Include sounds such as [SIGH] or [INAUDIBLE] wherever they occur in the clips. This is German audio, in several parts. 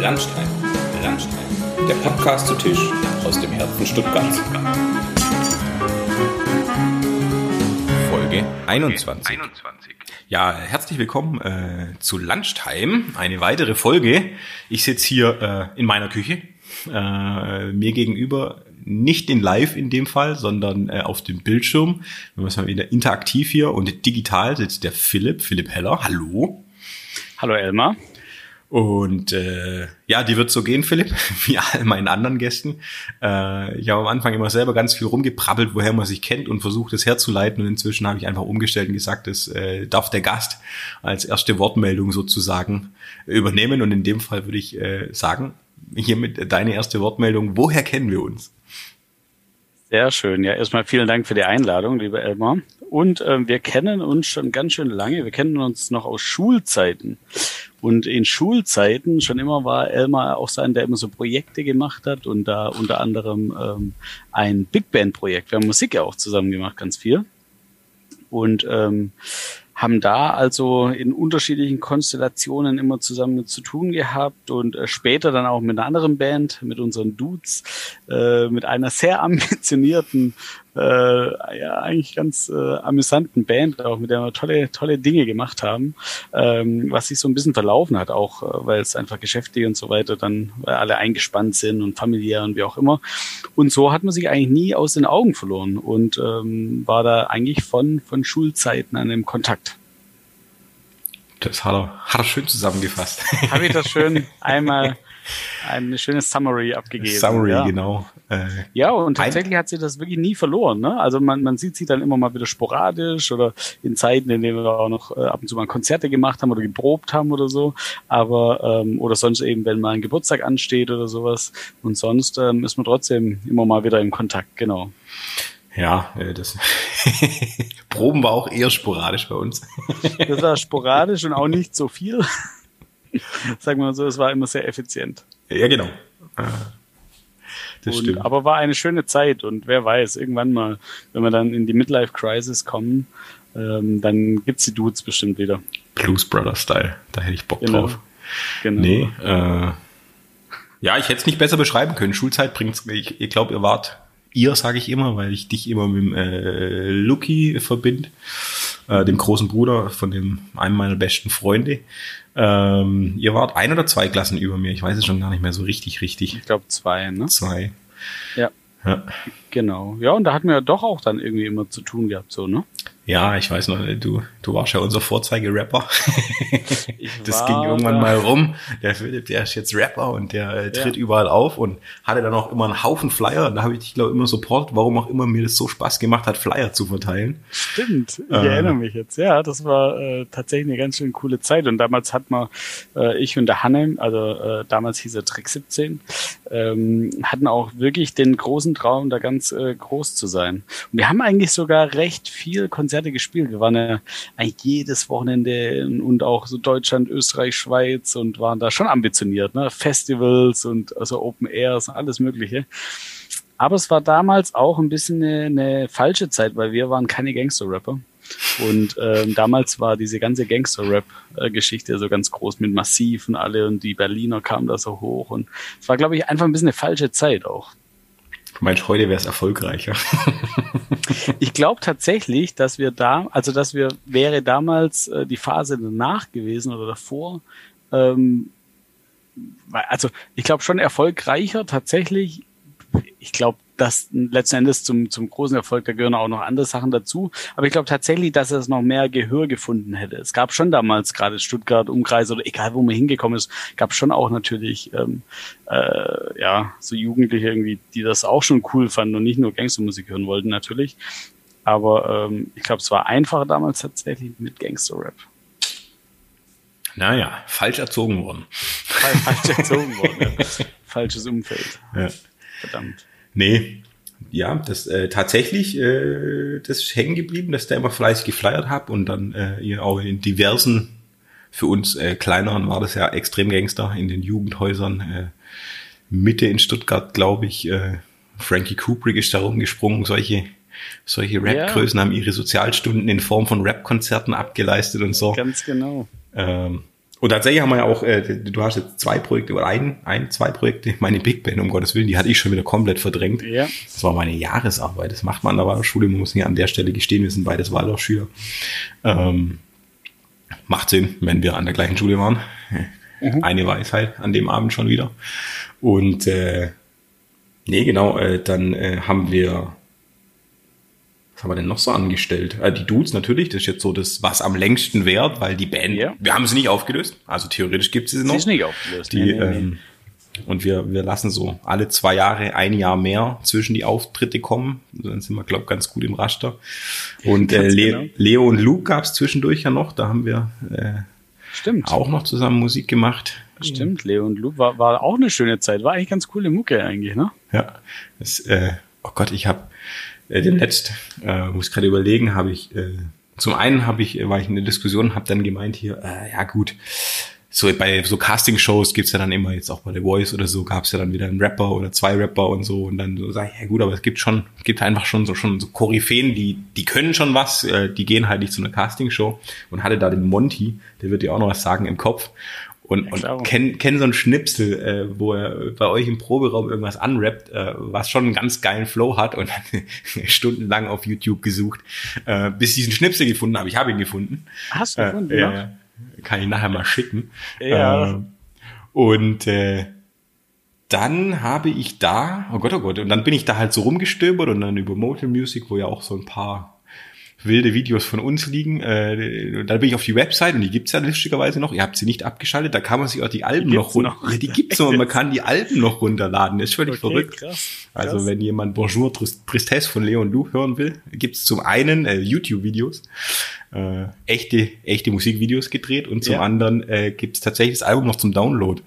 Landstein, Landstein, der Podcast zu Tisch aus dem Herzen Stuttgarts. Folge 21. Ja, herzlich willkommen äh, zu Lunchtime, eine weitere Folge. Ich sitze hier äh, in meiner Küche. Äh, mir gegenüber nicht in live in dem Fall, sondern äh, auf dem Bildschirm. Wir sind mal wieder interaktiv hier und digital sitzt der Philipp, Philipp Heller. Hallo. Hallo Elmar. Und äh, ja, die wird so gehen, Philipp, [LAUGHS] wie all meinen anderen Gästen. Äh, ich habe am Anfang immer selber ganz viel rumgeprabbelt, woher man sich kennt und versucht, das herzuleiten. Und inzwischen habe ich einfach umgestellt und gesagt, das äh, darf der Gast als erste Wortmeldung sozusagen übernehmen. Und in dem Fall würde ich äh, sagen, hiermit deine erste Wortmeldung, woher kennen wir uns? Sehr schön. Ja, erstmal vielen Dank für die Einladung, lieber Elmar. Und ähm, wir kennen uns schon ganz schön lange. Wir kennen uns noch aus Schulzeiten. Und in Schulzeiten schon immer war Elmar auch sein, der immer so Projekte gemacht hat und da unter anderem ähm, ein Big Band Projekt. Wir haben Musik ja auch zusammen gemacht, ganz viel. Und ähm, haben da also in unterschiedlichen Konstellationen immer zusammen zu tun gehabt und äh, später dann auch mit einer anderen Band, mit unseren Dudes, äh, mit einer sehr [LAUGHS] ambitionierten äh, ja, eigentlich ganz äh, amüsanten Band, auch mit der wir tolle, tolle Dinge gemacht haben, ähm, was sich so ein bisschen verlaufen hat, auch äh, weil es einfach geschäftlich und so weiter dann weil alle eingespannt sind und familiär und wie auch immer. Und so hat man sich eigentlich nie aus den Augen verloren und ähm, war da eigentlich von, von Schulzeiten an dem Kontakt. Das hat er, hat er schön zusammengefasst. Habe ich das schön [LAUGHS] einmal eine schöne Summary abgegeben. Summary, ja. genau. Äh, ja, und tatsächlich hat sie das wirklich nie verloren. Ne? Also man, man sieht sie dann immer mal wieder sporadisch oder in Zeiten, in denen wir auch noch äh, ab und zu mal Konzerte gemacht haben oder geprobt haben oder so. Aber ähm, oder sonst eben, wenn mal ein Geburtstag ansteht oder sowas. Und sonst ähm, ist man trotzdem immer mal wieder in Kontakt, genau. Ja, äh, das [LAUGHS] Proben war auch eher sporadisch bei uns. das war sporadisch und auch nicht so viel. [LAUGHS] [LAUGHS] Sagen wir mal so, es war immer sehr effizient. Ja, genau. Das und, stimmt. Aber war eine schöne Zeit und wer weiß, irgendwann mal, wenn wir dann in die Midlife Crisis kommen, ähm, dann gibt's die Dudes bestimmt wieder. Blues Brother Style, da hätte ich Bock genau. drauf. Genau. Nee, äh, ja, ich hätte es nicht besser beschreiben können. Schulzeit bringt's, ich, ich glaube, ihr wart, ihr sage ich immer, weil ich dich immer mit dem äh, Lucky verbinde, äh, dem großen Bruder von dem einem meiner besten Freunde. Ähm, ihr wart ein oder zwei Klassen über mir. Ich weiß es schon gar nicht mehr so richtig, richtig. Ich glaube zwei, ne? Zwei. Ja. ja. Genau. Ja, und da hatten wir ja doch auch dann irgendwie immer zu tun gehabt, so, ne? Ja, ich weiß noch, du, du warst ja unser Vorzeige-Rapper. [LAUGHS] das ging irgendwann da. mal rum. Der Philipp, der ist jetzt Rapper und der äh, tritt ja. überall auf und hatte dann auch immer einen Haufen Flyer. Und da habe ich dich, glaube ich, immer supportet, warum auch immer mir das so Spaß gemacht hat, Flyer zu verteilen. Stimmt, ich äh, erinnere mich jetzt. Ja, das war äh, tatsächlich eine ganz schön coole Zeit. Und damals hat man, äh, ich und der Hanne, also äh, damals hieß er Trick 17, ähm, hatten auch wirklich den großen Traum, da ganz äh, groß zu sein. Und wir haben eigentlich sogar recht viel Konzerte Konzerte gespielt. Wir waren ja eigentlich jedes Wochenende und auch so Deutschland, Österreich, Schweiz und waren da schon ambitioniert, ne? Festivals und also Open Airs, alles Mögliche. Aber es war damals auch ein bisschen eine, eine falsche Zeit, weil wir waren keine Gangster-Rapper. Und ähm, damals war diese ganze Gangster-Rap-Geschichte so ganz groß mit Massiv und alle und die Berliner kamen da so hoch. Und es war, glaube ich, einfach ein bisschen eine falsche Zeit auch. Du meinst, heute wäre es erfolgreicher? [LAUGHS] ich glaube tatsächlich, dass wir da, also dass wir, wäre damals äh, die Phase danach gewesen oder davor, ähm, also ich glaube schon erfolgreicher tatsächlich. Ich glaube, das letzten Endes zum, zum großen Erfolg, da gehören auch noch andere Sachen dazu. Aber ich glaube tatsächlich, dass es noch mehr Gehör gefunden hätte. Es gab schon damals gerade Stuttgart, Umkreis oder egal, wo man hingekommen ist, gab schon auch natürlich ähm, äh, ja so Jugendliche irgendwie, die das auch schon cool fanden und nicht nur Gangstermusik hören wollten natürlich. Aber ähm, ich glaube, es war einfacher damals tatsächlich mit Gangster-Rap. Naja, falsch erzogen worden. Falsch erzogen worden, ja. [LAUGHS] Falsches Umfeld. Ja. Verdammt. Nee, ja, das äh, tatsächlich, äh, das ist hängen geblieben, dass der immer fleißig geflyert hab und dann äh, auch in diversen, für uns äh, kleineren war das ja extrem Gangster in den Jugendhäusern. Äh, Mitte in Stuttgart, glaube ich, äh, Frankie Kubrick ist da rumgesprungen, solche solche Rap-Größen ja. haben ihre Sozialstunden in Form von Rap-Konzerten abgeleistet und so. Ganz genau. Ähm, Und tatsächlich haben wir ja auch, äh, du hast jetzt zwei Projekte oder ein, ein, zwei Projekte, [LAUGHS] meine Big Band, um Gottes Willen, die hatte ich schon wieder komplett verdrängt. Ja. Das war meine Jahresarbeit. Das macht man an der Waldorfschule, man muss nicht an der Stelle gestehen, wir sind beides Waldorfschüler. Ähm, macht Sinn, wenn wir an der gleichen Schule waren. Mhm. Eine Weisheit an dem Abend schon wieder. Und äh, nee, genau, äh, dann äh, haben wir was haben wir denn noch so angestellt? Äh, die Dudes natürlich, das ist jetzt so das, was am längsten währt, weil die Band, ja. wir haben sie nicht aufgelöst. Also theoretisch gibt es sie noch. Sie ist nicht aufgelöst. Die, nee, nee, ähm, und wir, wir lassen so alle zwei Jahre ein Jahr mehr zwischen die Auftritte kommen. Dann sind wir, glaube ich, ganz gut im Raster. Und äh, Le genau. Leo und Luke gab es zwischendurch ja noch. Da haben wir äh, Stimmt. auch noch zusammen Musik gemacht. Stimmt, Leo und Luke war, war auch eine schöne Zeit. War eigentlich ganz coole Mucke eigentlich, ne? Ja. Das, äh, oh Gott, ich habe äh, demnächst, äh, muss gerade überlegen, habe ich, äh, zum einen habe ich, war ich in der Diskussion, habe dann gemeint hier, äh, ja gut, so bei so Casting-Shows gibt's ja dann immer jetzt auch bei The Voice oder so, gab's ja dann wieder einen Rapper oder zwei Rapper und so und dann so sage ich, ja gut, aber es gibt schon, gibt einfach schon so schon so Koryphäen, die, die können schon was, äh, die gehen halt nicht zu einer Casting-Show und hatte da den Monty, der wird dir auch noch was sagen im Kopf und, und kenn, kenn so ein Schnipsel, äh, wo er bei euch im Proberaum irgendwas anrappt, äh, was schon einen ganz geilen Flow hat und [LAUGHS] stundenlang auf YouTube gesucht, äh, bis ich diesen Schnipsel gefunden habe. Ich habe ihn gefunden. Hast du gefunden? Äh, ja, kann ich nachher mal schicken. Ja. Äh, und äh, dann habe ich da, oh Gott, oh Gott, und dann bin ich da halt so rumgestöbert und dann über Motel Music, wo ja auch so ein paar wilde Videos von uns liegen. Äh, da bin ich auf die Website und die gibt's ja lustigerweise noch. Ihr habt sie nicht abgeschaltet, da kann man sich auch die Alben noch runter. Ja, die gibt's noch und man kann die Alben noch runterladen. Das ist völlig okay, verrückt. Krass, krass. Also wenn jemand Bonjour Tristesse von Leon Lu hören will, gibt's zum einen äh, YouTube-Videos, äh, echte, echte Musikvideos gedreht und zum ja. anderen äh, gibt's tatsächlich das Album noch zum Download.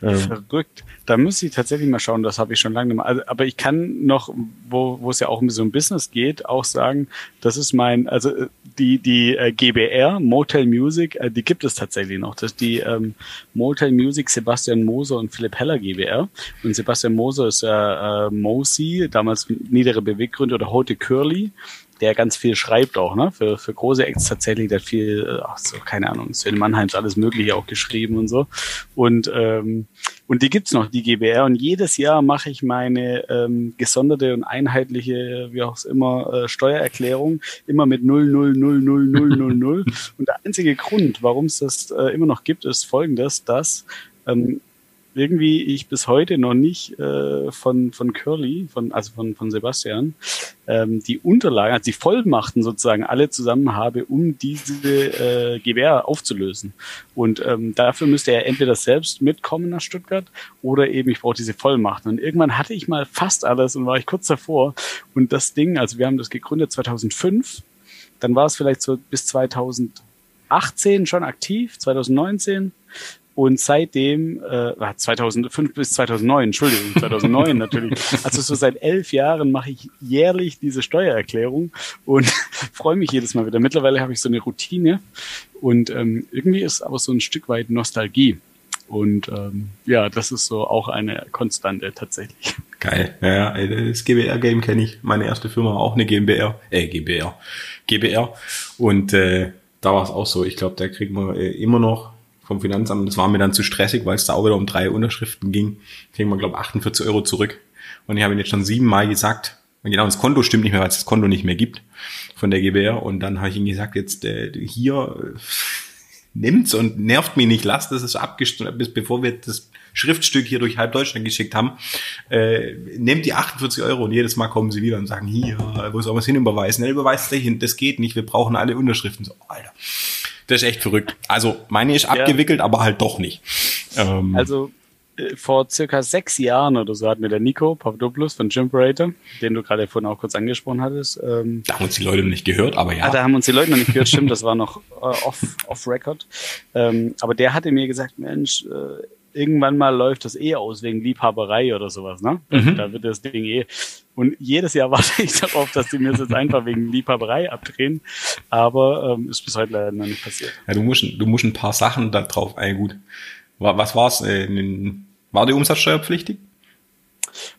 Verrückt. Da müsste ich tatsächlich mal schauen, das habe ich schon lange gemacht. Also, aber ich kann noch, wo, es ja auch um so ein Business geht, auch sagen, das ist mein, also äh, die, die äh, GBR, Motel Music, äh, die gibt es tatsächlich noch. Das ist die ähm, Motel Music Sebastian Moser und Philipp Heller GBR. Und Sebastian Moser ist ja äh, Mosi, damals niedere Beweggründe oder heute Curly der ganz viel schreibt auch, ne? Für, für große Acts tatsächlich, der hat viel, äh, ach so, keine Ahnung, Sven Mannheims alles Mögliche auch geschrieben und so. Und, ähm, und die gibt's noch, die GBR. Und jedes Jahr mache ich meine ähm, gesonderte und einheitliche, wie auch immer, äh, Steuererklärung immer mit 0000000. [LAUGHS] und der einzige Grund, warum es das äh, immer noch gibt, ist folgendes, dass ähm, irgendwie ich bis heute noch nicht äh, von von Curly, von also von von Sebastian, ähm, die Unterlagen, also die Vollmachten sozusagen alle zusammen habe, um diese äh, Gewehr aufzulösen. Und ähm, dafür müsste er entweder selbst mitkommen nach Stuttgart oder eben ich brauche diese Vollmachten. Und irgendwann hatte ich mal fast alles und war ich kurz davor. Und das Ding, also wir haben das gegründet 2005, dann war es vielleicht so bis 2018 schon aktiv, 2019 und seitdem, äh, 2005 bis 2009, Entschuldigung, 2009 [LAUGHS] natürlich. Also so seit elf Jahren mache ich jährlich diese Steuererklärung und [LAUGHS] freue mich jedes Mal wieder. Mittlerweile habe ich so eine Routine und ähm, irgendwie ist aber so ein Stück weit Nostalgie. Und ähm, ja, das ist so auch eine Konstante tatsächlich. Geil. Ja, das GBR-Game kenne ich. Meine erste Firma war auch eine GmbR. Äh, GBR. GBR. Und äh, da war es auch so. Ich glaube, da kriegen wir äh, immer noch vom Finanzamt. Das war mir dann zu stressig, weil es da auch wieder um drei Unterschriften ging. Kriegen wir, glaube 48 Euro zurück. Und ich habe ihn jetzt schon siebenmal gesagt, genau, das Konto stimmt nicht mehr, weil es das Konto nicht mehr gibt von der GBR. Und dann habe ich ihm gesagt, jetzt äh, hier [LAUGHS] nimmt's und nervt mich nicht, lasst ist abgestimmt, bis bevor wir das Schriftstück hier durch halb Deutschland geschickt haben, äh, nehmt die 48 Euro und jedes Mal kommen sie wieder und sagen, hier, wo soll man es hin überweisen? Ja, überweist hin, das geht nicht, wir brauchen alle Unterschriften. So, Alter. Das ist echt verrückt. Also meine ist abgewickelt, ja. aber halt doch nicht. Ähm, also äh, vor circa sechs Jahren oder so hat mir der Nico Papadopoulos von Gymperator, den du gerade vorhin auch kurz angesprochen hattest. Ähm, da haben uns die Leute noch nicht gehört, aber ja. Ah, da haben uns die Leute noch nicht gehört, stimmt, das war noch äh, off, off Record. Ähm, aber der hatte mir gesagt, Mensch, äh, irgendwann mal läuft das eh aus wegen Liebhaberei oder sowas, ne? Mhm. Da wird das Ding eh. Und jedes Jahr [LAUGHS] warte ich darauf, dass die mir das jetzt einfach wegen Liebhaberei abdrehen. Aber ähm, ist bis heute leider noch nicht passiert. Ja, du musst, du musst ein paar Sachen da drauf, ey, gut. Was war's? Äh, war die Umsatzsteuer pflichtig?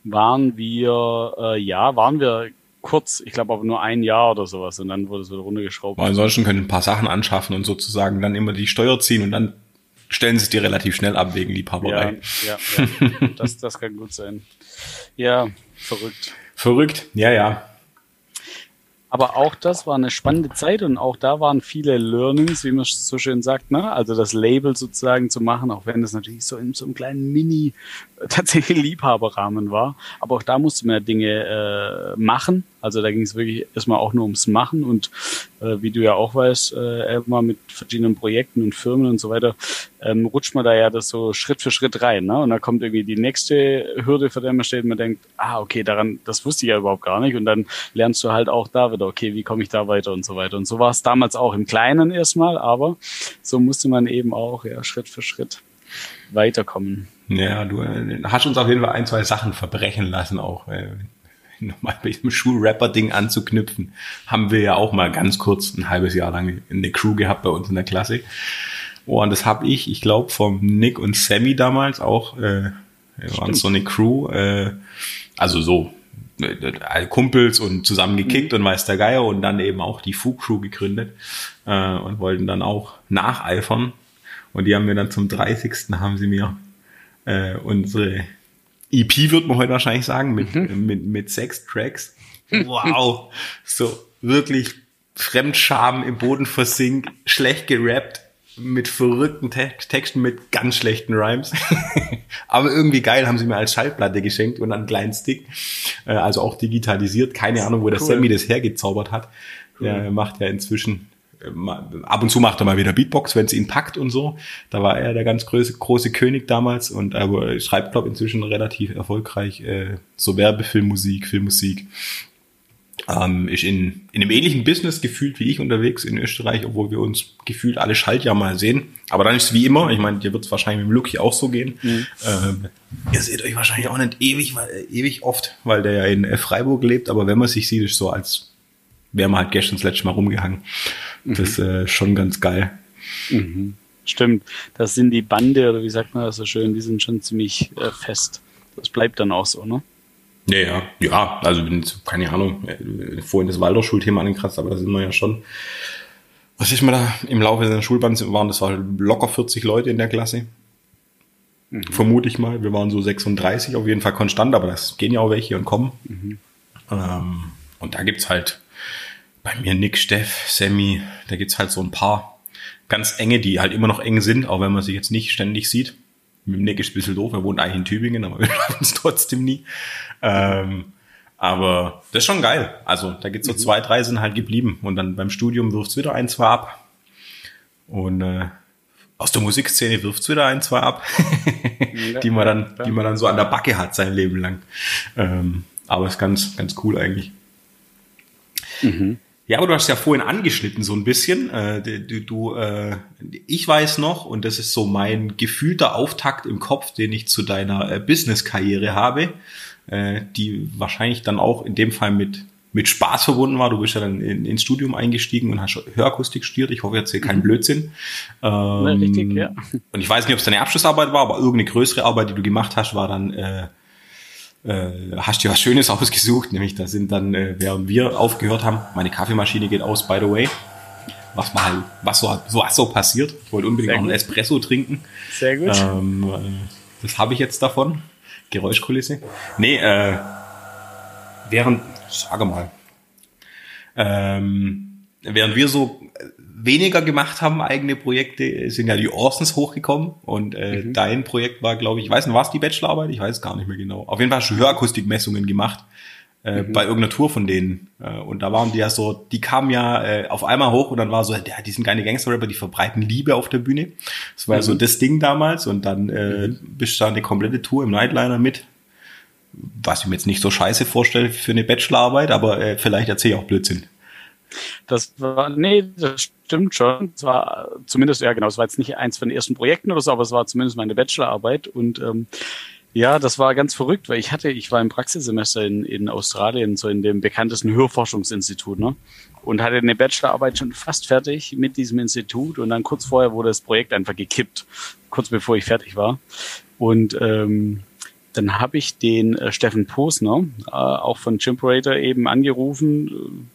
Waren wir, äh, ja, waren wir kurz, ich glaube aber nur ein Jahr oder sowas und dann wurde es wieder runtergeschraubt. Aber ansonsten können ein paar Sachen anschaffen und sozusagen dann immer die Steuer ziehen und dann stellen sie es dir relativ schnell ab wegen Liebhaberei. Ja, ja, ja. [LAUGHS] das, das kann gut sein. Ja, verrückt. Verrückt, ja, ja. Aber auch das war eine spannende Zeit und auch da waren viele Learnings, wie man so schön sagt, ne? Also das Label sozusagen zu machen, auch wenn das natürlich so in so einem kleinen Mini tatsächlich [LAUGHS] Liebhaberrahmen war. Aber auch da musste man ja Dinge äh, machen. Also da ging es wirklich erstmal auch nur ums Machen und äh, wie du ja auch weißt, äh, immer mit verschiedenen Projekten und Firmen und so weiter, ähm, rutscht man da ja das so Schritt für Schritt rein. Ne? Und da kommt irgendwie die nächste Hürde, vor der man steht und man denkt, ah, okay, daran, das wusste ich ja überhaupt gar nicht. Und dann lernst du halt auch da wieder, okay, wie komme ich da weiter und so weiter. Und so war es damals auch im Kleinen erstmal, aber so musste man eben auch ja, Schritt für Schritt weiterkommen. Ja, du äh, hast uns auf jeden Fall ein, zwei Sachen verbrechen lassen auch. Äh, nochmal bei diesem Schulrapper-Ding anzuknüpfen, haben wir ja auch mal ganz kurz ein halbes Jahr lang eine Crew gehabt bei uns in der Klasse. Oh, und das habe ich, ich glaube, vom Nick und Sammy damals auch, äh, wir waren so eine Crew, äh, also so Kumpels und zusammen gekickt und weiß der Geier und dann eben auch die Fu Crew gegründet äh, und wollten dann auch nacheifern. Und die haben mir dann zum 30. haben sie mir äh, unsere EP wird man heute wahrscheinlich sagen, mit, mhm. mit, mit sechs Tracks. Wow. so wirklich Fremdscham im Boden versinkt, schlecht gerappt, mit verrückten Te Texten, mit ganz schlechten Rhymes. [LAUGHS] Aber irgendwie geil haben sie mir als Schallplatte geschenkt und einen kleinen Stick. Äh, also auch digitalisiert. Keine Ahnung, wo der Sammy das hergezaubert hat. Cool. Er macht ja inzwischen ab und zu macht er mal wieder Beatbox, wenn es ihn packt und so. Da war er der ganz große, große König damals und er schreibt, glaube inzwischen relativ erfolgreich äh, so Werbefilmmusik, Filmmusik. Ähm, ist in, in einem ähnlichen Business gefühlt wie ich unterwegs in Österreich, obwohl wir uns gefühlt alle Schaltjahr mal sehen. Aber dann ist es wie immer, ich meine, dir wird es wahrscheinlich mit dem Lucky auch so gehen. Mhm. Ähm, ihr seht euch wahrscheinlich auch nicht ewig, weil, ewig oft, weil der ja in Freiburg lebt, aber wenn man sich sieht, ist so, als wäre man halt gestern das letzte Mal rumgehangen. Das ist äh, schon ganz geil. Mhm. Stimmt. Das sind die Bande, oder wie sagt man das so schön, die sind schon ziemlich äh, fest. Das bleibt dann auch so, ne? Ja, ja, ja, also keine Ahnung, äh, vorhin das Waldorfschulthema angekratzt, aber da sind wir ja schon. Was ich mal da im Laufe der Schulbahn waren, das war locker 40 Leute in der Klasse. Mhm. Vermute ich mal. Wir waren so 36 auf jeden Fall konstant, aber das gehen ja auch welche und kommen. Mhm. Ähm, und da gibt's halt bei mir Nick, Steff, Sammy, da gibt's halt so ein paar ganz enge, die halt immer noch eng sind, auch wenn man sich jetzt nicht ständig sieht. Mit dem Nick ist ein bisschen doof, er wohnt eigentlich in Tübingen, aber [LAUGHS] wir schaffen es trotzdem nie. Ähm, aber das ist schon geil. Also da gibt's so mhm. zwei, drei sind halt geblieben und dann beim Studium wirft's wieder ein, zwei ab. Und äh, aus der Musikszene wirft's wieder ein, zwei ab, [LAUGHS] die man dann, die man dann so an der Backe hat sein Leben lang. Ähm, aber ist ganz, ganz cool eigentlich. Mhm. Ja, aber du hast ja vorhin angeschnitten so ein bisschen. Äh, du, du äh, ich weiß noch, und das ist so mein gefühlter Auftakt im Kopf, den ich zu deiner äh, Business-Karriere habe, äh, die wahrscheinlich dann auch in dem Fall mit mit Spaß verbunden war. Du bist ja dann in, ins Studium eingestiegen und hast Hörakustik studiert. Ich hoffe jetzt hier keinen mhm. Blödsinn. Ähm, Richtig, ja. Und ich weiß nicht, ob es deine Abschlussarbeit war, aber irgendeine größere Arbeit, die du gemacht hast, war dann äh, äh, hast dir was Schönes [LAUGHS] ausgesucht, nämlich da sind dann, äh, während wir aufgehört haben, meine Kaffeemaschine geht aus, by the way. Was mal halt, was so, was so passiert. Ich wollte unbedingt Sehr noch einen Espresso trinken. Sehr gut. Ähm, äh, das habe ich jetzt davon. Geräuschkulisse. Nee, äh, während, sage mal, ähm, während wir so weniger gemacht haben, eigene Projekte, sind ja die Orsons hochgekommen und äh, mhm. dein Projekt war, glaube ich, ich weiß nicht, war es die Bachelorarbeit? Ich weiß gar nicht mehr genau. Auf jeden Fall hast du Hörakustikmessungen gemacht äh, mhm. bei irgendeiner Tour von denen äh, und da waren die ja so, die kamen ja äh, auf einmal hoch und dann war so, ja, die sind keine Gangster-Rapper, die verbreiten Liebe auf der Bühne. Das war mhm. so das Ding damals und dann äh, mhm. bist du da eine komplette Tour im Nightliner mit was ich mir jetzt nicht so scheiße vorstelle für eine Bachelorarbeit, aber äh, vielleicht erzähle ich auch Blödsinn. Das war, nee, das stimmt schon. Es war zumindest, ja genau, es war jetzt nicht eins von den ersten Projekten oder so, aber es war zumindest meine Bachelorarbeit und ähm, ja, das war ganz verrückt, weil ich hatte, ich war im Praxissemester in, in Australien, so in dem bekanntesten Hörforschungsinstitut, ne? Und hatte eine Bachelorarbeit schon fast fertig mit diesem Institut und dann kurz vorher wurde das Projekt einfach gekippt, kurz bevor ich fertig war. Und ähm, dann habe ich den äh, Steffen Posner, äh, auch von Chimperator eben angerufen,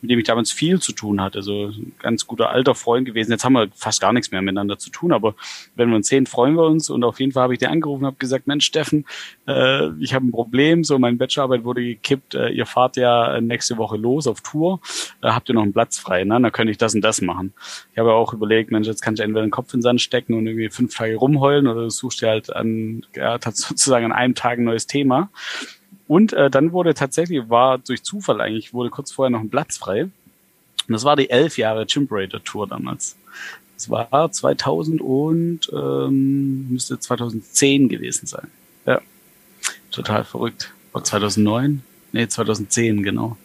mit dem ich damals viel zu tun hatte. So ein ganz guter alter Freund gewesen. Jetzt haben wir fast gar nichts mehr miteinander zu tun, aber wenn wir uns sehen, freuen wir uns. Und auf jeden Fall habe ich den angerufen und habe gesagt, Mensch, Steffen, äh, ich habe ein Problem. So, meine Bachelorarbeit wurde gekippt. Äh, ihr fahrt ja nächste Woche los auf Tour. Äh, habt ihr noch einen Platz frei? Ne? Dann könnte ich das und das machen. Ich habe auch überlegt, Mensch, jetzt kann ich entweder den Kopf in den Sand stecken und irgendwie fünf Tage rumheulen oder suchst dir halt an, ja, [LAUGHS] sozusagen an einem Tag ein neues Thema. Und äh, dann wurde tatsächlich, war durch Zufall eigentlich, wurde kurz vorher noch ein Platz frei. Und das war die elf Jahre Chimp Raider Tour damals. Das war 2000 und ähm, müsste 2010 gewesen sein. Ja, total verrückt. War 2009? Nee, 2010, genau.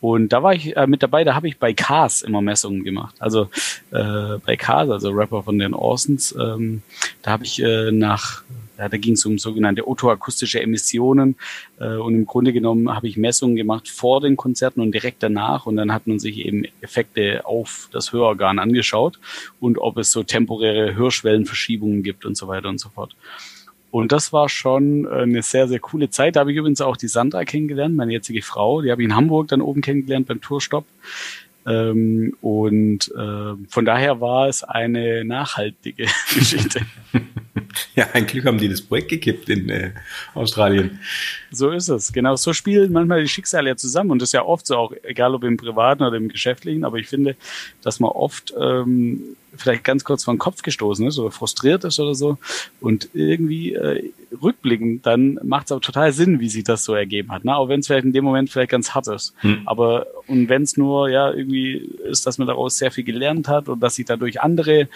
Und da war ich äh, mit dabei, da habe ich bei Cars immer Messungen gemacht. Also äh, bei Cars, also Rapper von den Orsons, ähm, da habe ich äh, nach ja, da ging es um sogenannte otoakustische Emissionen äh, und im Grunde genommen habe ich Messungen gemacht vor den Konzerten und direkt danach und dann hat man sich eben Effekte auf das Hörorgan angeschaut und ob es so temporäre Hörschwellenverschiebungen gibt und so weiter und so fort. Und das war schon äh, eine sehr, sehr coole Zeit. Da habe ich übrigens auch die Sandra kennengelernt, meine jetzige Frau. Die habe ich in Hamburg dann oben kennengelernt beim Tourstopp. Ähm, und äh, von daher war es eine nachhaltige [LAUGHS] Geschichte. Ja, ein Glück haben die das Projekt gekippt in äh, Australien. So ist es, genau. So spielen manchmal die Schicksale ja zusammen und das ist ja oft so, auch egal ob im privaten oder im geschäftlichen, aber ich finde, dass man oft ähm, vielleicht ganz kurz vor den Kopf gestoßen ist oder frustriert ist oder so und irgendwie äh, rückblickend, dann macht es auch total Sinn, wie sich das so ergeben hat. Ne? Auch wenn es vielleicht in dem Moment vielleicht ganz hart ist. Hm. Aber und wenn es nur ja irgendwie ist, dass man daraus sehr viel gelernt hat und dass sich dadurch andere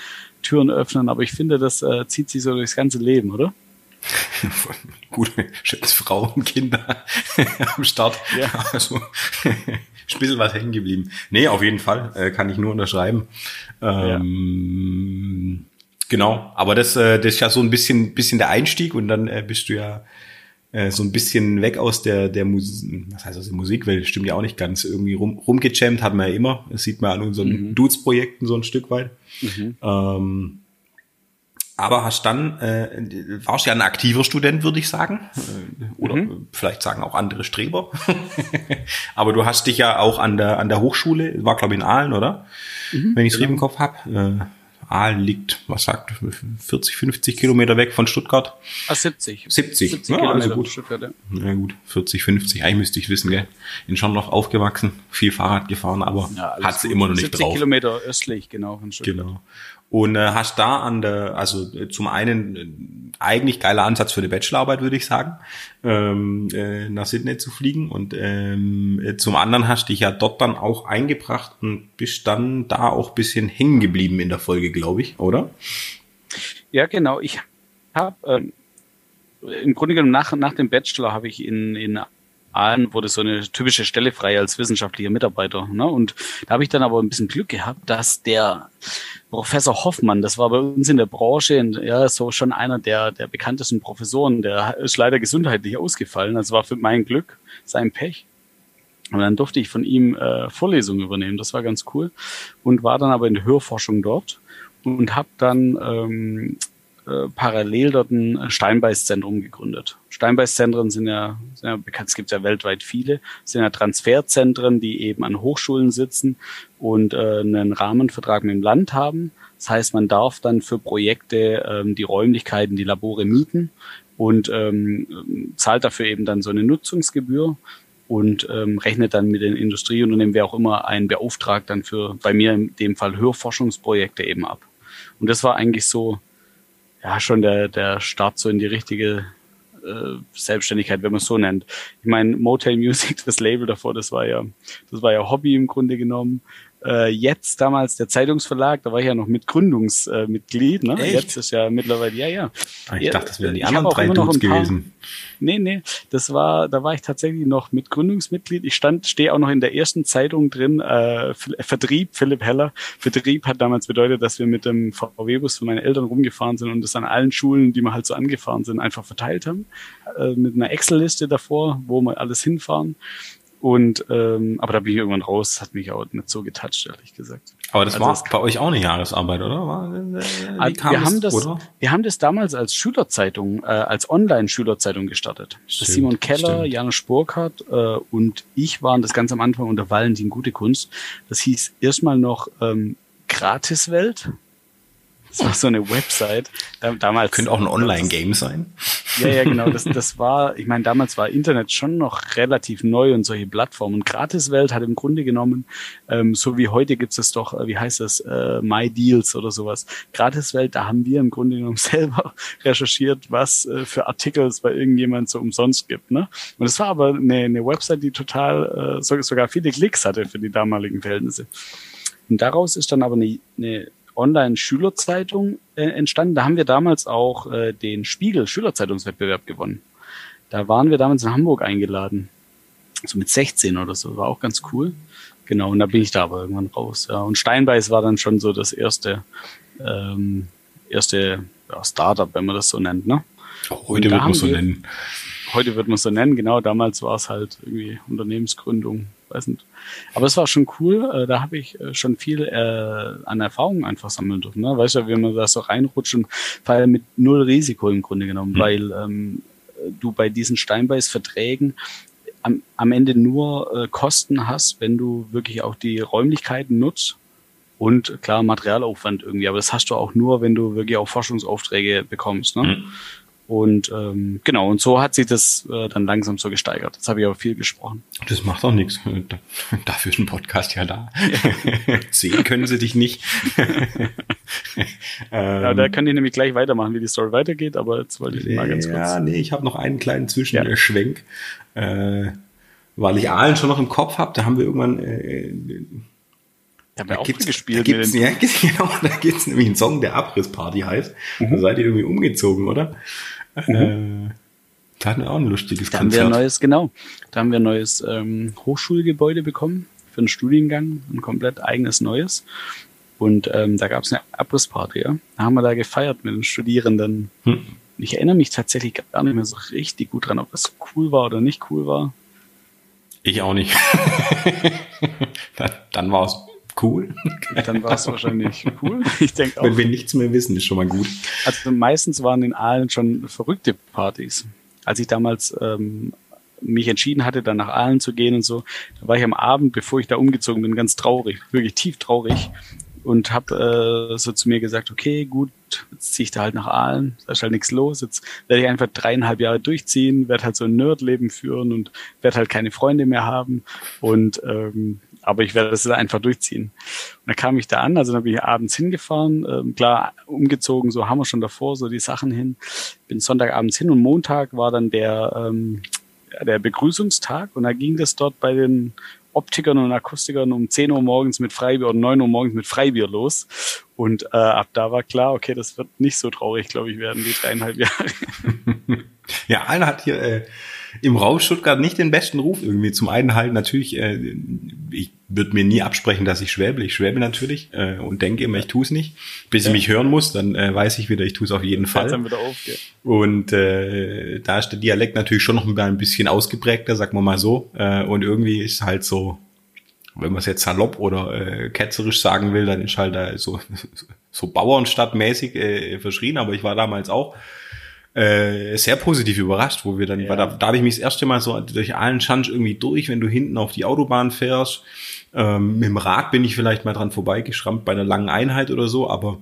Türen öffnen. Aber ich finde, das äh, zieht sich so durchs ganze Leben, oder? [LAUGHS] Gute, schönes Frauen, Kinder [LAUGHS] am Start. Ja. Also, [LAUGHS] ein bisschen was hängen geblieben. Nee, auf jeden Fall, äh, kann ich nur unterschreiben. Ähm, ja. Genau, aber das, äh, das ist ja so ein bisschen, bisschen der Einstieg und dann äh, bist du ja äh, so ein bisschen weg aus der, der Musik, was heißt aus der Musikwelt, stimmt ja auch nicht ganz, irgendwie rum, rumgejammt hat man ja immer. Das sieht man an unseren mhm. Dudes-Projekten so ein Stück weit. Mhm. Ähm, aber hast dann, äh, warst ja ein aktiver Student, würde ich sagen. Äh, oder mhm. vielleicht sagen auch andere Streber. [LAUGHS] aber du hast dich ja auch an der, an der Hochschule, war glaube ich in Aalen, oder? Mhm, Wenn ich es genau. im Kopf habe. Äh, Aalen liegt, was sagt, 40, 50 Kilometer weg von Stuttgart. Ah, 70. 70. 70 ja, also gut. Stuttgart, ja. ja. gut, 40, 50, eigentlich müsste ich wissen, gell. In schon noch aufgewachsen, viel Fahrrad gefahren, aber ja, hat sie immer noch nicht 70 drauf. 70 Kilometer östlich, genau, von Stuttgart. Genau und äh, hast da an der, also äh, zum einen äh, eigentlich geiler Ansatz für die Bachelorarbeit, würde ich sagen, ähm, äh, nach Sydney zu fliegen und ähm, äh, zum anderen hast dich ja dort dann auch eingebracht und bist dann da auch bisschen hängen geblieben in der Folge, glaube ich, oder? Ja, genau. Ich habe ähm, im Grunde genommen nach, nach dem Bachelor habe ich in, in Aalen wurde so eine typische Stelle frei als wissenschaftlicher Mitarbeiter. Ne? Und da habe ich dann aber ein bisschen Glück gehabt, dass der Professor Hoffmann, das war bei uns in der Branche, ja, so schon einer der, der bekanntesten Professoren, der ist leider gesundheitlich ausgefallen. Das war für mein Glück sein Pech. Und dann durfte ich von ihm äh, Vorlesungen übernehmen. Das war ganz cool. Und war dann aber in der Hörforschung dort und habe dann ähm, äh, parallel dort ein Steinbeißzentrum gegründet. Steinbeißzentren sind ja, sind ja bekannt, es gibt ja weltweit viele, sind ja Transferzentren, die eben an Hochschulen sitzen und äh, einen Rahmenvertrag mit dem Land haben. Das heißt, man darf dann für Projekte ähm, die Räumlichkeiten, die Labore mieten und ähm, zahlt dafür eben dann so eine Nutzungsgebühr und ähm, rechnet dann mit den Industrieunternehmen, wer auch immer einen beauftragt, dann für bei mir in dem Fall Hörforschungsprojekte eben ab. Und das war eigentlich so ja schon der, der Start so in die richtige äh, Selbstständigkeit, wenn man es so nennt. Ich meine, Motel Music, [LAUGHS] das Label davor, das war ja, das war ja Hobby im Grunde genommen äh, jetzt damals der Zeitungsverlag, da war ich ja noch Mitgründungsmitglied. Äh, ne? Echt? Jetzt ist ja mittlerweile, ja, ja. Ah, ich dachte, das wären die anderen drei Dudes gewesen. Nee, nee, das war, da war ich tatsächlich noch Mitgründungsmitglied. Ich stand, stehe auch noch in der ersten Zeitung drin, äh, Vertrieb, Philipp Heller. Vertrieb hat damals bedeutet, dass wir mit dem VW-Bus von meinen Eltern rumgefahren sind und das an allen Schulen, die wir halt so angefahren sind, einfach verteilt haben. Äh, mit einer Excel-Liste davor, wo wir alles hinfahren. Und ähm, aber da bin ich irgendwann raus, das hat mich auch nicht so getoucht, ehrlich gesagt. Aber das also war bei euch auch eine Jahresarbeit, oder? War, äh, ah, wir, haben das, oder? wir haben das damals als Schülerzeitung, äh, als Online-Schülerzeitung gestartet. Stimmt, Simon Keller, stimmt. Janusz Burkhardt äh, und ich waren das ganz am Anfang unter Valentin Gute Kunst. Das hieß erstmal noch ähm, Gratiswelt. Das war so eine Website. Damals könnte auch ein Online-Game sein. Ja, ja, genau. Das, das war, ich meine, damals war Internet schon noch relativ neu und solche Plattformen. Gratiswelt hat im Grunde genommen, ähm, so wie heute gibt es doch, äh, wie heißt das, äh, My Deals oder sowas. Gratiswelt, da haben wir im Grunde genommen [LAUGHS] selber recherchiert, was äh, für Artikel es bei irgendjemand so umsonst gibt. Ne? Und es war aber eine, eine Website, die total, äh, sogar viele Klicks hatte für die damaligen Verhältnisse. Und daraus ist dann aber eine, eine Online-Schülerzeitung äh, entstanden. Da haben wir damals auch äh, den Spiegel Schülerzeitungswettbewerb gewonnen. Da waren wir damals in Hamburg eingeladen. So mit 16 oder so. War auch ganz cool. Genau, und da bin ich da aber irgendwann raus. Ja. Und Steinbeiß war dann schon so das erste, ähm, erste ja, Startup, wenn man das so nennt. Ne? Heute wird man so nennen. Heute wird man so nennen, genau. Damals war es halt irgendwie Unternehmensgründung, weiß nicht. Aber es war schon cool. Äh, da habe ich äh, schon viel äh, an Erfahrungen einfach sammeln dürfen. Ne? Weißt du, wie man da so reinrutscht und weil mit null Risiko im Grunde genommen, mhm. weil ähm, du bei diesen Steinbeiß-Verträgen am, am Ende nur äh, Kosten hast, wenn du wirklich auch die Räumlichkeiten nutzt und klar Materialaufwand irgendwie. Aber das hast du auch nur, wenn du wirklich auch Forschungsaufträge bekommst. Ne? Mhm. Und ähm, genau, und so hat sich das äh, dann langsam so gesteigert. Das habe ich aber viel gesprochen. Das macht auch nichts. [LAUGHS] Dafür ist ein Podcast ja da. [LAUGHS] Sehen können sie dich nicht. [LAUGHS] ja, da kann ich nämlich gleich weitermachen, wie die Story weitergeht, aber jetzt wollte ich mal ganz kurz. Ja, nee, ich habe noch einen kleinen Zwischenschwenk. Ja. Äh, weil ich Aalen schon noch im Kopf habe, da haben wir irgendwann äh, da haben wir auch gespielt. Da gibt's, ja, genau, da gibt's nämlich einen Song, der Abrissparty heißt. Mhm. Da seid ihr irgendwie umgezogen, oder? Mhm. Äh, da hatten wir auch ein lustiges da Konzert. Haben wir ein neues, genau. Da haben wir ein neues ähm, Hochschulgebäude bekommen für einen Studiengang, ein komplett eigenes neues. Und ähm, da gab es eine Abrissparty, ja. Da haben wir da gefeiert mit den Studierenden. Hm. Ich erinnere mich tatsächlich gar nicht mehr so richtig gut dran, ob das cool war oder nicht cool war. Ich auch nicht. [LAUGHS] dann, dann war es cool. Dann war es wahrscheinlich cool. [LAUGHS] Ich denke auch. Wenn wir nichts mehr wissen, ist schon mal gut. Also meistens waren in Aalen schon verrückte Partys. Als ich damals ähm, mich entschieden hatte, dann nach Aalen zu gehen und so, da war ich am Abend, bevor ich da umgezogen bin, ganz traurig, wirklich tief traurig und habe äh, so zu mir gesagt, okay, gut, jetzt ziehe ich da halt nach Aalen, da ist halt nichts los, jetzt werde ich einfach dreieinhalb Jahre durchziehen, werde halt so ein Nerdleben führen und werde halt keine Freunde mehr haben und ähm, aber ich werde das einfach durchziehen. Und dann kam ich da an, also dann bin ich abends hingefahren, ähm, klar, umgezogen, so haben wir schon davor, so die Sachen hin. Bin Sonntagabends hin und Montag war dann der, ähm, der Begrüßungstag und da ging das dort bei den Optikern und Akustikern um 10 Uhr morgens mit Freibier oder 9 Uhr morgens mit Freibier los. Und äh, ab da war klar, okay, das wird nicht so traurig, glaube ich, werden die dreieinhalb Jahre. [LAUGHS] ja, einer hat hier äh, im Raum Stuttgart nicht den besten Ruf irgendwie. Zum einen halt natürlich, äh, ich würde mir nie absprechen, dass ich schwäble. Ich schwäble natürlich äh, und denke immer, ich tue es nicht. Bis ja. ich mich hören muss, dann äh, weiß ich wieder, ich tue es auf jeden Fall. Dann wieder auf, ja. Und äh, da ist der Dialekt natürlich schon noch ein bisschen ausgeprägter, sagen wir mal so. Äh, und irgendwie ist halt so, wenn man es jetzt salopp oder äh, ketzerisch sagen will, dann ist halt da so, [LAUGHS] so Bauernstadtmäßig äh, verschrien, aber ich war damals auch äh, sehr positiv überrascht, wo wir dann, ja. da, da habe ich mich das erste Mal so durch allen Schansch irgendwie durch, wenn du hinten auf die Autobahn fährst. Ähm, mit dem Rad bin ich vielleicht mal dran vorbeigeschrammt bei einer langen Einheit oder so, aber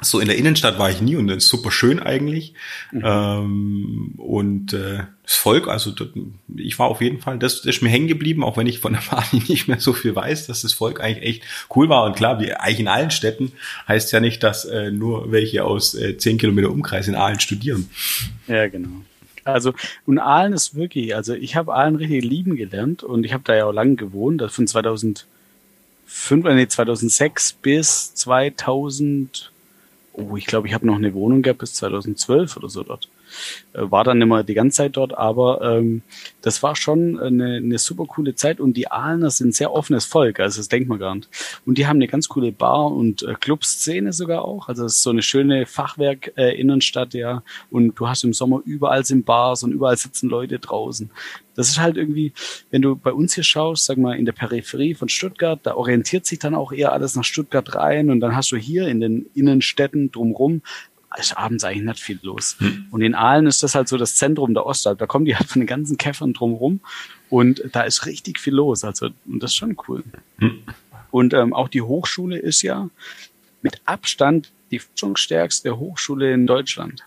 so in der Innenstadt war ich nie und das ist super schön eigentlich. Mhm. Ähm, und äh, das Volk, also das, ich war auf jeden Fall, das, das ist mir hängen geblieben, auch wenn ich von der [LAUGHS] Party nicht mehr so viel weiß, dass das Volk eigentlich echt cool war. Und klar, wie eigentlich in allen Städten heißt ja nicht, dass äh, nur welche aus äh, zehn Kilometer Umkreis in Aalen studieren. Ja, genau. Also und Aalen ist wirklich, also ich habe Aalen richtig lieben gelernt und ich habe da ja auch lange gewohnt, das von 2005, äh, nee, 2006 bis 2000 oh, ich glaube, ich habe noch eine Wohnung gehabt bis 2012 oder so dort. Äh, war dann immer die ganze Zeit dort, aber ähm, das war schon eine, eine super coole Zeit und die Aalener sind sehr offenes Volk, also das denkt man gar nicht. Und die haben eine ganz coole Bar- und äh, Clubszene sogar auch, also es ist so eine schöne Fachwerk-Innenstadt, äh, ja, und du hast im Sommer überall sind Bars und überall sitzen Leute draußen. Das ist halt irgendwie, wenn du bei uns hier schaust, sag mal, in der Peripherie von Stuttgart, da orientiert sich dann auch eher alles nach Stuttgart rein und dann hast du hier in den Innenstädten drumrum ist abends eigentlich nicht viel los. Hm. Und in Aalen ist das halt so das Zentrum der Ostalb. Da kommen die halt von den ganzen Käffern drumrum und da ist richtig viel los. Also, und das ist schon cool. Hm. Und ähm, auch die Hochschule ist ja mit Abstand die forschungsstärkste Hochschule in Deutschland.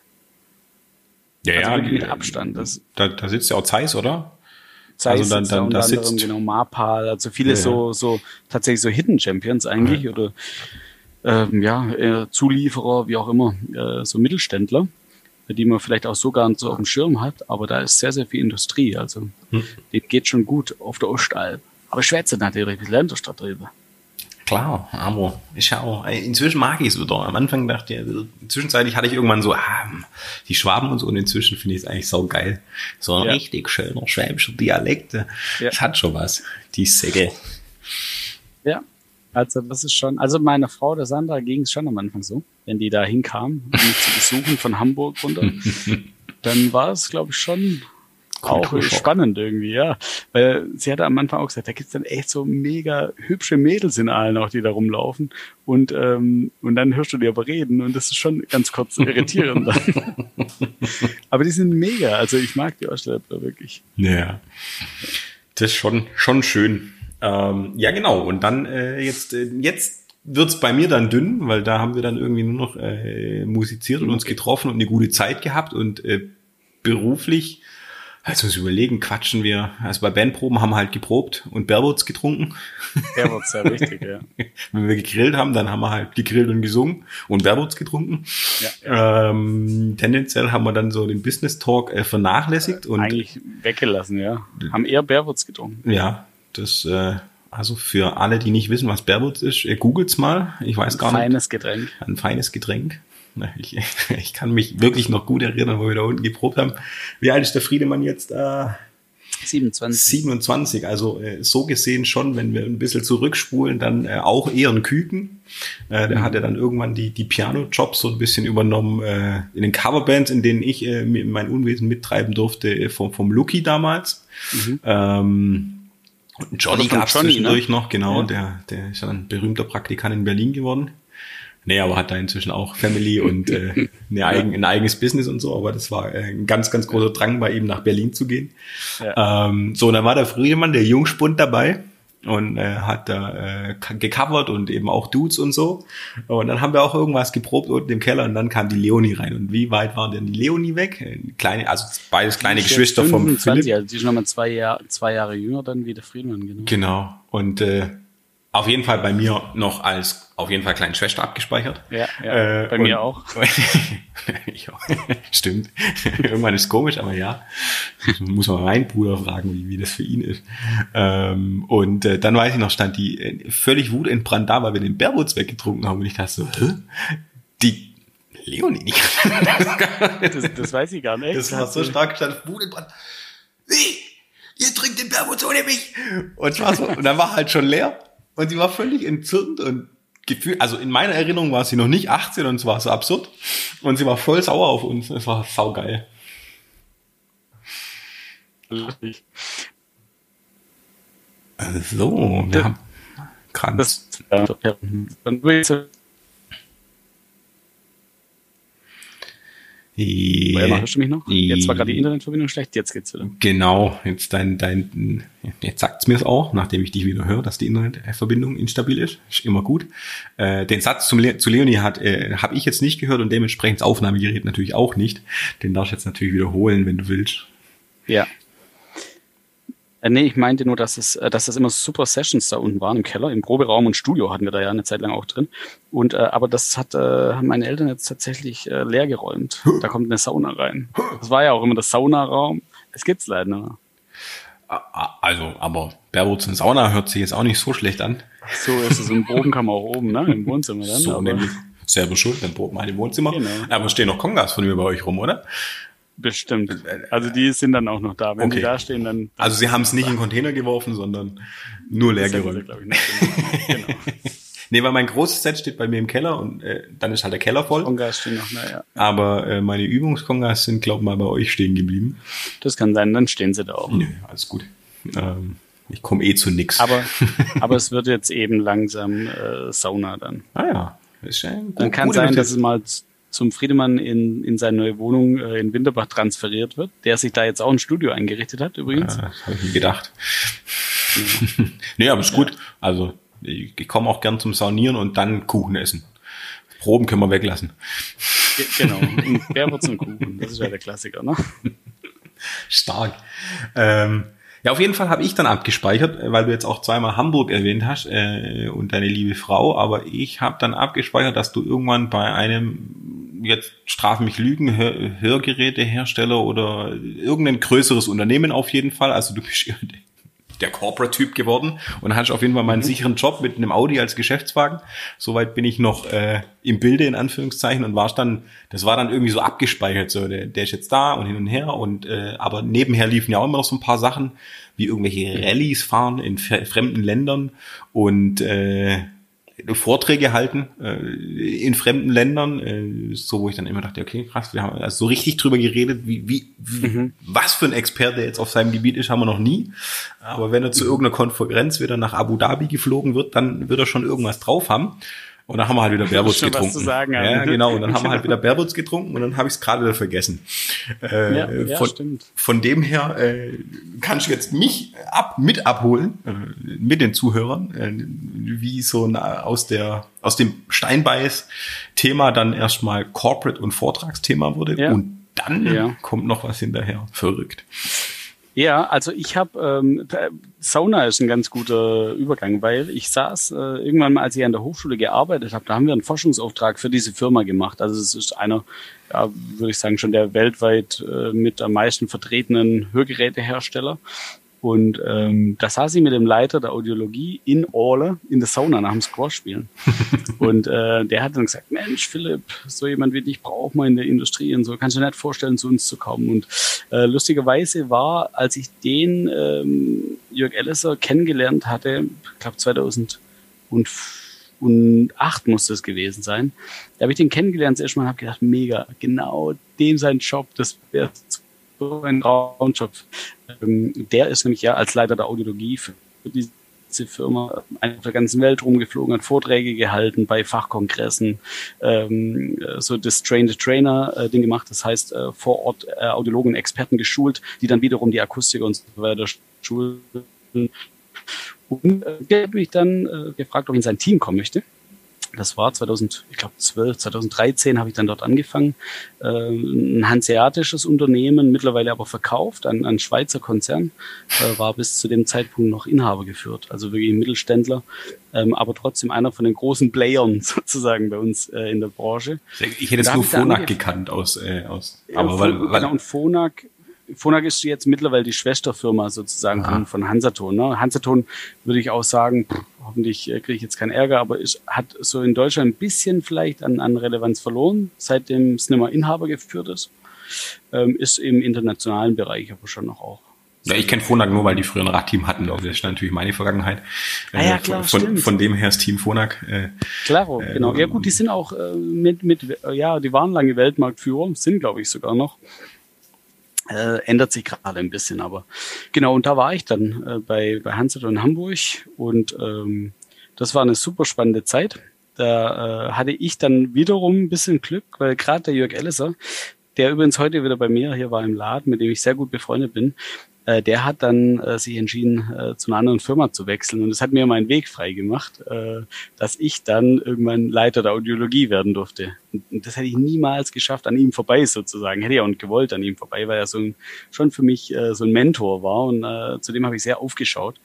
Ja, also ja, mit Abstand. Das, da, da sitzt ja auch Zeiss, oder? Zeiss also dann, dann, da sitzt genau Marpal, also viele ja, so so tatsächlich so Hidden Champions eigentlich ja. oder ähm, ja, äh, Zulieferer, wie auch immer, äh, so Mittelständler, die man vielleicht auch so gar nicht so auf dem Schirm hat, aber da ist sehr, sehr viel Industrie, also hm. dem geht schon gut auf der Ostalb. Aber schwätze natürlich, wie lernt der Stadt drüber. Klar, aber ich ja auch, inzwischen mag ich es wieder. Am Anfang dachte ich, zwischenzeitlich hatte ich irgendwann so, ah, die Schwaben und so, und inzwischen finde ich es eigentlich so geil. So ein ja. richtig schöner schwäbischer Dialekt. Ja. Das hat schon was, die Säge. Ja, also das ist schon, also meine Frau, der Sandra, ging es schon am Anfang so, wenn die da hinkam, um mich zu besuchen von Hamburg runter, [LAUGHS] dann war es, glaube ich, schon auch spannend irgendwie, ja. Weil sie hatte am Anfang auch gesagt, da gibt's dann echt so mega hübsche Mädels in allen auch, die da rumlaufen. Und, ähm, und dann hörst du die aber reden und das ist schon ganz kurz irritierend. [LAUGHS] aber die sind mega. Also ich mag die Aussteller wirklich. Ja. Das ist schon, schon schön. Ähm, ja, genau. Und dann äh, jetzt, äh, jetzt wird's bei mir dann dünn, weil da haben wir dann irgendwie nur noch äh, musiziert und uns getroffen und eine gute Zeit gehabt und äh, beruflich also uns überlegen, quatschen wir. Also bei Bandproben haben wir halt geprobt und Berwurz getrunken. Berwurz, ja [LAUGHS] richtig, ja. Wenn wir gegrillt haben, dann haben wir halt gegrillt und gesungen und Berwurz getrunken. Ja. Ähm, tendenziell haben wir dann so den Business Talk äh, vernachlässigt und eigentlich weggelassen, ja. Haben eher Berwurz getrunken. Ja, das äh, also für alle, die nicht wissen, was Berwurz ist, äh, googelt's mal. Ich weiß gar nicht. Ein feines Getränk. Ein feines Getränk. Ich, [LAUGHS] ich kann mich wirklich noch gut erinnern, wo wir da unten geprobt haben. Wie alt ist der Friedemann jetzt? Äh, 27. 27, also äh, so gesehen schon, wenn wir ein bisschen zurückspulen, dann äh, auch eher ein Küken. Äh, der mhm. hatte dann irgendwann die, die Piano-Jobs so ein bisschen übernommen äh, in den Coverbands, in denen ich äh, mein Unwesen mittreiben durfte, äh, vom, vom Lucky damals. Mhm. Ähm, Johnny gab es zwischendurch ne? noch, genau, ja. der, der ist dann berühmter Praktikant in Berlin geworden. Nee, aber hat da inzwischen auch Family und äh, [LAUGHS] eine eigen, ein eigenes Business und so, aber das war äh, ein ganz, ganz großer Drang bei ihm, nach Berlin zu gehen. Ja. Ähm, so, und dann war der Friedemann, der Jungspund dabei und äh, hat da äh, gecovert und eben auch Dudes und so. Und dann haben wir auch irgendwas geprobt unten im Keller und dann kam die Leonie rein. Und wie weit war denn die Leonie weg? Kleine, also beides kleine Geschwister 25, vom Philipp. Also die ist nochmal zwei, Jahr, zwei Jahre jünger dann wie der Friedemann, genau. Genau. Und äh, auf jeden Fall bei mir noch als auf jeden Fall kleine Schwester abgespeichert. Ja, ja äh, bei mir [LAUGHS] auch. Stimmt. [LAUGHS] Irgendwann ist komisch, aber ja. Muss man meinen Bruder fragen, wie, wie das für ihn ist. Ähm, und äh, dann weiß ich noch, stand die äh, völlig wutentbrannt da, weil wir den Bärwurz weggetrunken haben. Und ich dachte so, Hä? die Leonie. [LAUGHS] das, das weiß ich gar nicht. Das war so stark stand wutentbrannt. Wie? Ihr trinkt den Bärwurz ohne mich? Und, so, und dann war halt schon leer. Und sie war völlig entzürnt und gefühlt, also in meiner Erinnerung war sie noch nicht 18 und es war so absurd. Und sie war voll sauer auf uns. Es war saugeil. Lustig. So, wir haben Kranz. Das, ja, ich Yeah. Hörst du mich noch? Jetzt war gerade die Internetverbindung schlecht, jetzt geht's wieder. Genau, jetzt dein, dein, jetzt sagt's mir's auch, nachdem ich dich wieder höre, dass die Internetverbindung instabil ist. Ist immer gut. Äh, den Satz zum Le zu Leonie hat, äh, habe ich jetzt nicht gehört und dementsprechend das Aufnahmegerät natürlich auch nicht. Den darfst du jetzt natürlich wiederholen, wenn du willst. Ja, äh, nee, ich meinte nur, dass es, äh, dass das immer super Sessions da unten waren im Keller, im Proberaum und Studio hatten wir da ja eine Zeit lang auch drin. Und äh, aber das hat äh, haben meine Eltern jetzt tatsächlich äh, leer geräumt. Da kommt eine Sauna rein. Das war ja auch immer der Saunaraum. Es gibt's leider noch. Also, aber Berwurz und Sauna hört sich jetzt auch nicht so schlecht an. So ist es. Kann man auch oben, ne? Im Wohnzimmer dann. So, nämlich selber schuld, dann proben wir im Wohnzimmer. Genau. Aber stehen noch Kongas von mir bei euch rum, oder? Bestimmt. Also die sind dann auch noch da. Wenn okay. die da stehen, dann. Also sie haben es nicht in den Container geworfen, sondern nur leer geräumt. genau. [LAUGHS] nee, weil mein großes Set steht bei mir im Keller und äh, dann ist halt der Keller voll. Kongas stehen noch, naja. Aber äh, meine Übungskongas sind, glaube ich, mal bei euch stehen geblieben. Das kann sein, dann stehen sie da auch. Nö, alles gut. Ähm, ich komme eh zu nix. Aber, [LAUGHS] aber es wird jetzt eben langsam äh, Sauna dann. Ah ja. Ist ja gut, dann kann sein, dass es mal zum Friedemann in, in seine neue Wohnung äh, in Winterbach transferiert wird, der sich da jetzt auch ein Studio eingerichtet hat übrigens. Ja, das habe ich nie gedacht. Ja. [LAUGHS] nee, aber ist gut. Also ich, ich komme auch gern zum Saunieren und dann Kuchen essen. Proben können wir weglassen. Genau, und Bärwurz und Kuchen, das ist ja der Klassiker, ne? [LAUGHS] Stark. Ähm, ja, auf jeden Fall habe ich dann abgespeichert, weil du jetzt auch zweimal Hamburg erwähnt hast äh, und deine liebe Frau, aber ich habe dann abgespeichert, dass du irgendwann bei einem, jetzt strafen mich Lügen, Hör Hörgerätehersteller oder irgendein größeres Unternehmen auf jeden Fall, also du bist [LAUGHS] der Corporate-Typ geworden und hast auf jeden Fall meinen mhm. sicheren Job mit einem Audi als Geschäftswagen. Soweit bin ich noch äh, im Bilde in Anführungszeichen und war's dann, das war dann irgendwie so abgespeichert, so der, der ist jetzt da und hin und her und äh, aber nebenher liefen ja auch immer noch so ein paar Sachen, wie irgendwelche Rallyes fahren in fremden Ländern und äh, Vorträge halten äh, in fremden Ländern, äh, so wo ich dann immer dachte, okay, krass, wir haben also so richtig drüber geredet, wie, wie, wie mhm. was für ein Experte jetzt auf seinem Gebiet ist, haben wir noch nie. Aber wenn er zu irgendeiner Konferenz wieder nach Abu Dhabi geflogen wird, dann wird er schon irgendwas drauf haben. Und dann haben wir halt wieder [LAUGHS] Bärwurz getrunken. Sagen, ja, genau. Und dann haben wir halt wieder Bärwurz getrunken und dann habe ich es gerade wieder vergessen. Äh, ja, ja, von, stimmt. von dem her äh, kannst du jetzt mich ab mit abholen äh, mit den Zuhörern, äh, wie so na, aus der aus dem Steinbeiß-Thema dann erstmal Corporate und Vortragsthema wurde ja. und dann ja. kommt noch was hinterher. Verrückt. Ja, also ich habe ähm, Sauna ist ein ganz guter Übergang, weil ich saß äh, irgendwann mal, als ich an der Hochschule gearbeitet habe, da haben wir einen Forschungsauftrag für diese Firma gemacht. Also es ist einer, ja, würde ich sagen, schon der weltweit äh, mit am meisten vertretenen Hörgerätehersteller. Und ähm, da saß ich mit dem Leiter der Audiologie in Orle in der Sauna nach dem Squash-Spielen. [LAUGHS] und äh, der hat dann gesagt, Mensch, Philipp, so jemand wie dich braucht man in der Industrie und so, kannst du dir nicht vorstellen, zu uns zu kommen. Und äh, lustigerweise war, als ich den ähm, Jörg Ellisser kennengelernt hatte, ich glaube 2008 muss das gewesen sein, da habe ich den kennengelernt das erste Mal und habe gedacht, mega, genau dem sein Job, das wäre so ein Traumjob. Ähm, der ist nämlich ja als Leiter der Audiologie für diese Firma auf der ganzen Welt rumgeflogen, hat Vorträge gehalten bei Fachkongressen, ähm, so das Train-the-Trainer-Ding gemacht, das heißt äh, vor Ort äh, Audiologen Experten geschult, die dann wiederum die Akustiker und so weiter schulen. Und äh, der hat mich dann äh, gefragt, ob ich in sein Team kommen möchte. Das war 2000, ich glaube 12, 2013 habe ich dann dort angefangen. Äh, ein hanseatisches Unternehmen, mittlerweile aber verkauft, ein, ein Schweizer Konzern, äh, war bis zu dem Zeitpunkt noch Inhaber geführt, also wirklich Mittelständler, ähm, aber trotzdem einer von den großen Playern [LAUGHS] sozusagen bei uns äh, in der Branche. Ich hätte es nur Phonak gekannt aus, äh, aus aber ja, weil, weil, genau, und Phonak Phonak ist jetzt mittlerweile die Schwesterfirma sozusagen von, von Hansaton. Ne? Hansaton würde ich auch sagen, pff, hoffentlich äh, kriege ich jetzt keinen Ärger, aber es hat so in Deutschland ein bisschen vielleicht an, an Relevanz verloren, seitdem es nicht mehr Inhaber geführt ist. Ähm, ist im internationalen Bereich aber schon noch auch. Ja, ich kenne Phonak nur, weil die früher ein Radteam hatten. Das ist natürlich meine Vergangenheit. Ah, ja, klar, von, von, von, dem her ist Team Phonak. Äh, Klaro, äh, genau. Ja gut, die sind auch äh, mit, mit, ja, die waren lange Weltmarktführer, sind glaube ich sogar noch. Äh, ändert sich gerade ein bisschen, aber genau, und da war ich dann äh, bei, bei Hansel in Hamburg und ähm, das war eine super spannende Zeit. Da äh, hatte ich dann wiederum ein bisschen Glück, weil gerade der Jörg Ellisser, der übrigens heute wieder bei mir hier war im Laden, mit dem ich sehr gut befreundet bin, äh, der hat dann äh, sich entschieden, äh, zu einer anderen Firma zu wechseln. Und das hat mir meinen Weg frei gemacht, äh, dass ich dann irgendwann Leiter der Audiologie werden durfte. Und, das hätte ich niemals geschafft, an ihm vorbei sozusagen. Hätte ich auch nicht gewollt an ihm vorbei, weil er so ein, schon für mich äh, so ein Mentor war. Und äh, zu dem habe ich sehr aufgeschaut.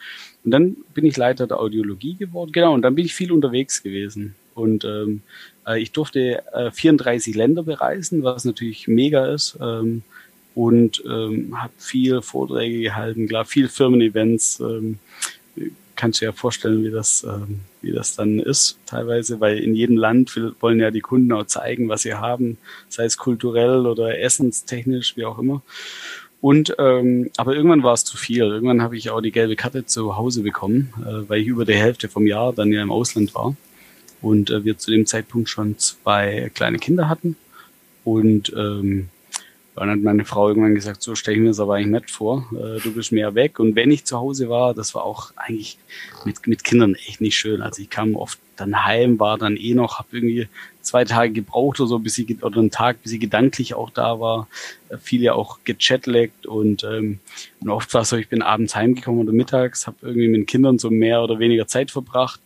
Und dann bin ich Leiter der Audiologie geworden. Genau, und dann bin ich viel unterwegs gewesen. Und ähm, äh, ich durfte äh, 34 Länder bereisen, was natürlich mega ist. Ähm, und ähm, habe viel Vorträge gehalten, klar, viel Firmen-Events, ähm, kannst du ja vorstellen, wie das, ähm, wie das dann ist teilweise, weil in jedem Land wollen ja die Kunden auch zeigen, was sie haben, sei es kulturell oder essenstechnisch, wie auch immer. Und ähm, aber irgendwann war es zu viel. Irgendwann habe ich auch die gelbe Karte zu Hause bekommen, äh, weil ich über die Hälfte vom Jahr dann ja im Ausland war und äh, wir zu dem Zeitpunkt schon zwei kleine Kinder hatten und ähm, dann hat meine Frau irgendwann gesagt, so stelle ich mir das aber eigentlich nicht vor, äh, du bist mehr weg. Und wenn ich zu Hause war, das war auch eigentlich mit, mit Kindern echt nicht schön. Also ich kam oft dann heim, war dann eh noch, habe irgendwie zwei Tage gebraucht oder so, bis sie, oder einen Tag, bis sie gedanklich auch da war. Äh, viel ja auch gechatleckt und, ähm, und oft war es so, ich bin abends heimgekommen oder mittags, habe irgendwie mit den Kindern so mehr oder weniger Zeit verbracht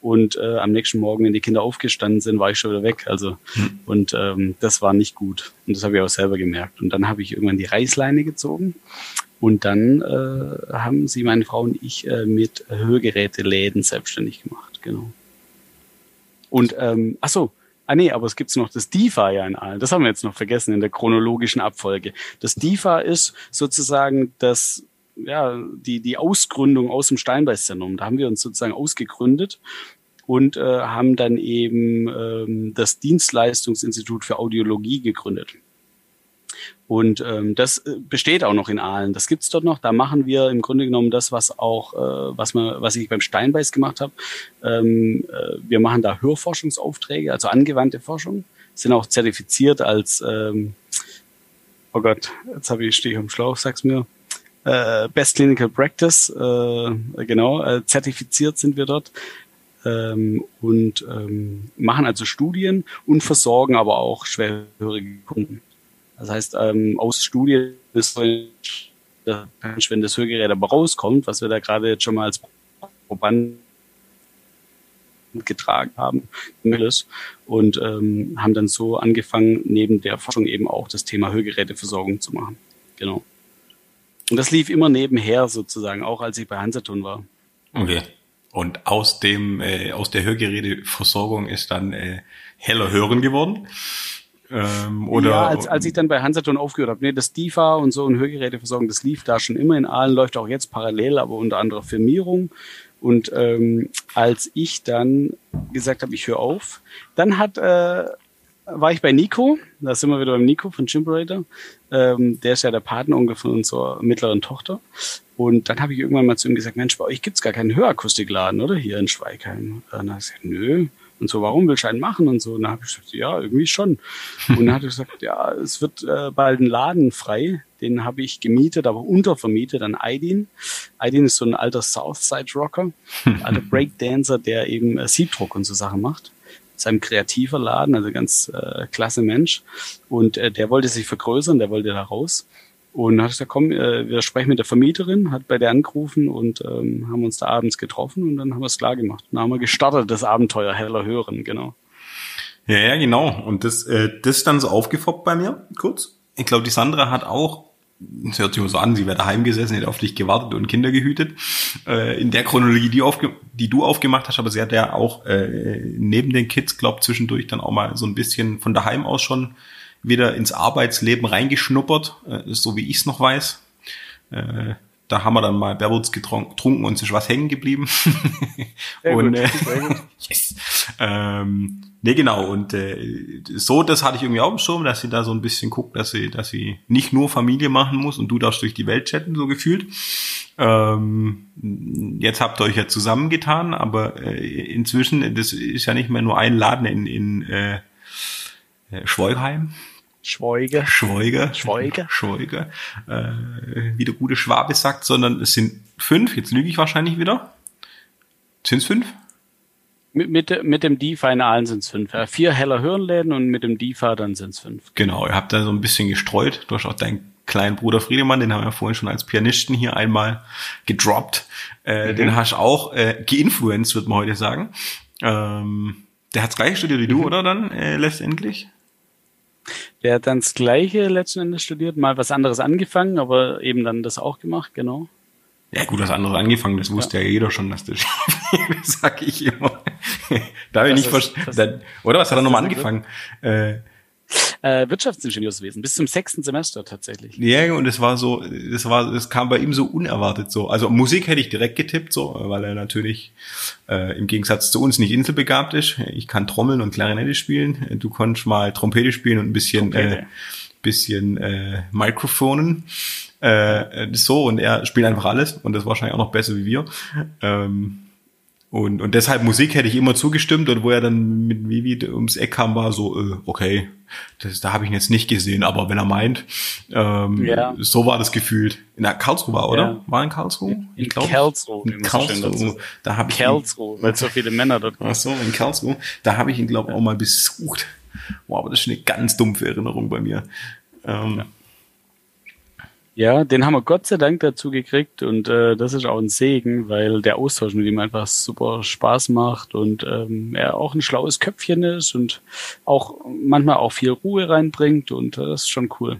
und äh, am nächsten Morgen, wenn die Kinder aufgestanden sind, war ich schon wieder weg. Also hm. und ähm, das war nicht gut und das habe ich auch selber gemerkt. Und dann habe ich irgendwann die Reißleine gezogen und dann äh, haben sie, meine Frau und ich, äh, mit Hörgeräteläden selbstständig gemacht. Genau. Und ähm, ach so, Ah nee, aber es gibt noch das DIFA ja in allen. Das haben wir jetzt noch vergessen in der chronologischen Abfolge. Das DIFA ist sozusagen das ja, die, die Ausgründung aus dem Steinbeißzentrum. Da haben wir uns sozusagen ausgegründet und äh, haben dann eben ähm, das Dienstleistungsinstitut für Audiologie gegründet. Und ähm, das äh, besteht auch noch in Aalen. Das gibt's dort noch. Da machen wir im Grunde genommen das, was auch, äh, was man, was ich beim Steinbeiß gemacht habe. Ähm, äh, wir machen da Hörforschungsaufträge, also angewandte Forschung, sind auch zertifiziert als, ähm, oh Gott, jetzt habe ich stehe ich am Schlauch, sag's mir, äh, Best Clinical Practice, äh, genau, äh, zertifiziert sind wir dort ähm, und ähm, machen also Studien und versorgen aber auch schwerhörige Kunden. Das heißt, ähm, aus Studien ist, wenn das Hörgerät aber rauskommt, was wir da gerade jetzt schon mal als Proband getragen haben und ähm, haben dann so angefangen, neben der Forschung eben auch das Thema Hörgeräteversorgung zu machen. Genau. Und das lief immer nebenher sozusagen, auch als ich bei Hansaton war. Okay. Und aus dem, äh, aus der Hörgeräteversorgung ist dann äh, heller Hören geworden. Ähm, oder ja, als, als ich dann bei Hansaton aufgehört habe, nee, das DIFA und so und Hörgeräteversorgung, das lief da schon immer in Aalen, läuft auch jetzt parallel, aber unter anderem Firmierung. Und ähm, als ich dann gesagt habe, ich höre auf, dann hat äh, war ich bei Nico, da sind wir wieder beim Nico von Chimperator. Ähm, der ist ja der Partneronkel von unserer mittleren Tochter. Und dann habe ich irgendwann mal zu ihm gesagt, Mensch, bei euch gibt's gar keinen Hörakustikladen, oder? Hier in Schweigheim. Und dann hat er gesagt, nö. Und so, warum willst du einen machen? Und so, und dann habe ich gesagt, ja, irgendwie schon. Und dann hat er gesagt, ja, es wird äh, bald ein Laden frei. Den habe ich gemietet, aber untervermietet an Aidin. Aidin ist so ein alter Southside Rocker, [LAUGHS] alter Breakdancer, der eben äh, Siebdruck und so Sachen macht seinem kreativer Laden, also ganz äh, klasse Mensch. Und äh, der wollte sich vergrößern, der wollte da raus. Und hat gesagt, komm, äh, wir sprechen mit der Vermieterin, hat bei der angerufen und ähm, haben uns da abends getroffen und dann haben wir es klar gemacht. Dann haben wir gestartet, das Abenteuer heller hören, genau. Ja, ja, genau. Und das, äh, das ist dann so aufgefoppt bei mir, kurz. Ich glaube, die Sandra hat auch es hört sich immer so an, sie wäre daheim gesessen, hätte auf dich gewartet und Kinder gehütet. Äh, in der Chronologie, die, aufge die du aufgemacht hast, aber sie hat ja auch äh, neben den Kids, glaub zwischendurch dann auch mal so ein bisschen von daheim aus schon wieder ins Arbeitsleben reingeschnuppert, äh, so wie ich es noch weiß. Äh, da haben wir dann mal Berwurz getrunken und es ist was hängen geblieben. [LAUGHS] und äh, [LAUGHS] yes. ähm, nee, genau. Und äh, so, das hatte ich irgendwie auch im Schirm, dass sie da so ein bisschen guckt, dass sie, dass sie nicht nur Familie machen muss und du darfst durch die Welt chatten, so gefühlt. Ähm, jetzt habt ihr euch ja zusammengetan, aber äh, inzwischen, das ist ja nicht mehr nur ein Laden in, in äh, Schwolheim, Schweuge. Schweuge. Schweuge. Schweuge. Äh, wie der gute Schwabe sagt, sondern es sind fünf, jetzt lüge ich wahrscheinlich wieder. Sind es fünf? Mit, mit, mit dem DIFA in allen sind es fünf. Ja, vier heller Hirnläden und mit dem DIFA dann sind es fünf. Genau, ihr habt da so ein bisschen gestreut. Du hast auch deinen kleinen Bruder Friedemann, den haben wir vorhin schon als Pianisten hier einmal gedroppt. Äh, mhm. Den hast du auch äh, geinfluenced, wird man heute sagen. Ähm, der hat's gleich studiert wie du, mhm. oder dann äh, letztendlich? Der hat dann das Gleiche letzten Endes studiert, mal was anderes angefangen, aber eben dann das auch gemacht, genau. Ja, gut, was anderes angefangen, das wusste ja, ja jeder schon, dass das [LAUGHS] sag ich immer. [LAUGHS] da habe ich nicht verstanden. Oder was hat er nochmal angefangen? Äh, Äh, Wirtschaftsingenieurswesen, bis zum sechsten Semester tatsächlich. Ja, und es war so, es war, es kam bei ihm so unerwartet so. Also Musik hätte ich direkt getippt, so, weil er natürlich äh, im Gegensatz zu uns nicht inselbegabt ist. Ich kann Trommeln und Klarinette spielen. Du konntest mal Trompete spielen und ein bisschen, äh, bisschen äh, Mikrofonen. Äh, so, und er spielt einfach alles und das wahrscheinlich auch noch besser wie wir. Ähm, und, und deshalb Musik hätte ich immer zugestimmt und wo er dann mit Vivi ums Eck kam, war so, äh, okay, das, da habe ich ihn jetzt nicht gesehen, aber wenn er meint, ähm, ja. so war das gefühlt. In Karlsruhe war, oder? Ja. War in Karlsruhe? In, in Karlsruhe. In Karlsruhe. Da habe ich Karlsruhe, weil so viele Männer dort Ach so, in Karlsruhe. Da habe ich ihn, glaube ich, auch mal besucht. Wow, aber das ist eine ganz dumpfe Erinnerung bei mir. Ähm, ja. Ja, den haben wir Gott sei Dank dazu gekriegt und äh, das ist auch ein Segen, weil der Austausch mit ihm einfach super Spaß macht und ähm, er auch ein schlaues Köpfchen ist und auch manchmal auch viel Ruhe reinbringt und äh, das ist schon cool.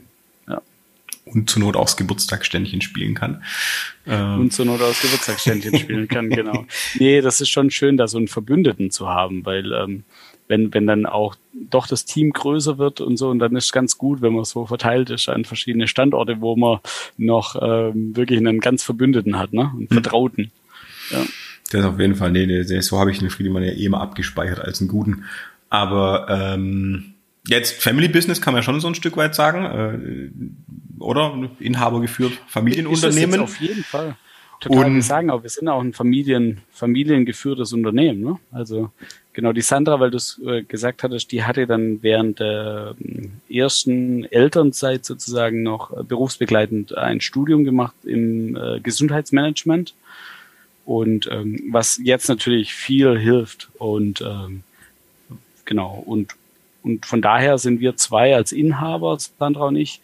Ja. Und zur Not auch das Geburtstagsständchen spielen kann. Ähm. Und zur Not auch das Geburtstagsständchen spielen kann, genau. [LAUGHS] Nee, das ist schon schön, da so einen Verbündeten zu haben, weil ähm, wenn, wenn dann auch doch das Team größer wird und so, und dann ist es ganz gut, wenn man so verteilt ist an verschiedene Standorte, wo man noch ähm, wirklich einen ganz Verbündeten hat, ne? Einen mhm. Vertrauten. Ja. Das ist auf jeden Fall, nee, nee so habe ich den Friedemann ja eh immer abgespeichert als einen guten. Aber ähm, jetzt Family Business kann man ja schon so ein Stück weit sagen, äh, oder? Inhaber geführt, Familienunternehmen. auf jeden Fall. Total, und, wir sagen auch, wir sind auch ein Familien, familiengeführtes Unternehmen. Ne? Also Genau, die Sandra, weil du es äh, gesagt hattest, die hatte dann während der äh, ersten Elternzeit sozusagen noch äh, berufsbegleitend ein Studium gemacht im äh, Gesundheitsmanagement. Und ähm, was jetzt natürlich viel hilft. Und ähm, genau, und, und von daher sind wir zwei als Inhaber, Sandra und ich,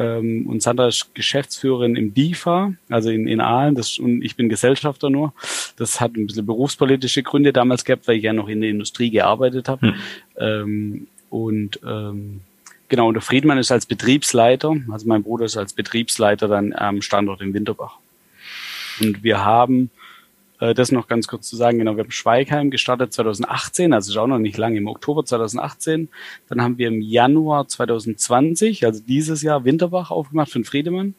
ähm, und Sandra ist Geschäftsführerin im DIFA, also in, in Aalen, das, und ich bin Gesellschafter nur. Das hat ein bisschen berufspolitische Gründe damals gehabt, weil ich ja noch in der Industrie gearbeitet habe. Hm. Ähm, und ähm, genau, und der Friedmann ist als Betriebsleiter, also mein Bruder ist als Betriebsleiter dann am Standort in Winterbach. Und wir haben äh, das noch ganz kurz zu sagen, genau, wir haben Schweigheim gestartet 2018, also ist auch noch nicht lange, im Oktober 2018. Dann haben wir im Januar 2020, also dieses Jahr, Winterbach aufgemacht für den Friedemann.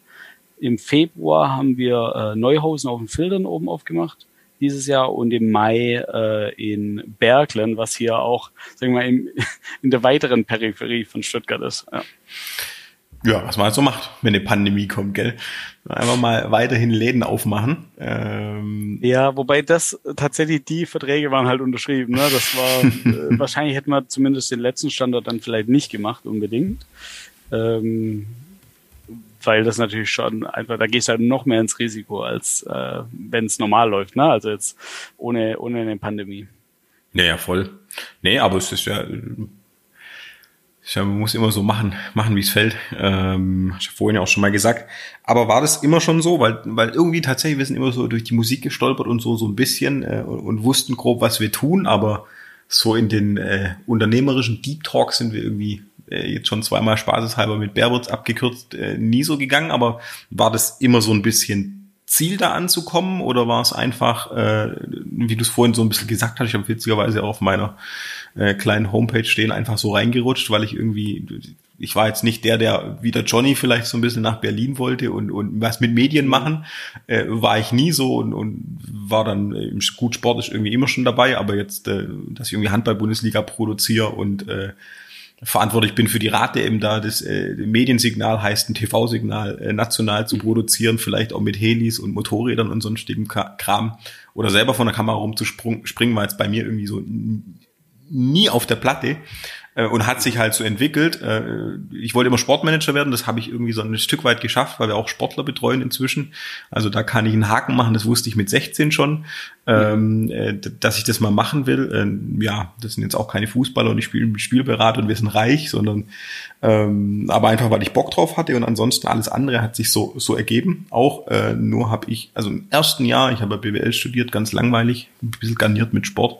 Im Februar haben wir äh, Neuhausen auf den Filtern oben aufgemacht dieses Jahr und im Mai äh, in Berglen, was hier auch, sagen wir mal, im, [LAUGHS] in der weiteren Peripherie von Stuttgart ist. Ja ja, was man halt so macht, wenn eine Pandemie kommt, gell? Einfach mal weiterhin Läden aufmachen. Ähm ja, wobei das tatsächlich die Verträge waren halt unterschrieben. Ne? Das war [LAUGHS] äh, wahrscheinlich hätten wir zumindest den letzten Standort dann vielleicht nicht gemacht unbedingt, ähm, weil das natürlich schon einfach da gehst du halt noch mehr ins Risiko als äh, wenn es normal läuft. Ne? Also jetzt ohne ohne eine Pandemie. Ja, ja, voll. Nee, aber es ist ja ja, man muss immer so machen, machen wie es fällt. Ähm, ich habe vorhin ja auch schon mal gesagt. Aber war das immer schon so? Weil, weil irgendwie tatsächlich, wir sind immer so durch die Musik gestolpert und so, so ein bisschen äh, und, und wussten grob, was wir tun. Aber so in den äh, unternehmerischen Deep Talks sind wir irgendwie äh, jetzt schon zweimal spaßeshalber mit Bearwoods abgekürzt äh, nie so gegangen. Aber war das immer so ein bisschen Ziel da anzukommen oder war es einfach, äh, wie du es vorhin so ein bisschen gesagt hast, ich habe witzigerweise auch auf meiner äh, kleinen Homepage stehen, einfach so reingerutscht, weil ich irgendwie, ich war jetzt nicht der, der wie der Johnny vielleicht so ein bisschen nach Berlin wollte und, und was mit Medien machen, äh, war ich nie so und, und war dann im gut sportisch irgendwie immer schon dabei, aber jetzt, äh, dass ich irgendwie Handball-Bundesliga produziere und äh, verantwortlich bin für die Rate eben da, das äh, Mediensignal heißt ein TV-Signal äh, national zu produzieren, vielleicht auch mit Helis und Motorrädern und sonstigem Kram oder selber von der Kamera rumzuspringen, war jetzt bei mir irgendwie so nie auf der Platte äh, und hat sich halt so entwickelt. Äh, ich wollte immer Sportmanager werden, das habe ich irgendwie so ein Stück weit geschafft, weil wir auch Sportler betreuen inzwischen. Also da kann ich einen Haken machen, das wusste ich mit 16 schon, ähm, äh, dass ich das mal machen will. Ähm, ja, das sind jetzt auch keine Fußballer und ich spiele Spielberater und wir sind reich, sondern ähm, aber einfach, weil ich Bock drauf hatte und ansonsten alles andere hat sich so, so ergeben. Auch äh, nur habe ich, also im ersten Jahr, ich habe BWL studiert, ganz langweilig, ein bisschen garniert mit Sport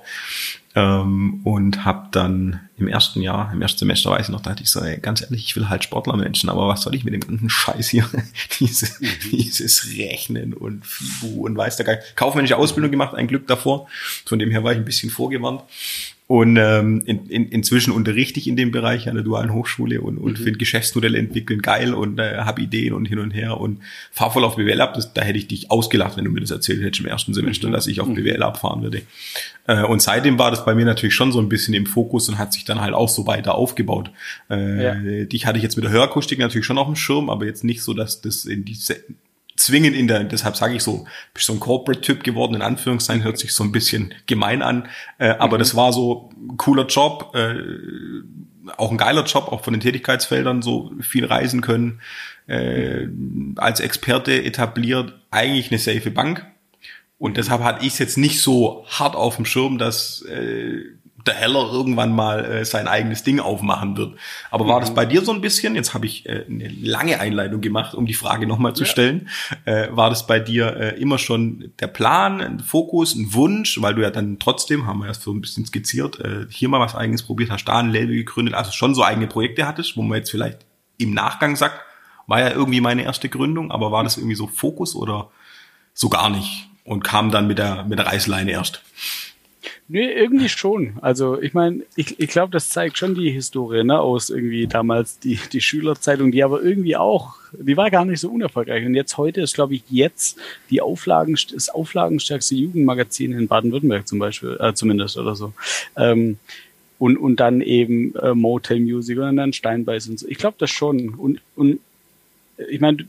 ähm, und habe dann im ersten Jahr, im ersten Semester weiß ich noch, da hatte ich so, ey, ganz ehrlich, ich will halt Sportlermenschen, aber was soll ich mit dem ganzen Scheiß hier? [LAUGHS] dieses, mhm. dieses Rechnen und FIBU und weiß der Geil. Kaufmännische Ausbildung gemacht, ein Glück davor. Von dem her war ich ein bisschen vorgewarnt. Und ähm, in, in, inzwischen unterrichte ich in dem Bereich an der dualen Hochschule und, und mhm. finde Geschäftsmodelle entwickeln geil und äh, habe Ideen und hin und her und fahr voll auf BWL ab. Das, da hätte ich dich ausgelacht, wenn du mir das erzählt hättest im ersten Semester, mhm. dass ich auf mhm. BWL abfahren würde. Äh, und seitdem war das bei mir natürlich schon so ein bisschen im Fokus und hat sich dann halt auch so weiter aufgebaut. Äh, ja. Dich hatte ich jetzt mit der Hörakustik natürlich schon auf dem Schirm, aber jetzt nicht so, dass das in die zwingend in der, deshalb sage ich so, bist so ein Corporate-Typ geworden, in Anführungszeichen, hört sich so ein bisschen gemein an, äh, aber mhm. das war so ein cooler Job, äh, auch ein geiler Job, auch von den Tätigkeitsfeldern so viel reisen können, äh, als Experte etabliert, eigentlich eine safe Bank. Und deshalb hatte ich es jetzt nicht so hart auf dem Schirm, dass äh, der Heller irgendwann mal äh, sein eigenes Ding aufmachen wird. Aber war mhm. das bei dir so ein bisschen? Jetzt habe ich äh, eine lange Einleitung gemacht, um die Frage nochmal zu ja. stellen. Äh, war das bei dir äh, immer schon der Plan, ein Fokus, ein Wunsch, weil du ja dann trotzdem, haben wir erst so ein bisschen skizziert, äh, hier mal was eigenes probiert hast, da ein Label gegründet, also schon so eigene Projekte hattest, wo man jetzt vielleicht im Nachgang sagt, war ja irgendwie meine erste Gründung, aber war das irgendwie so Fokus oder so gar nicht und kam dann mit der, mit der Reißleine erst? Nee, irgendwie schon. Also ich meine, ich, ich glaube, das zeigt schon die Historie ne, aus irgendwie damals die, die Schülerzeitung, die aber irgendwie auch, die war gar nicht so unerfolgreich. Und jetzt heute ist, glaube ich, jetzt die Auflagen, das auflagenstärkste Jugendmagazin in Baden-Württemberg zum Beispiel, äh, zumindest oder so. Ähm, und, und dann eben äh, Motel Music und dann Steinbeiß und so. Ich glaube das schon. Und, und ich meine,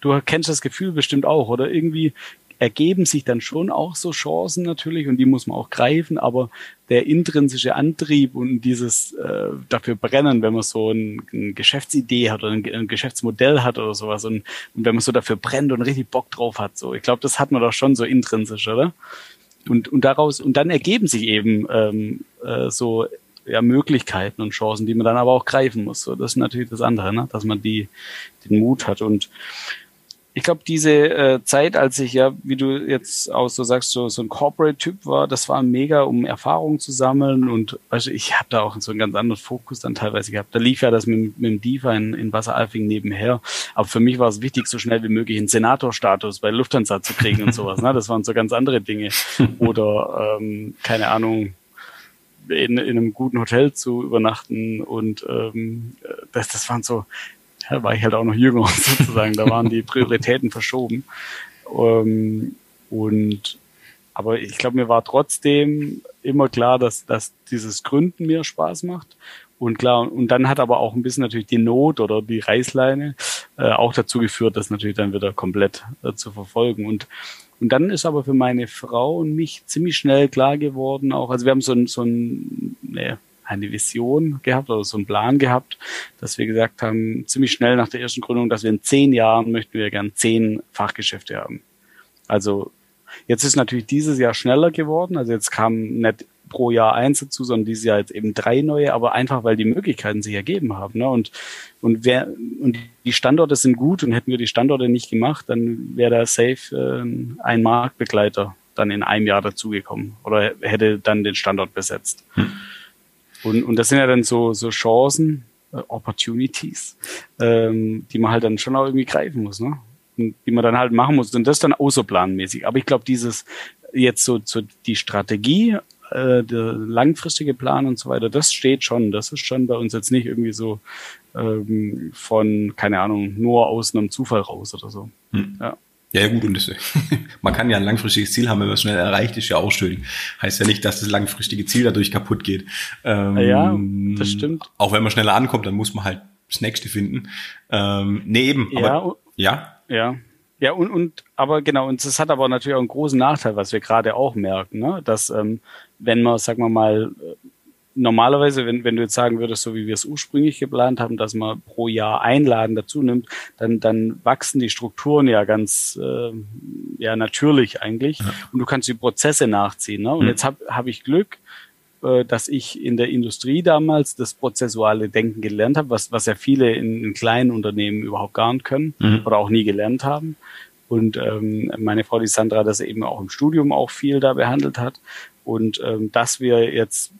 du kennst das Gefühl bestimmt auch, oder? Irgendwie ergeben sich dann schon auch so Chancen natürlich und die muss man auch greifen, aber der intrinsische Antrieb und dieses äh, dafür brennen, wenn man so ein, eine Geschäftsidee hat oder ein, ein, Geschäftsmodell hat oder sowas und, und wenn man so dafür brennt und richtig Bock drauf hat, so ich glaube, das hat man doch schon so intrinsisch, oder? Und, und daraus und dann ergeben sich eben ähm, äh, so ja, Möglichkeiten und Chancen, die man dann aber auch greifen muss. So, das ist natürlich das andere, ne? dass man die den Mut hat und ich glaube, diese äh, Zeit, als ich ja, wie du jetzt auch so sagst, so, so ein Corporate-Typ war, das war mega, um Erfahrungen zu sammeln und weißt du, ich habe da auch so einen ganz anderen Fokus dann teilweise gehabt. Da lief ja das mit, mit dem DIFA in, in Wasseralfing nebenher. Aber für mich war es wichtig, so schnell wie möglich einen Senatorstatus bei Lufthansa zu kriegen und sowas. Ne? Das waren so ganz andere Dinge. Oder ähm, keine Ahnung, in, in einem guten Hotel zu übernachten und ähm, das, das waren so, ja, war ich halt auch noch jünger [LAUGHS] sozusagen, da waren die Prioritäten verschoben. Ähm, und aber ich glaube, mir war trotzdem immer klar, dass, dass dieses Gründen mir Spaß macht. Und klar, und dann hat aber auch ein bisschen natürlich die Not oder die Reißleine äh, auch dazu geführt, das natürlich dann wieder komplett äh, zu verfolgen. Und, und dann ist aber für meine Frau und mich ziemlich schnell klar geworden, auch, also wir haben so ein, so ein, ne, eine Vision gehabt oder so einen Plan gehabt, dass wir gesagt haben, ziemlich schnell nach der ersten Gründung, dass wir in zehn Jahren möchten wir gern zehn Fachgeschäfte haben. Also jetzt ist natürlich dieses Jahr schneller geworden. Also jetzt kam nicht pro Jahr eins dazu, sondern dieses Jahr jetzt eben drei neue, aber einfach weil die Möglichkeiten sich ergeben haben. Ne? Und und wer und die Standorte sind gut und hätten wir die Standorte nicht gemacht, dann wäre da safe äh, ein Marktbegleiter dann in einem Jahr dazugekommen oder hätte dann den Standort besetzt. Hm. Und, und das sind ja dann so, so Chancen, äh, Opportunities, ähm, die man halt dann schon auch irgendwie greifen muss, ne? Und die man dann halt machen muss. Und das dann außerplanmäßig. Aber ich glaube, dieses jetzt so, so die Strategie, äh, der langfristige Plan und so weiter, das steht schon. Das ist schon bei uns jetzt nicht irgendwie so ähm, von, keine Ahnung, nur aus einem Zufall raus oder so. Hm. Ja. Ja, gut, und das, [LAUGHS] man kann ja ein langfristiges Ziel haben, wenn man es schnell erreicht, ist ja auch schön. Heißt ja nicht, dass das langfristige Ziel dadurch kaputt geht. Ähm, ja, das stimmt. Auch wenn man schneller ankommt, dann muss man halt das nächste finden. Ähm, nee, eben. Aber, ja. Ja. Ja, und, und aber genau, und es hat aber natürlich auch einen großen Nachteil, was wir gerade auch merken, ne? dass ähm, wenn man, sagen wir mal, normalerweise, wenn, wenn du jetzt sagen würdest, so wie wir es ursprünglich geplant haben, dass man pro Jahr Einladen dazu nimmt, dann, dann wachsen die Strukturen ja ganz äh, ja natürlich eigentlich ja. und du kannst die Prozesse nachziehen. Ne? Und mhm. jetzt habe hab ich Glück, äh, dass ich in der Industrie damals das prozessuale Denken gelernt habe, was, was ja viele in, in kleinen Unternehmen überhaupt gar nicht können mhm. oder auch nie gelernt haben. Und ähm, meine Frau, die Sandra, das eben auch im Studium auch viel da behandelt hat. Und ähm, dass wir jetzt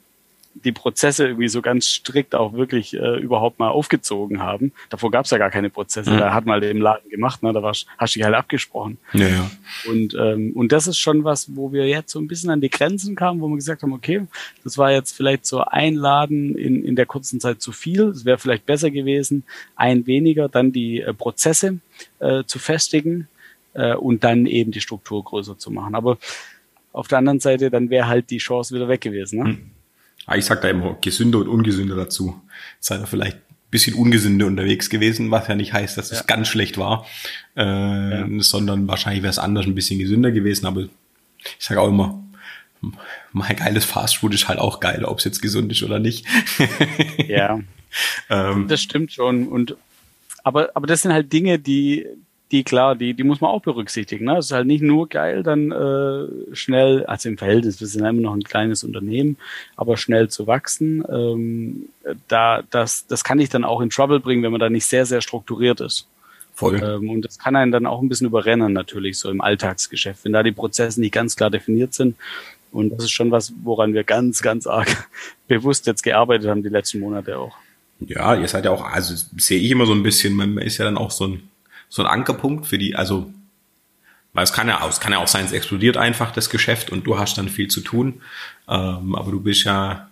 die Prozesse irgendwie so ganz strikt auch wirklich äh, überhaupt mal aufgezogen haben. Davor gab es ja gar keine Prozesse. Mhm. Da hat mal den Laden gemacht, ne? da warst, hast du dich halt abgesprochen. Ja, ja. Und, ähm, und das ist schon was, wo wir jetzt so ein bisschen an die Grenzen kamen, wo wir gesagt haben, okay, das war jetzt vielleicht so ein Laden in, in der kurzen Zeit zu viel. Es wäre vielleicht besser gewesen, ein weniger, dann die äh, Prozesse äh, zu festigen äh, und dann eben die Struktur größer zu machen. Aber auf der anderen Seite, dann wäre halt die Chance wieder weg gewesen. Ne? Hm. Ah, ich sag da immer gesünder und ungesünder dazu. Seid ihr vielleicht ein bisschen ungesünder unterwegs gewesen, was ja nicht heißt, dass es ja. ganz schlecht war, äh, ja. sondern wahrscheinlich wäre es anders ein bisschen gesünder gewesen. Aber ich sage auch immer, mein geiles Fastfood ist halt auch geil, ob es jetzt gesund ist oder nicht. ja, [LAUGHS] ähm, das stimmt schon. Und aber aber das sind halt Dinge, die die klar, die, die muss man auch berücksichtigen. Ne? Es ist halt nicht nur geil, dann äh, schnell, also im Verhältnis, wir sind ja immer noch ein kleines Unternehmen, aber schnell zu wachsen, ähm, da, das, das kann ich dann auch in Trouble bringen, wenn man da nicht sehr, sehr strukturiert ist. Voll. Ähm, und das kann einen dann auch ein bisschen überrennen, natürlich, so im Alltagsgeschäft, wenn da die Prozesse nicht ganz klar definiert sind. Und das ist schon was, woran wir ganz, ganz arg [LAUGHS] bewusst jetzt gearbeitet haben, die letzten Monate auch. Ja, ihr seid ja auch, also sehe ich immer so ein bisschen, man ist ja dann auch so ein so ein Ankerpunkt für die, also weil es kann ja, es kann ja auch sein, es explodiert einfach das Geschäft und du hast dann viel zu tun. Ähm, aber du bist ja,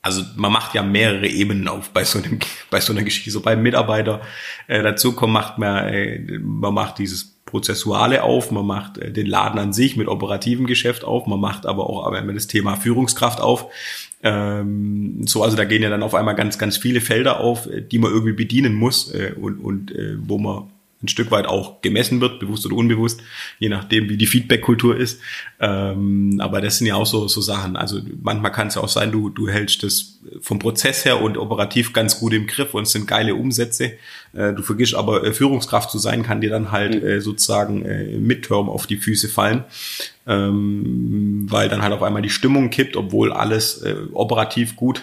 also man macht ja mehrere Ebenen auf bei so einem, [LAUGHS] bei so einer Geschichte. So beim Mitarbeiter äh, dazu kommt, macht man, äh, man macht dieses Prozessuale auf, man macht äh, den Laden an sich mit operativem Geschäft auf, man macht aber auch aber das Thema Führungskraft auf. Ähm, so, also da gehen ja dann auf einmal ganz, ganz viele Felder auf, die man irgendwie bedienen muss äh, und, und äh, wo man ein Stück weit auch gemessen wird, bewusst oder unbewusst, je nachdem, wie die Feedback-Kultur ist. Ähm, aber das sind ja auch so, so Sachen. Also manchmal kann es ja auch sein, du, du hältst das vom Prozess her und operativ ganz gut im Griff und es sind geile Umsätze. Äh, du vergisst aber äh, Führungskraft zu sein, kann dir dann halt mhm. äh, sozusagen äh, Midterm auf die Füße fallen. Ähm, weil dann halt auf einmal die Stimmung kippt, obwohl alles äh, operativ gut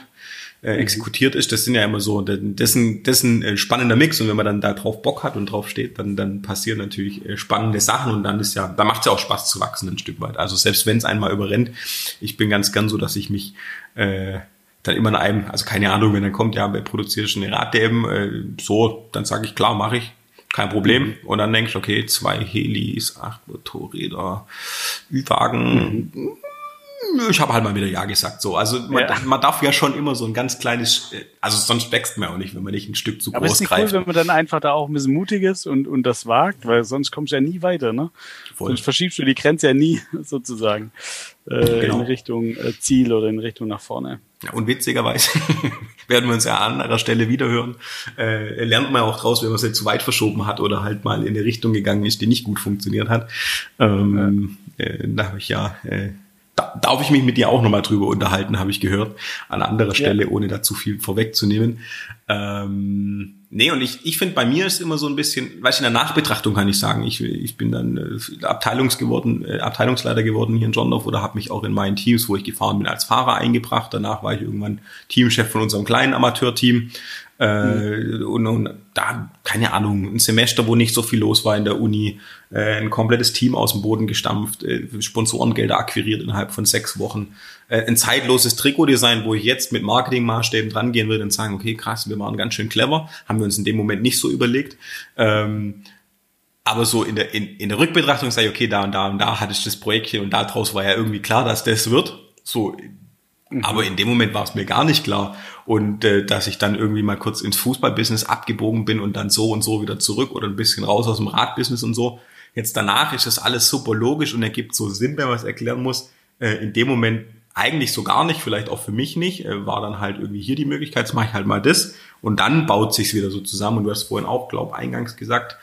äh, mhm. exekutiert ist. Das sind ja immer so, das ist, ein, das ist ein äh, spannender Mix und wenn man dann da drauf Bock hat und drauf steht, dann, dann passieren natürlich äh, spannende Sachen und dann ist ja, da macht es ja auch Spaß zu wachsen ein Stück weit. Also selbst wenn es einmal überrennt, ich bin ganz gern so, dass ich mich äh, dann immer in einem, also keine Ahnung, wenn dann kommt, ja, wer produziert schon eine Rad-DM, äh, so, dann sage ich, klar, mache ich, kein Problem. Mhm. Und dann denkst du, okay, zwei Helis, acht Motorräder, Ü-Wagen, mhm ich habe halt mal wieder Ja gesagt. So, also man, ja. man, darf ja schon immer so ein ganz kleines, also sonst wächst man auch nicht, wenn man nicht ein Stück zu Aber groß greift. Ist cool, wenn man dann einfach da auch ein bisschen mutig ist und, und das wagt, weil sonst kommst du ja nie weiter, ne? Voll. Sonst verschiebst du die Grenze ja nie, [LAUGHS] sozusagen, äh, genau. in Richtung äh, Ziel oder in Richtung nach vorne. Ja, und witzigerweise [LAUGHS] werden wir uns ja an einer Stelle wiederhören. Äh, lernt man auch raus, wenn man es jetzt zu weit verschoben hat oder halt mal in eine Richtung gegangen ist, die nicht gut funktioniert hat. Ähm, ja. Äh, da habe ich ja äh, da, darf ich mich mit dir auch nochmal drüber unterhalten, habe ich gehört, an anderer Stelle, ja. ohne da zu viel vorwegzunehmen. Ähm, nee, und ich, ich finde, bei mir ist immer so ein bisschen, weißt du, in der Nachbetrachtung kann ich sagen, ich, ich bin dann äh, Abteilungs geworden, äh, Abteilungsleiter geworden hier in Johndorf oder habe mich auch in meinen Teams, wo ich gefahren bin, als Fahrer eingebracht. Danach war ich irgendwann Teamchef von unserem kleinen Amateurteam. Äh, und, und da, keine Ahnung, ein Semester, wo nicht so viel los war in der Uni, äh, ein komplettes Team aus dem Boden gestampft, äh, Sponsorengelder akquiriert innerhalb von sechs Wochen, äh, ein zeitloses Trikotdesign, wo ich jetzt mit Marketingmaßstäben dran gehen würde und sagen, okay, krass, wir waren ganz schön clever, haben wir uns in dem Moment nicht so überlegt. Ähm, aber so in der, in, in der Rückbetrachtung sage ich, okay, da und da und da hatte ich das Projektchen und daraus war ja irgendwie klar, dass das wird. So, mhm. aber in dem Moment war es mir gar nicht klar und äh, dass ich dann irgendwie mal kurz ins Fußballbusiness abgebogen bin und dann so und so wieder zurück oder ein bisschen raus aus dem Radbusiness und so. Jetzt danach ist das alles super logisch und ergibt so Sinn, wenn man es erklären muss. Äh, in dem Moment eigentlich so gar nicht, vielleicht auch für mich nicht, äh, war dann halt irgendwie hier die Möglichkeit, jetzt mache ich halt mal das. Und dann baut sich's wieder so zusammen. Und du hast vorhin auch, glaub, eingangs gesagt,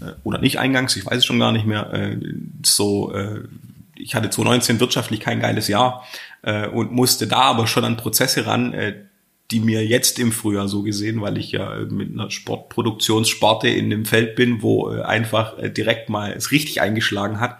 äh, oder nicht eingangs, ich weiß es schon gar nicht mehr, so, ich hatte 2019 wirtschaftlich kein geiles Jahr und musste da aber schon an Prozesse ran, die mir jetzt im Frühjahr so gesehen, weil ich ja mit einer Sportproduktionssparte in dem Feld bin, wo äh, einfach äh, direkt mal es richtig eingeschlagen hat,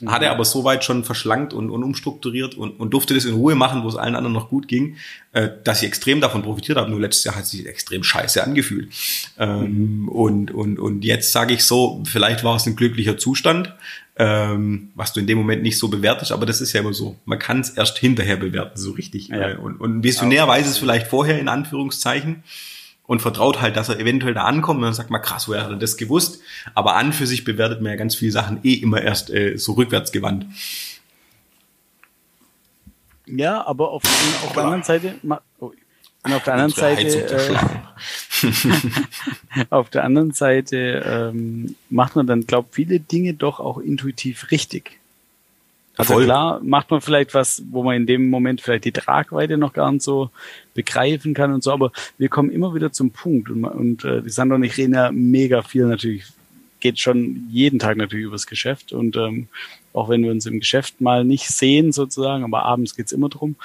Mhm. Hat er aber soweit schon verschlankt und, und umstrukturiert und, und durfte das in Ruhe machen, wo es allen anderen noch gut ging, äh, dass ich extrem davon profitiert habe. Nur letztes Jahr hat es sich extrem scheiße angefühlt. Ähm, mhm. und, und, und jetzt sage ich so, vielleicht war es ein glücklicher Zustand, ähm, was du in dem Moment nicht so bewertest, aber das ist ja immer so. Man kann es erst hinterher bewerten, so richtig. Ja. Äh, und, und ein Visionär weiß es vielleicht vorher, in Anführungszeichen und vertraut halt, dass er eventuell da ankommt und dann sagt man, krass, woher hat er das gewusst? Aber an für sich bewertet man ja ganz viele Sachen eh immer erst äh, so rückwärts gewandt. Ja, aber auf, auf der anderen Seite, oh, und auf der anderen Seite, äh, [LAUGHS] auf der anderen Seite ähm, macht man dann, glaube viele Dinge doch auch intuitiv richtig. Also Voll. klar macht man vielleicht was, wo man in dem Moment vielleicht die Tragweite noch gar nicht so begreifen kann und so, aber wir kommen immer wieder zum Punkt und, und äh, die Sandra und ich reden ja mega viel natürlich, geht schon jeden Tag natürlich übers Geschäft und ähm, auch wenn wir uns im Geschäft mal nicht sehen sozusagen, aber abends geht's immer drum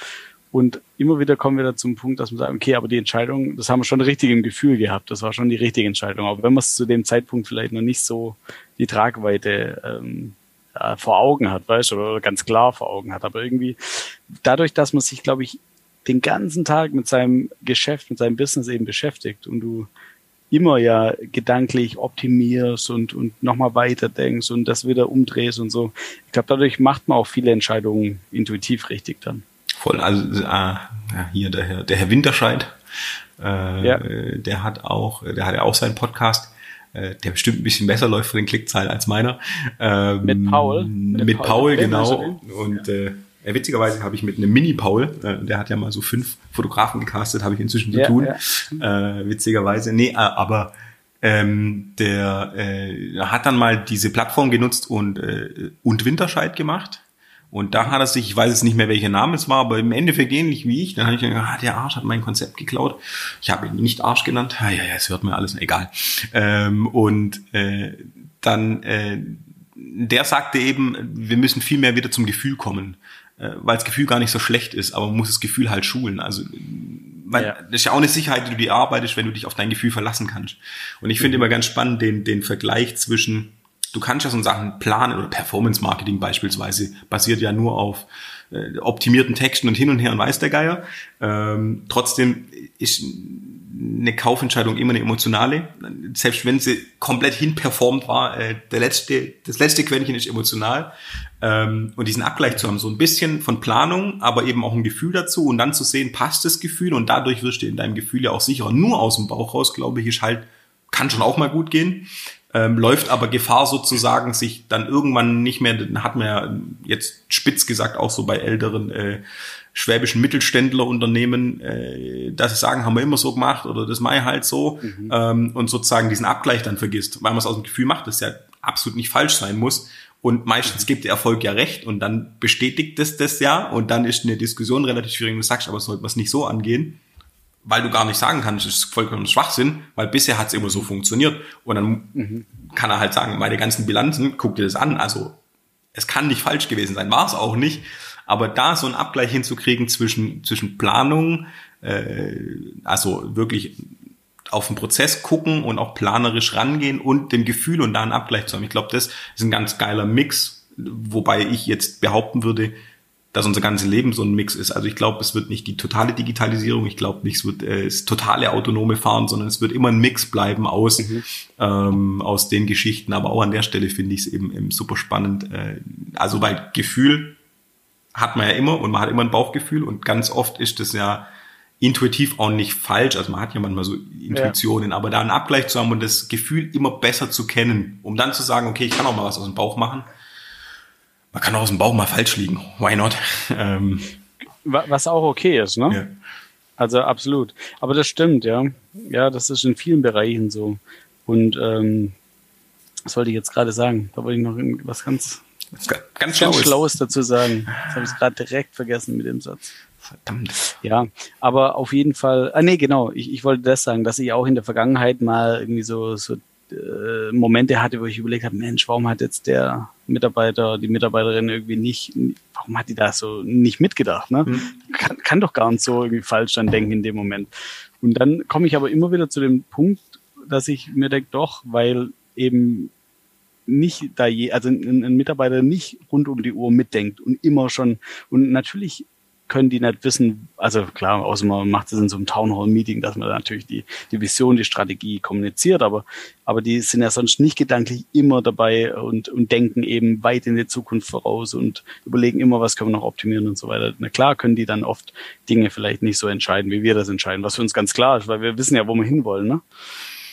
und immer wieder kommen wir da zum Punkt, dass wir sagen, okay, aber die Entscheidung, das haben wir schon richtig im Gefühl gehabt, das war schon die richtige Entscheidung, aber wenn man es zu dem Zeitpunkt vielleicht noch nicht so die Tragweite ähm, äh, vor Augen hat, weißt du, oder ganz klar vor Augen hat. Aber irgendwie dadurch, dass man sich, glaube ich, den ganzen Tag mit seinem Geschäft, mit seinem Business eben beschäftigt und du immer ja gedanklich optimierst und, und nochmal weiterdenkst und das wieder umdrehst und so. Ich glaube, dadurch macht man auch viele Entscheidungen intuitiv richtig dann. Voll, also äh, hier der Herr, der Herr Winterscheid, äh, ja. der hat auch, der hat ja auch seinen Podcast äh, der bestimmt ein bisschen besser läuft von den Klickzahlen als meiner. Ähm, mit Paul. Mit, mit Paul, Paul genau. Und ja. äh, witzigerweise habe ich mit einem Mini-Paul, äh, der hat ja mal so fünf Fotografen gecastet, habe ich inzwischen zu ja, tun. Ja. Äh, witzigerweise. Nee, äh, aber ähm, der äh, hat dann mal diese Plattform genutzt und, äh, und Winterscheid gemacht. Und da hat er sich, ich weiß jetzt nicht mehr, welcher Name es war, aber im Endeffekt ähnlich wie ich. Dann habe ich gedacht, ah, der Arsch hat mein Konzept geklaut. Ich habe ihn nicht Arsch genannt. Ah, ja, ja, es hört mir alles, egal. Ähm, und äh, dann, äh, der sagte eben, wir müssen viel mehr wieder zum Gefühl kommen, äh, weil das Gefühl gar nicht so schlecht ist, aber man muss das Gefühl halt schulen. Also weil ja. das ist ja auch eine Sicherheit, die du dir arbeitest, wenn du dich auf dein Gefühl verlassen kannst. Und ich finde mhm. immer ganz spannend den, den Vergleich zwischen du kannst ja so Sachen planen oder Performance Marketing beispielsweise basiert ja nur auf äh, optimierten Texten und hin und her und weiß der Geier. Ähm, trotzdem ist eine Kaufentscheidung immer eine emotionale. Selbst wenn sie komplett hinperformt war, äh, der letzte, das letzte Quäntchen ist emotional. Ähm, und diesen Abgleich zu haben, so ein bisschen von Planung, aber eben auch ein Gefühl dazu und dann zu sehen, passt das Gefühl und dadurch wirst du in deinem Gefühl ja auch sicherer. Nur aus dem Bauch raus, glaube ich, ist halt, kann schon auch mal gut gehen ähm, läuft aber Gefahr sozusagen, sich dann irgendwann nicht mehr, hat man ja jetzt spitz gesagt auch so bei älteren äh, schwäbischen Mittelständlerunternehmen, äh, dass sie sagen, haben wir immer so gemacht oder das mache ich halt so mhm. ähm, und sozusagen diesen Abgleich dann vergisst, weil man es aus dem Gefühl macht, das ja absolut nicht falsch sein muss. Und meistens gibt der Erfolg ja recht und dann bestätigt es das ja und dann ist eine Diskussion relativ schwierig, du sagst, aber sollte man es nicht so angehen weil du gar nicht sagen kannst, das ist vollkommen Schwachsinn, weil bisher hat es immer so funktioniert. Und dann mhm. kann er halt sagen, meine ganzen Bilanzen, guck dir das an. Also es kann nicht falsch gewesen sein, war es auch nicht. Aber da so einen Abgleich hinzukriegen zwischen, zwischen Planung, äh, also wirklich auf den Prozess gucken und auch planerisch rangehen und dem Gefühl und da einen Abgleich zu haben. Ich glaube, das ist ein ganz geiler Mix, wobei ich jetzt behaupten würde, dass unser ganzes Leben so ein Mix ist. Also ich glaube, es wird nicht die totale Digitalisierung, ich glaube nicht, es wird äh, das totale autonome Fahren, sondern es wird immer ein Mix bleiben aus, mhm. ähm, aus den Geschichten. Aber auch an der Stelle finde ich es eben, eben super spannend. Äh, also weil Gefühl hat man ja immer und man hat immer ein Bauchgefühl und ganz oft ist das ja intuitiv auch nicht falsch. Also man hat ja manchmal so Intuitionen, ja. aber da einen Abgleich zu haben und das Gefühl immer besser zu kennen, um dann zu sagen, okay, ich kann auch mal was aus dem Bauch machen man kann auch aus dem Bauch mal falsch liegen. Why not? [LAUGHS] Ähm, Was auch okay ist, ne? Ja. Also absolut. Aber das stimmt, ja. Ja, das ist in vielen Bereichen so. Und ähm, was wollte ich jetzt gerade sagen? Da wollte ich noch was ganz, ganz, ganz Schlaues. Schlaues dazu sagen. Das habe ich gerade direkt vergessen mit dem Satz. Verdammt. Ja, aber auf jeden Fall, ah nee, genau, ich, ich wollte das sagen, dass ich auch in der Vergangenheit mal irgendwie so, so äh, Momente hatte, wo ich überlegt habe, Mensch, warum hat jetzt der Mitarbeiter, die Mitarbeiterin irgendwie nicht, warum hat die da so nicht mitgedacht? Ne? Mhm. Kann, kann doch gar nicht so irgendwie falsch dann denken in dem Moment. Und dann komme ich aber immer wieder zu dem Punkt, dass ich mir denke, doch, weil eben nicht da je, also ein, ein Mitarbeiter nicht rund um die Uhr mitdenkt und immer schon und natürlich können die nicht wissen, also klar, außer man macht es in so einem Town Hall Meeting, dass man natürlich die, die Vision, die Strategie kommuniziert, aber, aber die sind ja sonst nicht gedanklich immer dabei und, und denken eben weit in die Zukunft voraus und überlegen immer, was können wir noch optimieren und so weiter. Na klar können die dann oft Dinge vielleicht nicht so entscheiden, wie wir das entscheiden, was für uns ganz klar ist, weil wir wissen ja, wo wir hinwollen, ne?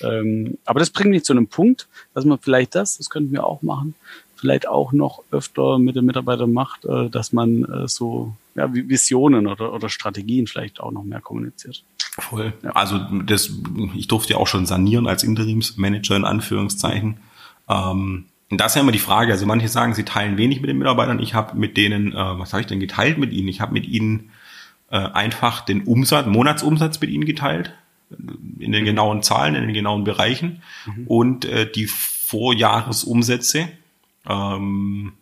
Ähm, aber das bringt mich zu einem Punkt, dass man vielleicht das, das könnten wir auch machen, vielleicht auch noch öfter mit den Mitarbeitern macht, äh, dass man äh, so ja, Visionen oder, oder Strategien vielleicht auch noch mehr kommuniziert. Voll. Ja. Also das, ich durfte ja auch schon sanieren als Interimsmanager in Anführungszeichen. Ähm, und das ist ja immer die Frage. Also manche sagen, sie teilen wenig mit den Mitarbeitern. Ich habe mit denen, äh, was habe ich denn geteilt mit ihnen? Ich habe mit ihnen äh, einfach den Umsatz, Monatsumsatz mit ihnen geteilt, in den genauen Zahlen, in den genauen Bereichen mhm. und äh, die Vorjahresumsätze. Ähm,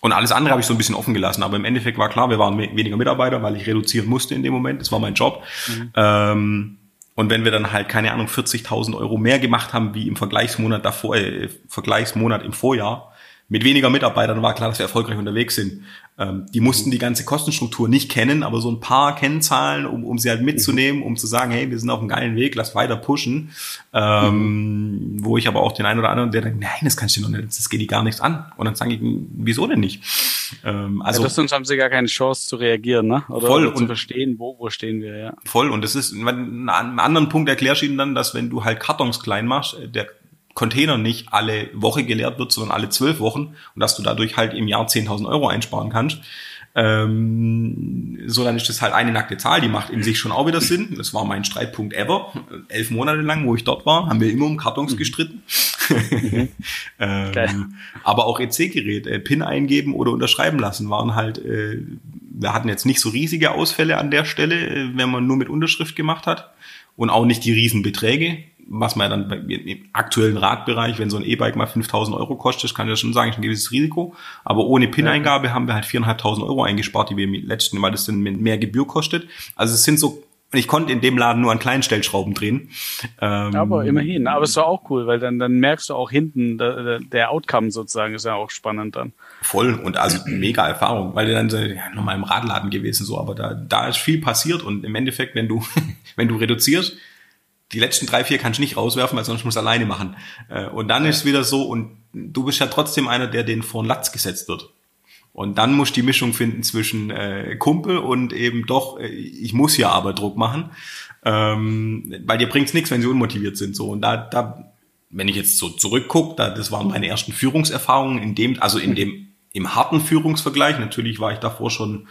und alles andere habe ich so ein bisschen offen gelassen. Aber im Endeffekt war klar, wir waren weniger Mitarbeiter, weil ich reduzieren musste in dem Moment. Das war mein Job. Mhm. Ähm, und wenn wir dann halt, keine Ahnung, 40.000 Euro mehr gemacht haben wie im Vergleichsmonat davor, äh, Vergleichsmonat im Vorjahr, mit weniger Mitarbeitern war klar, dass wir erfolgreich unterwegs sind. Ähm, die mussten die ganze Kostenstruktur nicht kennen, aber so ein paar Kennzahlen, um, um sie halt mitzunehmen, um zu sagen, hey, wir sind auf einem geilen Weg, lass weiter pushen. Ähm, mhm. Wo ich aber auch den einen oder anderen, der denkt, nein, das kannst du noch nicht, das geht die gar nichts an. Und dann sage ich, wieso denn nicht? Ähm, also ja, sonst haben sie gar keine Chance zu reagieren, ne? Oder, voll oder zu und, verstehen, wo, wo stehen wir, ja. Voll. Und das ist, einen anderen Punkt erklärst du ihnen dann, dass wenn du halt Kartons klein machst, der Container nicht alle Woche geleert wird, sondern alle zwölf Wochen und dass du dadurch halt im Jahr 10.000 Euro einsparen kannst. Ähm, so, dann ist das halt eine nackte Zahl, die macht in sich schon auch wieder Sinn. Das war mein Streitpunkt ever. Elf Monate lang, wo ich dort war, haben wir immer um Kartons mhm. gestritten. Mhm. [LAUGHS] ähm, aber auch EC-Gerät, äh, PIN eingeben oder unterschreiben lassen, waren halt, äh, wir hatten jetzt nicht so riesige Ausfälle an der Stelle, äh, wenn man nur mit Unterschrift gemacht hat und auch nicht die Riesenbeträge was man ja dann im aktuellen Radbereich, wenn so ein E-Bike mal 5000 Euro kostet, kann ich ja schon sagen, ich ein gewisses Risiko. Aber ohne PIN-Eingabe haben wir halt 4.500 Euro eingespart, die wir im letzten Mal das dann mehr Gebühr kostet. Also es sind so ich konnte in dem Laden nur an kleinen Stellschrauben drehen. Ähm, aber immerhin, aber es war auch cool, weil dann, dann merkst du auch hinten, der, der Outcome sozusagen ist ja auch spannend dann. Voll und also mega Erfahrung, weil dann ja, nochmal im Radladen gewesen so, aber da, da ist viel passiert und im Endeffekt, wenn du, [LAUGHS] wenn du reduzierst, die letzten drei, vier kannst du nicht rauswerfen, weil sonst musst du alleine machen. Äh, und dann ja. ist es wieder so, und du bist ja trotzdem einer, der den vor den Latz gesetzt wird. Und dann musst du die Mischung finden zwischen äh, Kumpel und eben doch, äh, ich muss hier aber Druck machen. Ähm, weil dir bringt's nichts, wenn sie unmotiviert sind. So. Und da, da, wenn ich jetzt so zurückgucke, da, das waren meine ersten Führungserfahrungen in dem, also in dem, im harten Führungsvergleich. Natürlich war ich davor schon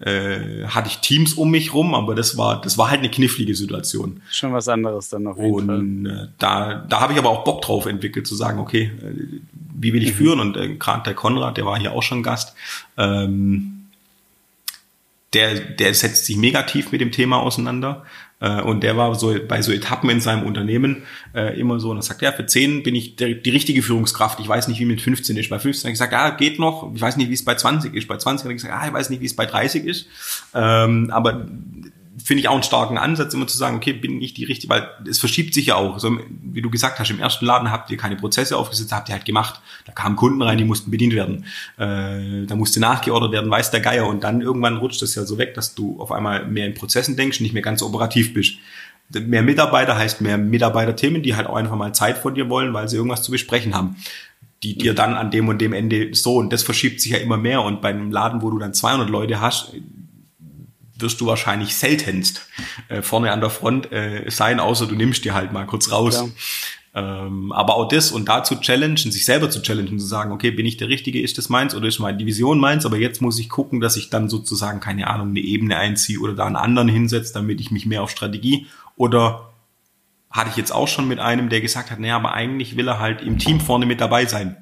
äh, hatte ich Teams um mich rum, aber das war, das war halt eine knifflige Situation. Schon was anderes dann noch. Und äh, da, da habe ich aber auch Bock drauf entwickelt, zu sagen, okay, äh, wie will ich mhm. führen? Und äh, gerade der Konrad, der war hier auch schon Gast, ähm, der, der setzt sich negativ mit dem Thema auseinander. Äh, und der war so bei so Etappen in seinem Unternehmen äh, immer so, und er sagt, ja, für 10 bin ich der, die richtige Führungskraft. Ich weiß nicht, wie mit 15 ist. Bei 15 habe ich gesagt, ja, geht noch. Ich weiß nicht, wie es bei 20 ist. Bei 20 habe ich gesagt, ah, ich weiß nicht, wie es bei 30 ist. Ähm, aber finde ich auch einen starken Ansatz, immer zu sagen, okay, bin ich die richtige, weil es verschiebt sich ja auch. So, wie du gesagt hast, im ersten Laden habt ihr keine Prozesse aufgesetzt, habt ihr halt gemacht. Da kamen Kunden rein, die mussten bedient werden. Äh, da musste nachgeordert werden, weiß der Geier. Und dann irgendwann rutscht das ja so weg, dass du auf einmal mehr in Prozessen denkst, nicht mehr ganz operativ bist. Mehr Mitarbeiter heißt mehr Mitarbeiterthemen, die halt auch einfach mal Zeit von dir wollen, weil sie irgendwas zu besprechen haben die dir dann an dem und dem Ende so und das verschiebt sich ja immer mehr und bei einem Laden, wo du dann 200 Leute hast, wirst du wahrscheinlich seltenst äh, vorne an der Front äh, sein, außer du nimmst dir halt mal kurz raus. Ja. Ähm, aber auch das und da zu challengen, sich selber zu challengen, zu sagen, okay, bin ich der Richtige, ist das meins oder ist meine Division meins, aber jetzt muss ich gucken, dass ich dann sozusagen, keine Ahnung, eine Ebene einziehe oder da einen anderen hinsetze, damit ich mich mehr auf Strategie oder hatte ich jetzt auch schon mit einem, der gesagt hat, naja, aber eigentlich will er halt im Team vorne mit dabei sein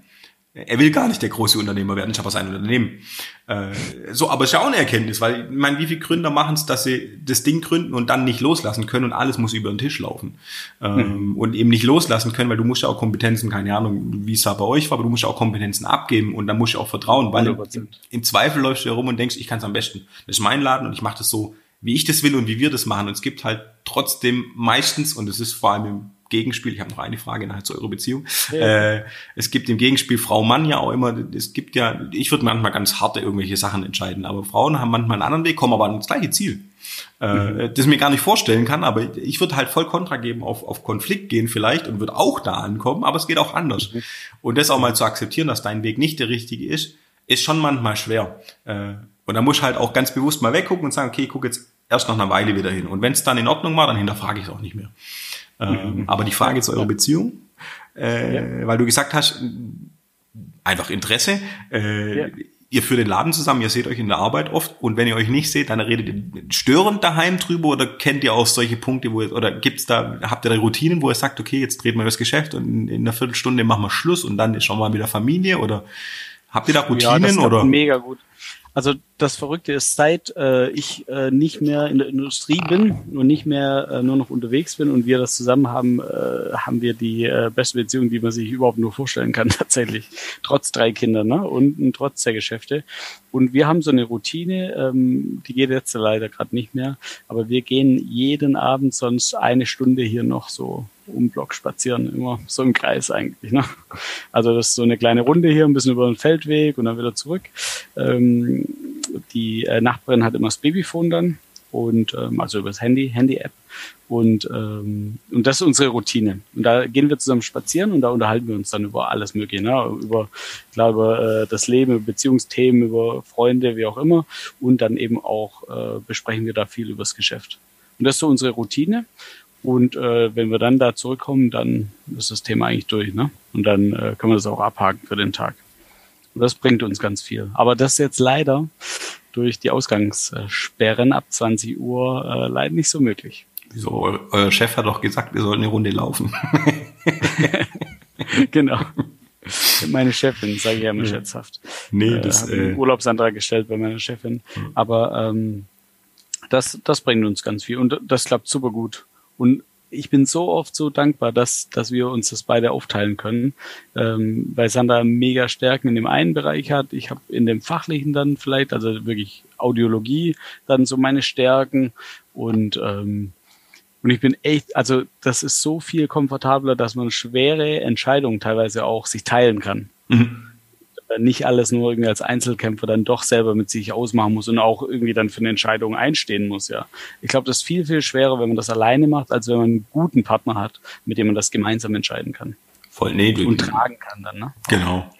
er will gar nicht der große Unternehmer werden, ich habe sein Unternehmen. Äh, so, aber es ist ja auch eine Erkenntnis, weil ich meine, wie viele Gründer machen es, dass sie das Ding gründen und dann nicht loslassen können und alles muss über den Tisch laufen. Ähm, mhm. Und eben nicht loslassen können, weil du musst ja auch Kompetenzen, keine Ahnung, wie es da bei euch war, aber du musst ja auch Kompetenzen abgeben und dann musst du auch vertrauen, weil im, im, Zweifel läufst du herum und denkst, ich kann es am besten. Das ist mein Laden und ich mache das so, wie ich das will und wie wir das machen. Und es gibt halt trotzdem meistens, und es ist vor allem im Gegenspiel, ich habe noch eine Frage nachher zu eurer Beziehung. Ja. Äh, es gibt im Gegenspiel Frau Mann ja auch immer, es gibt ja, ich würde manchmal ganz harte irgendwelche Sachen entscheiden, aber Frauen haben manchmal einen anderen Weg, kommen aber ans gleiche Ziel. Äh, mhm. Das mir gar nicht vorstellen kann, aber ich würde halt voll Kontra geben auf, auf Konflikt gehen vielleicht und würde auch da ankommen, aber es geht auch anders. Mhm. Und das auch mal zu akzeptieren, dass dein Weg nicht der richtige ist, ist schon manchmal schwer. Äh, und da muss ich halt auch ganz bewusst mal weggucken und sagen, okay, ich gucke jetzt erst nach einer Weile wieder hin. Und wenn es dann in Ordnung war, dann hinterfrage ich es auch nicht mehr. Ähm, mhm. Aber die Frage zu eurer Beziehung, äh, ja. weil du gesagt hast, einfach Interesse. Äh, ja. Ihr führt den Laden zusammen, ihr seht euch in der Arbeit oft und wenn ihr euch nicht seht, dann redet ihr störend daheim drüber oder kennt ihr auch solche Punkte, wo ihr, oder gibt's da, habt ihr da Routinen, wo ihr sagt, okay, jetzt dreht man das Geschäft und in einer Viertelstunde machen wir Schluss und dann ist schon mal wieder Familie oder habt ihr da Routinen ja, das oder? Mega gut. Also das Verrückte ist, seit äh, ich äh, nicht mehr in der Industrie bin und nicht mehr äh, nur noch unterwegs bin und wir das zusammen haben, äh, haben wir die äh, beste Beziehung, die man sich überhaupt nur vorstellen kann, [LAUGHS] tatsächlich. Trotz drei Kinder ne? und, und trotz der Geschäfte. Und wir haben so eine Routine, ähm, die geht jetzt leider gerade nicht mehr, aber wir gehen jeden Abend sonst eine Stunde hier noch so um Block spazieren, immer so im Kreis eigentlich. Ne? Also das ist so eine kleine Runde hier, ein bisschen über den Feldweg und dann wieder zurück. Ähm, die äh, Nachbarin hat immer das Babyphone dann und ähm, also über das Handy, Handy-App. Und, ähm, und das ist unsere Routine. Und da gehen wir zusammen spazieren und da unterhalten wir uns dann über alles Mögliche, ne? über, klar, über äh, das Leben, über Beziehungsthemen, über Freunde, wie auch immer. Und dann eben auch äh, besprechen wir da viel über das Geschäft. Und das ist so unsere Routine. Und äh, wenn wir dann da zurückkommen, dann ist das Thema eigentlich durch. Ne? Und dann äh, können wir das auch abhaken für den Tag. Und das bringt uns ganz viel. Aber das ist jetzt leider durch die Ausgangssperren ab 20 Uhr äh, leider nicht so möglich. Wieso? Euer, Chef hat doch gesagt, wir sollten eine Runde laufen. [LAUGHS] [LAUGHS] genau. Meine Chefin, sage ich ja immer ja. scherzhaft. Nee, äh, das, äh, einen Urlaubsantrag gestellt bei meiner Chefin. Aber ähm, das, das bringt uns ganz viel und das klappt super gut. Und ich bin so oft so dankbar, dass, dass wir uns das beide aufteilen können, ähm, weil Sander mega Stärken in dem einen Bereich hat. Ich habe in dem fachlichen dann vielleicht, also wirklich Audiologie, dann so meine Stärken und ähm, und ich bin echt, also das ist so viel komfortabler, dass man schwere Entscheidungen teilweise auch sich teilen kann. Mhm nicht alles nur irgendwie als Einzelkämpfer dann doch selber mit sich ausmachen muss und auch irgendwie dann für eine Entscheidung einstehen muss, ja. Ich glaube, das ist viel, viel schwerer, wenn man das alleine macht, als wenn man einen guten Partner hat, mit dem man das gemeinsam entscheiden kann. Voll, nee, und tragen kann dann, ne? Genau.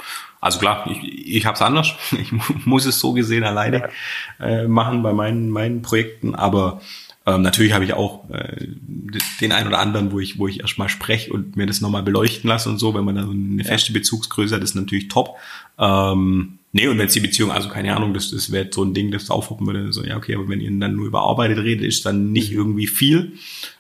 Also klar, ich, ich habe es anders. [LAUGHS] Ich muss es so gesehen alleine ja. äh, machen bei meinen, meinen Projekten, aber ähm, natürlich habe ich auch äh, den einen oder anderen, wo ich, wo ich erstmal spreche und mir das nochmal beleuchten lasse und so, wenn man da so eine feste Bezugsgröße hat, ist natürlich top. Ähm, nee, und wenn es die Beziehung, also keine Ahnung, das, das wäre so ein Ding, das aufhoppen würde, so, ja, okay, aber wenn ihr dann nur über Arbeit redet, ist dann nicht mhm. irgendwie viel.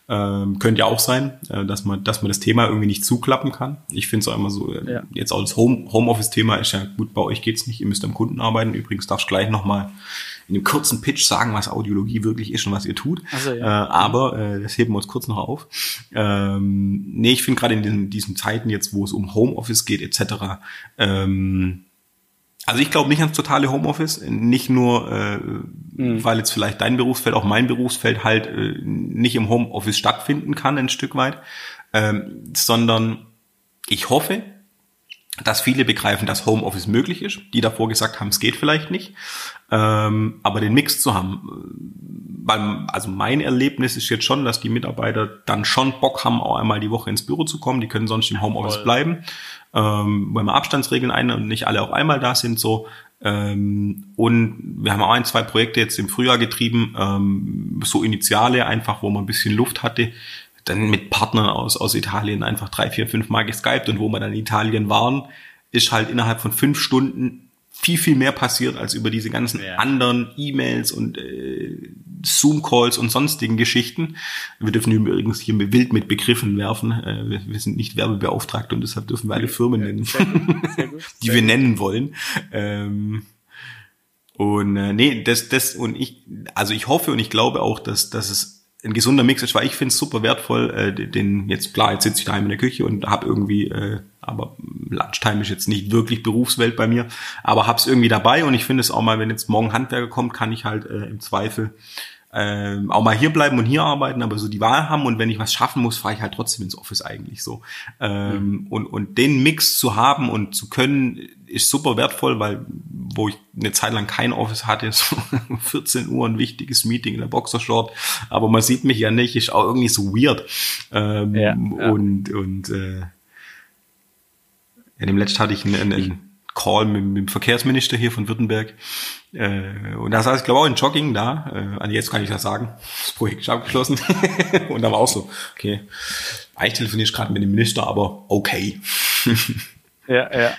Ähm, könnte ja auch sein, äh, dass man, dass man das Thema irgendwie nicht zuklappen kann. Ich finde es auch immer so, äh, ja. jetzt auch das Home, Homeoffice-Thema ist ja gut, bei euch geht's nicht, ihr müsst am Kunden arbeiten. Übrigens darfst du gleich nochmal in einem kurzen Pitch sagen, was Audiologie wirklich ist und was ihr tut. Also, ja. äh, aber äh, das heben wir uns kurz noch auf. Ähm, nee, ich finde gerade in diesen, diesen Zeiten jetzt, wo es um Homeoffice geht etc., ähm, also ich glaube nicht ans totale Homeoffice, nicht nur, äh, mhm. weil jetzt vielleicht dein Berufsfeld, auch mein Berufsfeld halt äh, nicht im Homeoffice stattfinden kann, ein Stück weit, ähm, sondern ich hoffe, dass viele begreifen, dass Homeoffice möglich ist, die davor gesagt haben, es geht vielleicht nicht, ähm, aber den Mix zu haben, weil, also mein Erlebnis ist jetzt schon, dass die Mitarbeiter dann schon Bock haben, auch einmal die Woche ins Büro zu kommen, die können sonst im Homeoffice Voll. bleiben, ähm, weil wir Abstandsregeln ein und nicht alle auf einmal da sind, so, ähm, und wir haben auch ein, zwei Projekte jetzt im Frühjahr getrieben, ähm, so Initiale einfach, wo man ein bisschen Luft hatte, dann mit Partnern aus, aus Italien einfach drei, vier, fünf Mal geskypt und wo wir dann in Italien waren, ist halt innerhalb von fünf Stunden viel, viel mehr passiert als über diese ganzen ja. anderen E-Mails und äh, Zoom-Calls und sonstigen Geschichten. Wir dürfen übrigens hier wild mit Begriffen werfen. Äh, wir, wir, sind nicht Werbebeauftragte und deshalb dürfen wir alle Firmen nennen, sehr gut, sehr gut, [LAUGHS] die wir nennen wollen. Ähm, und äh, nee, das, das und ich, also ich hoffe und ich glaube auch, dass, dass es ein gesunder Mix ist, weil ich finde es super wertvoll, äh, den jetzt klar, jetzt sitze ich daheim in der Küche und habe irgendwie, äh, aber Lunchtime ist jetzt nicht wirklich Berufswelt bei mir, aber hab's irgendwie dabei und ich finde es auch mal, wenn jetzt morgen Handwerker kommt, kann ich halt äh, im Zweifel äh, auch mal hier bleiben und hier arbeiten, aber so die Wahl haben und wenn ich was schaffen muss, fahre ich halt trotzdem ins Office eigentlich so. Ähm, mhm. und, und den Mix zu haben und zu können, ist super wertvoll, weil wo ich eine Zeit lang kein Office hatte, [LAUGHS] so 14 Uhr ein wichtiges Meeting in der Boxershort, aber man sieht mich ja nicht, ist auch irgendwie so weird. Ähm, ja, ja. Und, und äh, ja, dem letzten hatte ich einen, einen Call mit, mit, dem Verkehrsminister hier von Württemberg. Äh, und da saß ich, glaube ich, auch in Jogging da. Äh, jetzt kann ich das sagen. Das Projekt ist abgeschlossen. [LAUGHS] und da war auch so, okay, eigentlich telefoniere ich gerade mit dem Minister, aber okay. [LAUGHS] ja, ja.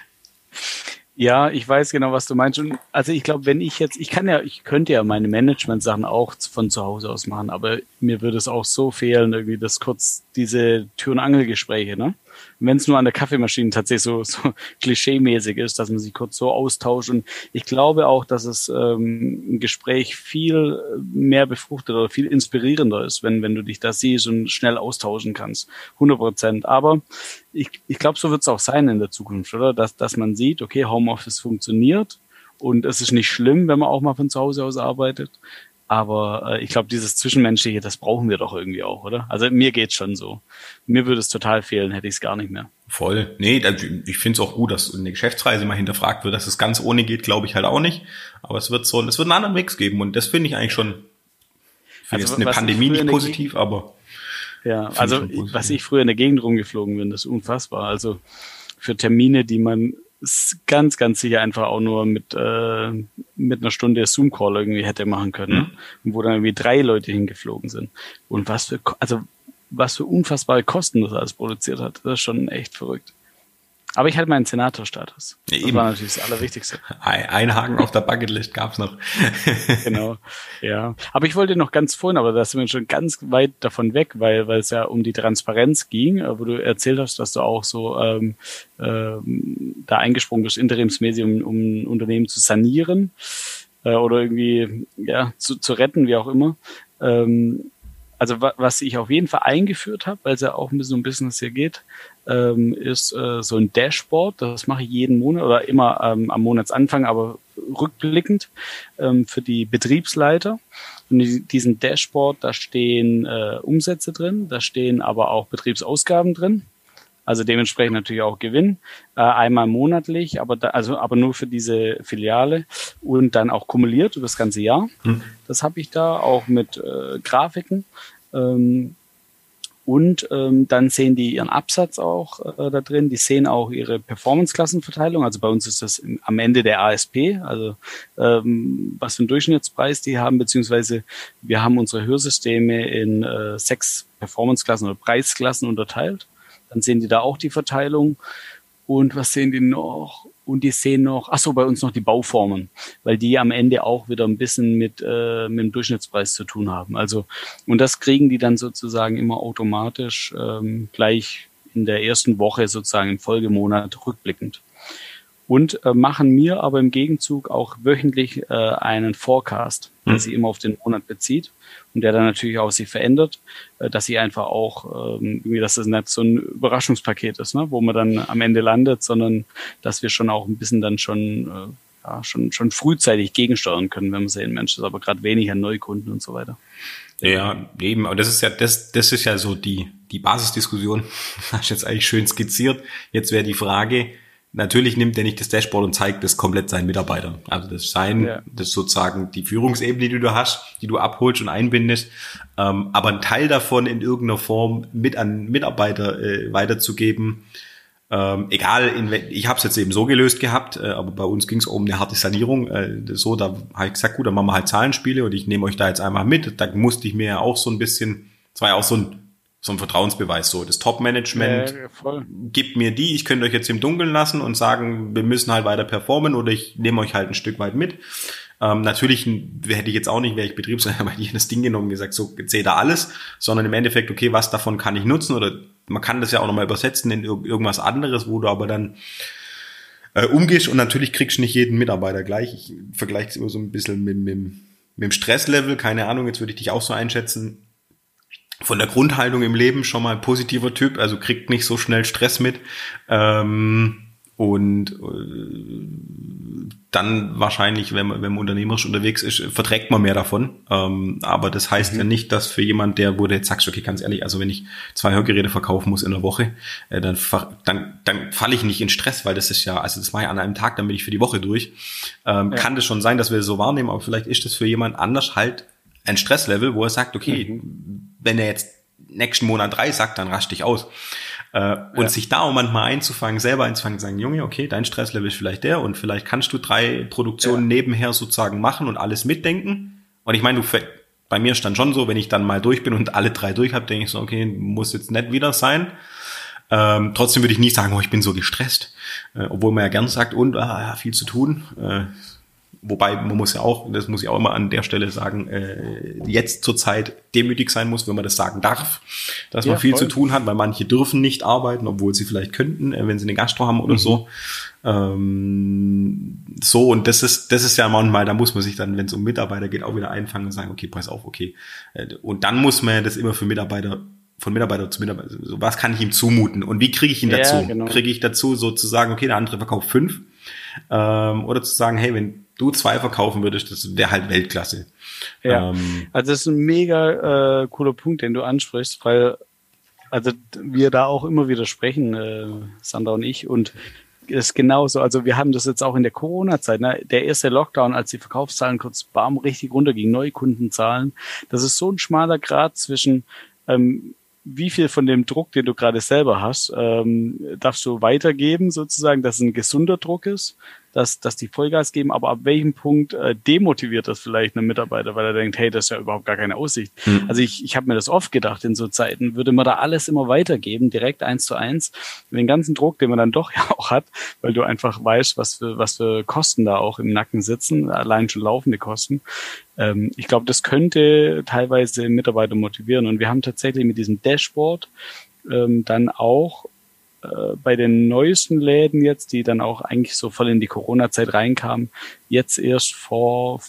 Ja, ich weiß genau, was du meinst. Und also ich glaube, wenn ich jetzt, ich kann ja, ich könnte ja meine Management-Sachen auch von zu Hause aus machen, aber mir würde es auch so fehlen, irgendwie das kurz diese Tür- und Angelgespräche, ne? Wenn es nur an der Kaffeemaschine tatsächlich so, so [LAUGHS] klischee-mäßig ist, dass man sich kurz so austauscht. Und ich glaube auch, dass es ähm, ein Gespräch viel mehr befruchtet oder viel inspirierender ist, wenn, wenn du dich da siehst und schnell austauschen kannst. 100 Prozent. Aber ich, ich glaube, so wird es auch sein in der Zukunft, oder? Dass, dass man sieht, okay, Homeoffice funktioniert und es ist nicht schlimm, wenn man auch mal von zu Hause aus arbeitet. Aber äh, ich glaube, dieses Zwischenmenschliche, das brauchen wir doch irgendwie auch, oder? Also mir geht's schon so. Mir würde es total fehlen, hätte ich es gar nicht mehr. Voll. Nee, ich finde es auch gut, dass eine Geschäftsreise mal hinterfragt wird. Dass es ganz ohne geht, glaube ich halt auch nicht. Aber es wird so, es wird einen anderen Mix geben und das finde ich eigentlich schon. Ich finde also, jetzt eine Pandemie nicht positiv, aber. Ja, also was ich früher in der Gegend rumgeflogen bin, das ist unfassbar. Also für Termine, die man ganz, ganz sicher einfach auch nur mit, äh, mit einer Stunde Zoom-Call irgendwie hätte machen können, mhm. wo dann irgendwie drei Leute hingeflogen sind. Und was für, also was für unfassbare Kosten das alles produziert hat, das ist schon echt verrückt. Aber ich hatte meinen Senatorstatus. Das war natürlich das Allerwichtigste. Ein Haken auf der Bucketlist gab's noch. [LAUGHS] genau, ja. Aber ich wollte noch ganz vorhin, aber da sind wir schon ganz weit davon weg, weil, weil es ja um die Transparenz ging, äh, wo du erzählt hast, dass du auch so ähm, ähm, da eingesprungen bist, interimsmäßig, um, um ein Unternehmen zu sanieren äh, oder irgendwie ja zu, zu retten, wie auch immer. Ähm, also was ich auf jeden Fall eingeführt habe, weil es ja auch ein bisschen um Business hier geht, ähm, ist äh, so ein Dashboard. Das mache ich jeden Monat oder immer ähm, am Monatsanfang, aber rückblickend ähm, für die Betriebsleiter. Und in diesem Dashboard, da stehen äh, Umsätze drin, da stehen aber auch Betriebsausgaben drin. Also dementsprechend natürlich auch Gewinn, äh, einmal monatlich, aber da, also aber nur für diese Filiale und dann auch kumuliert über das ganze Jahr. Hm. Das habe ich da auch mit äh, Grafiken. Ähm, und ähm, dann sehen die ihren Absatz auch äh, da drin. Die sehen auch ihre Performance-Klassenverteilung. Also bei uns ist das im, am Ende der ASP, also ähm, was für einen Durchschnittspreis die haben, beziehungsweise wir haben unsere Hörsysteme in äh, sechs Performance-Klassen oder Preisklassen unterteilt. Dann sehen die da auch die Verteilung. Und was sehen die noch? Und die sehen noch, ach so, bei uns noch die Bauformen, weil die am Ende auch wieder ein bisschen mit, äh, mit dem Durchschnittspreis zu tun haben. Also, und das kriegen die dann sozusagen immer automatisch ähm, gleich in der ersten Woche sozusagen im Folgemonat rückblickend und äh, machen mir aber im Gegenzug auch wöchentlich äh, einen Forecast, der mhm. sich immer auf den Monat bezieht und der dann natürlich auch sich verändert, äh, dass sie einfach auch ähm, irgendwie, dass das nicht so ein Überraschungspaket ist, ne, wo man dann am Ende landet, sondern dass wir schon auch ein bisschen dann schon äh, ja, schon schon frühzeitig gegensteuern können, wenn man sehen, Mensch, das ist aber gerade wenig an Neukunden und so weiter. Ja, eben, aber das ist ja, das, das ist ja so die, die Basisdiskussion. [LAUGHS] Hast jetzt eigentlich schön skizziert. Jetzt wäre die Frage, Natürlich nimmt er nicht das Dashboard und zeigt das komplett seinen Mitarbeitern. Also das sein, ja. das sozusagen die Führungsebene, die du hast, die du abholst und einbindest. Ähm, aber ein Teil davon in irgendeiner Form mit an Mitarbeiter äh, weiterzugeben. Ähm, egal, in, ich habe es jetzt eben so gelöst gehabt, äh, aber bei uns ging es um eine harte Sanierung. Äh, so, da habe ich gesagt, gut, dann machen wir halt Zahlenspiele und ich nehme euch da jetzt einmal mit. Da musste ich mir ja auch so ein bisschen, es war ja auch so ein so ein Vertrauensbeweis. So, das Top-Management ja, gibt mir die, ich könnte euch jetzt im Dunkeln lassen und sagen, wir müssen halt weiter performen oder ich nehme euch halt ein Stück weit mit. Ähm, natürlich hätte ich jetzt auch nicht, wäre ich Betriebsleiter, bei [LAUGHS] dir das Ding genommen und gesagt, so sehe da alles, sondern im Endeffekt, okay, was davon kann ich nutzen oder man kann das ja auch nochmal übersetzen in irgendwas anderes, wo du aber dann äh, umgehst und natürlich kriegst du nicht jeden Mitarbeiter gleich. Ich vergleiche es immer so ein bisschen mit, mit, mit dem Stresslevel, keine Ahnung, jetzt würde ich dich auch so einschätzen von der Grundhaltung im Leben schon mal positiver Typ, also kriegt nicht so schnell Stress mit. Ähm, und äh, dann wahrscheinlich, wenn man, wenn man unternehmerisch unterwegs ist, verträgt man mehr davon. Ähm, aber das heißt mhm. ja nicht, dass für jemand, der, du jetzt sagst, okay, ganz ehrlich, also wenn ich zwei Hörgeräte verkaufen muss in der Woche, äh, dann, dann, dann falle ich nicht in Stress, weil das ist ja, also das mache ich an einem Tag, dann bin ich für die Woche durch. Ähm, ja. Kann das schon sein, dass wir das so wahrnehmen, aber vielleicht ist das für jemand anders halt ein Stresslevel, wo er sagt, okay, mhm. wenn er jetzt nächsten Monat drei sagt, dann rasch dich aus. Äh, und ja. sich da auch manchmal einzufangen, selber einzufangen, sagen, Junge, okay, dein Stresslevel ist vielleicht der und vielleicht kannst du drei Produktionen ja. nebenher sozusagen machen und alles mitdenken. Und ich meine, du bei mir stand schon so, wenn ich dann mal durch bin und alle drei durch habe, denke ich so, okay, muss jetzt nicht wieder sein. Ähm, trotzdem würde ich nie sagen, oh, ich bin so gestresst. Äh, obwohl man ja gern sagt, und ah, viel zu tun. Äh, Wobei man muss ja auch, das muss ich auch immer an der Stelle sagen, äh, jetzt zur Zeit demütig sein muss, wenn man das sagen darf, dass ja, man viel voll. zu tun hat, weil manche dürfen nicht arbeiten, obwohl sie vielleicht könnten, äh, wenn sie eine Gastro haben oder mhm. so. Ähm, so, und das ist, das ist ja manchmal, da muss man sich dann, wenn es um Mitarbeiter geht, auch wieder einfangen und sagen, okay, pass auf, okay. Äh, und dann muss man das immer für Mitarbeiter von Mitarbeiter zu Mitarbeiter, so, was kann ich ihm zumuten und wie kriege ich ihn dazu? Ja, genau. Kriege ich dazu sozusagen, okay, der andere verkauft fünf ähm, oder zu sagen, hey, wenn du zwei verkaufen würdest, das wäre halt Weltklasse. Ja, ähm, also das ist ein mega äh, cooler Punkt, den du ansprichst, weil also wir da auch immer wieder sprechen, äh, Sandra und ich, und ist genauso. Also wir haben das jetzt auch in der Corona-Zeit, ne? der erste Lockdown, als die Verkaufszahlen kurz bam richtig runtergingen, Neukundenzahlen, das ist so ein schmaler Grad zwischen ähm, wie viel von dem Druck, den du gerade selber hast, ähm, darfst du weitergeben, sozusagen, dass es ein gesunder Druck ist dass, dass die Vollgas geben, aber ab welchem Punkt äh, demotiviert das vielleicht einen Mitarbeiter, weil er denkt, hey, das ist ja überhaupt gar keine Aussicht. Mhm. Also ich, ich habe mir das oft gedacht, in so Zeiten würde man da alles immer weitergeben, direkt eins zu eins, den ganzen Druck, den man dann doch [LAUGHS] ja auch hat, weil du einfach weißt, was für, was für Kosten da auch im Nacken sitzen, allein schon laufende Kosten. Ähm, ich glaube, das könnte teilweise Mitarbeiter motivieren und wir haben tatsächlich mit diesem Dashboard ähm, dann auch äh, bei den neuesten Läden jetzt, die dann auch eigentlich so voll in die Corona-Zeit reinkamen, jetzt erst vor,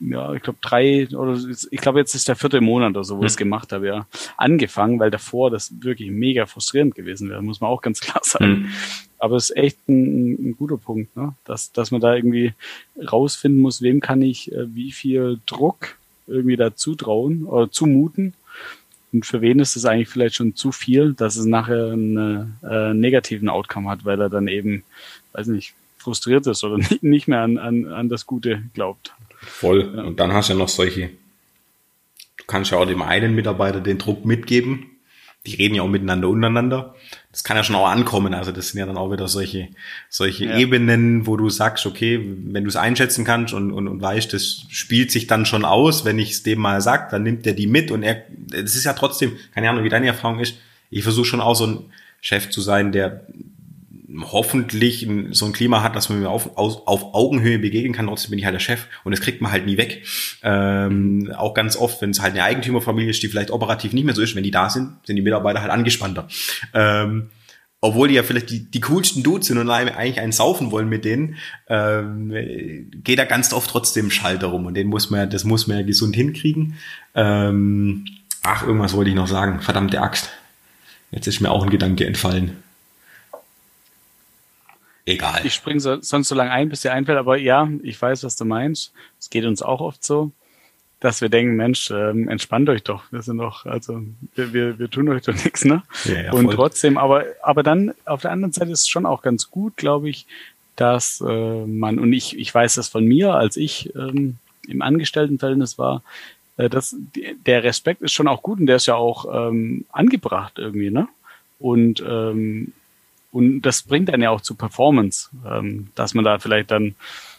ja, ich glaube drei oder ich glaube jetzt ist der vierte Monat oder so, wo mhm. ich es gemacht habe, ja, angefangen, weil davor das wirklich mega frustrierend gewesen wäre, muss man auch ganz [LAUGHS] klar sagen. Mhm. Aber es ist echt ein, ein, guter Punkt, ne? dass, dass man da irgendwie rausfinden muss, wem kann ich äh, wie viel Druck irgendwie da zutrauen oder zumuten und für wen ist es eigentlich vielleicht schon zu viel, dass es nachher einen äh, negativen Outcome hat, weil er dann eben, weiß nicht, frustriert ist oder [LAUGHS] nicht mehr an, an, an das Gute glaubt. Voll. Ja. Und dann hast du ja noch solche, du kannst ja auch dem einen Mitarbeiter den Druck mitgeben, die reden ja auch miteinander untereinander. Das kann ja schon auch ankommen. Also das sind ja dann auch wieder solche, solche ja. Ebenen, wo du sagst, okay, wenn du es einschätzen kannst und, und, und weißt, das spielt sich dann schon aus, wenn ich es dem mal sag, dann nimmt er die mit und er, das ist ja trotzdem, keine Ahnung, wie deine Erfahrung ist. Ich versuche schon auch so ein Chef zu sein, der hoffentlich so ein Klima hat, dass man mir auf, auf, auf Augenhöhe begegnen kann, trotzdem bin ich halt der Chef und das kriegt man halt nie weg. Ähm, auch ganz oft, wenn es halt eine Eigentümerfamilie ist, die vielleicht operativ nicht mehr so ist, wenn die da sind, sind die Mitarbeiter halt angespannter. Ähm, obwohl die ja vielleicht die, die coolsten Dudes sind und eigentlich einen saufen wollen mit denen, ähm, geht da ganz oft trotzdem Schalter rum und den muss man, das muss man ja gesund hinkriegen. Ähm, ach, irgendwas wollte ich noch sagen. Verdammte Axt. Jetzt ist mir auch ein Gedanke entfallen. Egal. Ich springe so, sonst so lange ein, bis dir einfällt, aber ja, ich weiß, was du meinst. Es geht uns auch oft so, dass wir denken, Mensch, ähm, entspannt euch doch. Wir sind doch, also wir, wir, wir tun euch doch [LAUGHS] nichts, ne? Ja, ja, Und voll. trotzdem, aber, aber dann auf der anderen Seite ist es schon auch ganz gut, glaube ich, dass äh, man, und ich, ich weiß das von mir, als ich ähm, im Angestelltenverhältnis war, äh, dass der Respekt ist schon auch gut und der ist ja auch ähm, angebracht irgendwie, ne? Und ähm, und das bringt dann ja auch zu Performance, ähm, dass man da vielleicht dann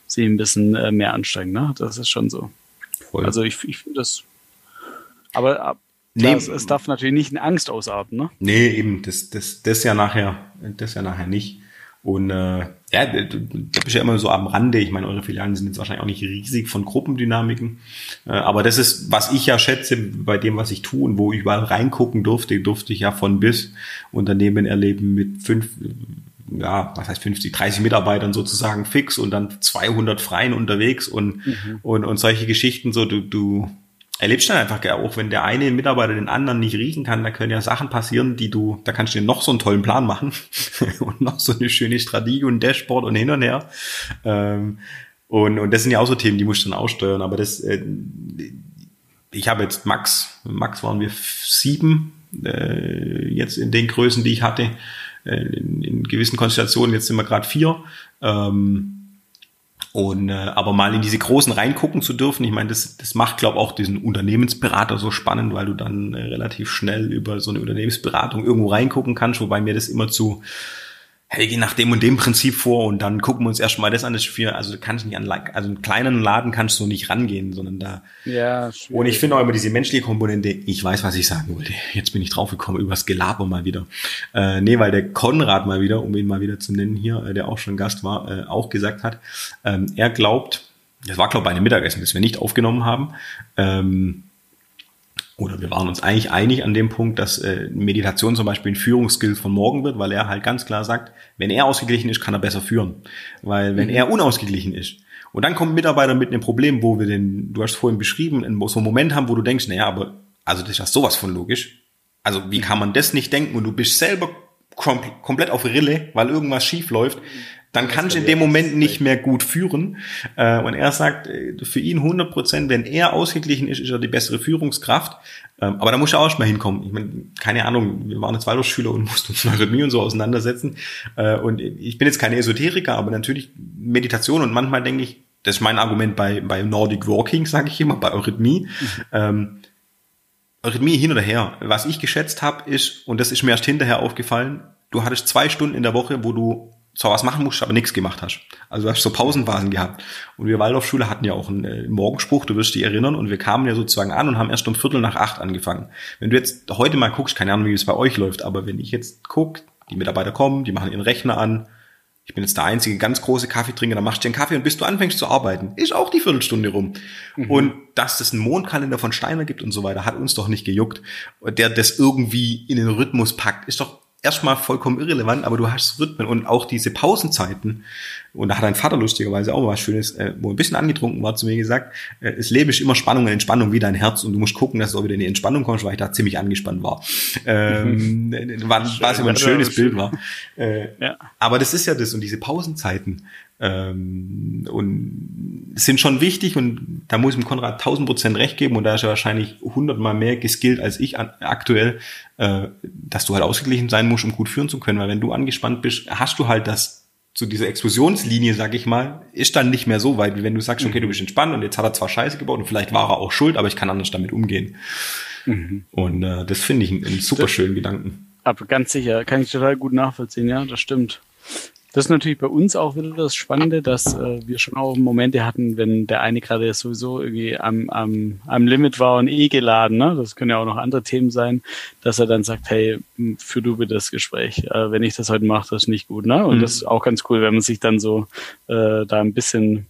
sich ein bisschen äh, mehr anstrengt. Ne? Das ist schon so. Voll. Also ich, ich finde das. Aber ab, nee, das, es darf natürlich nicht in Angst ausarten, ne? Nee, eben, das, das, das ja nachher, das ja nachher nicht. Und äh, ja, du, du bist ja immer so am Rande. Ich meine, eure Filialen sind jetzt wahrscheinlich auch nicht riesig von Gruppendynamiken. Äh, aber das ist, was ich ja schätze bei dem, was ich tue und wo ich überall reingucken durfte, durfte ich ja von bis Unternehmen erleben mit fünf, ja, was heißt 50, 30 Mitarbeitern sozusagen fix und dann 200 Freien unterwegs und, mhm. und, und solche Geschichten so, du, du, erlebst dann einfach, auch wenn der eine Mitarbeiter den anderen nicht riechen kann, da können ja Sachen passieren, die du, da kannst du dir noch so einen tollen Plan machen [LAUGHS] und noch so eine schöne Strategie und Dashboard und hin und her. Ähm, und, und das sind ja auch so Themen, die musst du dann aussteuern. Aber das, äh, ich habe jetzt Max, Max waren wir sieben, äh, jetzt in den Größen, die ich hatte, äh, in, in gewissen Konstellationen, jetzt sind wir gerade vier. Ähm, und äh, aber mal in diese großen reingucken zu dürfen, ich meine, das, das macht, glaube auch diesen Unternehmensberater so spannend, weil du dann äh, relativ schnell über so eine Unternehmensberatung irgendwo reingucken kannst, wobei mir das immer zu hey, geh nach dem und dem Prinzip vor und dann gucken wir uns erstmal das an. Das für, also du kannst nicht an, also einen kleinen Laden kannst du nicht rangehen, sondern da. Ja, schwierig. Und ich finde auch immer diese menschliche Komponente, ich weiß, was ich sagen wollte. Jetzt bin ich draufgekommen, übers Gelaber mal wieder. Äh, nee, weil der Konrad mal wieder, um ihn mal wieder zu nennen hier, äh, der auch schon Gast war, äh, auch gesagt hat, ähm, er glaubt, das war, glaube ich, bei einem Mittagessen, das wir nicht aufgenommen haben, ähm, oder wir waren uns eigentlich einig an dem Punkt, dass äh, Meditation zum Beispiel ein Führungsskill von morgen wird, weil er halt ganz klar sagt, wenn er ausgeglichen ist, kann er besser führen. Weil wenn mhm. er unausgeglichen ist und dann kommt ein Mitarbeiter mit einem Problem, wo wir den, du hast vorhin beschrieben, so einen Moment haben, wo du denkst, naja, aber also das ist ja sowas von logisch. Also wie kann man das nicht denken und du bist selber kom komplett auf Rille, weil irgendwas schief läuft, dann kannst du in dem Moment nicht mehr gut führen. Äh, und er sagt, äh, für ihn 100 Prozent, wenn er ausgeglichen ist, ist er die bessere Führungskraft. Ähm, aber da muss er auch erstmal hinkommen. Ich meine, keine Ahnung, wir waren jetzt Waldorfschüler und [LAUGHS] mussten uns mit Rhythmie und so auseinandersetzen. Äh, und ich bin jetzt keine Esoteriker, aber natürlich Meditation und manchmal denke ich, das ist mein Argument bei, bei Nordic Walking, sage ich immer, bei Eurythmie. Mhm. Ähm, Eurythmie hin oder her. Was ich geschätzt habe, ist, und das ist mir erst hinterher aufgefallen, du hattest zwei Stunden in der Woche, wo du zwar was machen musst, aber nichts gemacht hast. Also du hast so Pausenphasen gehabt. Und wir Waldorfschule hatten ja auch einen äh, Morgenspruch, du wirst dich erinnern, und wir kamen ja sozusagen an und haben erst um Viertel nach acht angefangen. Wenn du jetzt heute mal guckst, keine Ahnung, wie es bei euch läuft, aber wenn ich jetzt guck, die Mitarbeiter kommen, die machen ihren Rechner an, ich bin jetzt der einzige ganz große Kaffeetrinker, dann machst du den Kaffee und bis du anfängst zu arbeiten, ist auch die Viertelstunde rum. Mhm. Und dass es einen Mondkalender von Steiner gibt und so weiter, hat uns doch nicht gejuckt. Der das irgendwie in den Rhythmus packt, ist doch erstmal vollkommen irrelevant, aber du hast Rhythmen und auch diese Pausenzeiten. Und da hat dein Vater lustigerweise auch was Schönes, äh, wo ein bisschen angetrunken war, zu mir gesagt, äh, das Leben ist immer Spannung und Entspannung wie dein Herz und du musst gucken, dass du auch wieder in die Entspannung kommst, weil ich da ziemlich angespannt war. Ähm, war was immer ein schönes Bild war. Äh, ja. Aber das ist ja das und diese Pausenzeiten ähm, und sind schon wichtig und da muss ich dem Konrad 1000 Prozent recht geben und da ist er wahrscheinlich hundertmal mehr geskillt als ich an, aktuell, äh, dass du halt ausgeglichen sein musst, um gut führen zu können, weil wenn du angespannt bist, hast du halt das zu dieser Explosionslinie, sag ich mal, ist dann nicht mehr so weit, wie wenn du sagst, okay, du bist entspannt und jetzt hat er zwar Scheiße gebaut und vielleicht war er auch schuld, aber ich kann anders damit umgehen. Mhm. Und äh, das finde ich einen, einen super schönen Gedanken. Aber ganz sicher, kann ich total gut nachvollziehen, ja, das stimmt. Das ist natürlich bei uns auch wieder das Spannende, dass äh, wir schon auch Momente hatten, wenn der eine gerade sowieso irgendwie am, am, am Limit war und eh geladen, ne? das können ja auch noch andere Themen sein, dass er dann sagt, hey, führ du bitte das Gespräch, äh, wenn ich das heute mache, das ist nicht gut. Ne? Und mhm. das ist auch ganz cool, wenn man sich dann so äh, da ein bisschen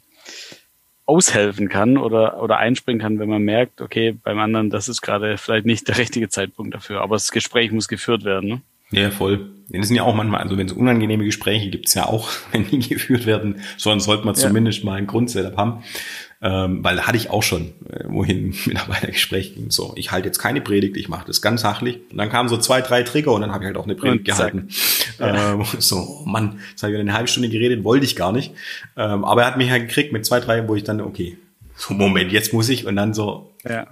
aushelfen kann oder, oder einspringen kann, wenn man merkt, okay, beim anderen, das ist gerade vielleicht nicht der richtige Zeitpunkt dafür, aber das Gespräch muss geführt werden. Ne? Ja, voll. Das sind ja auch manchmal, also wenn es unangenehme Gespräche gibt, es ja auch, [LAUGHS] wenn die geführt werden sollen, sollte man ja. zumindest mal ein Grundsetup haben. Ähm, weil hatte ich auch schon, äh, wohin [LAUGHS] Mitarbeitergespräch ging. So, ich halte jetzt keine Predigt, ich mache das ganz sachlich. Und dann kamen so zwei, drei Trigger und dann habe ich halt auch eine Predigt gehalten. Ähm, so, oh Mann, jetzt habe ich eine halbe Stunde geredet, wollte ich gar nicht. Ähm, aber er hat mich halt gekriegt mit zwei, drei, wo ich dann, okay, so Moment, jetzt muss ich und dann so. Ja.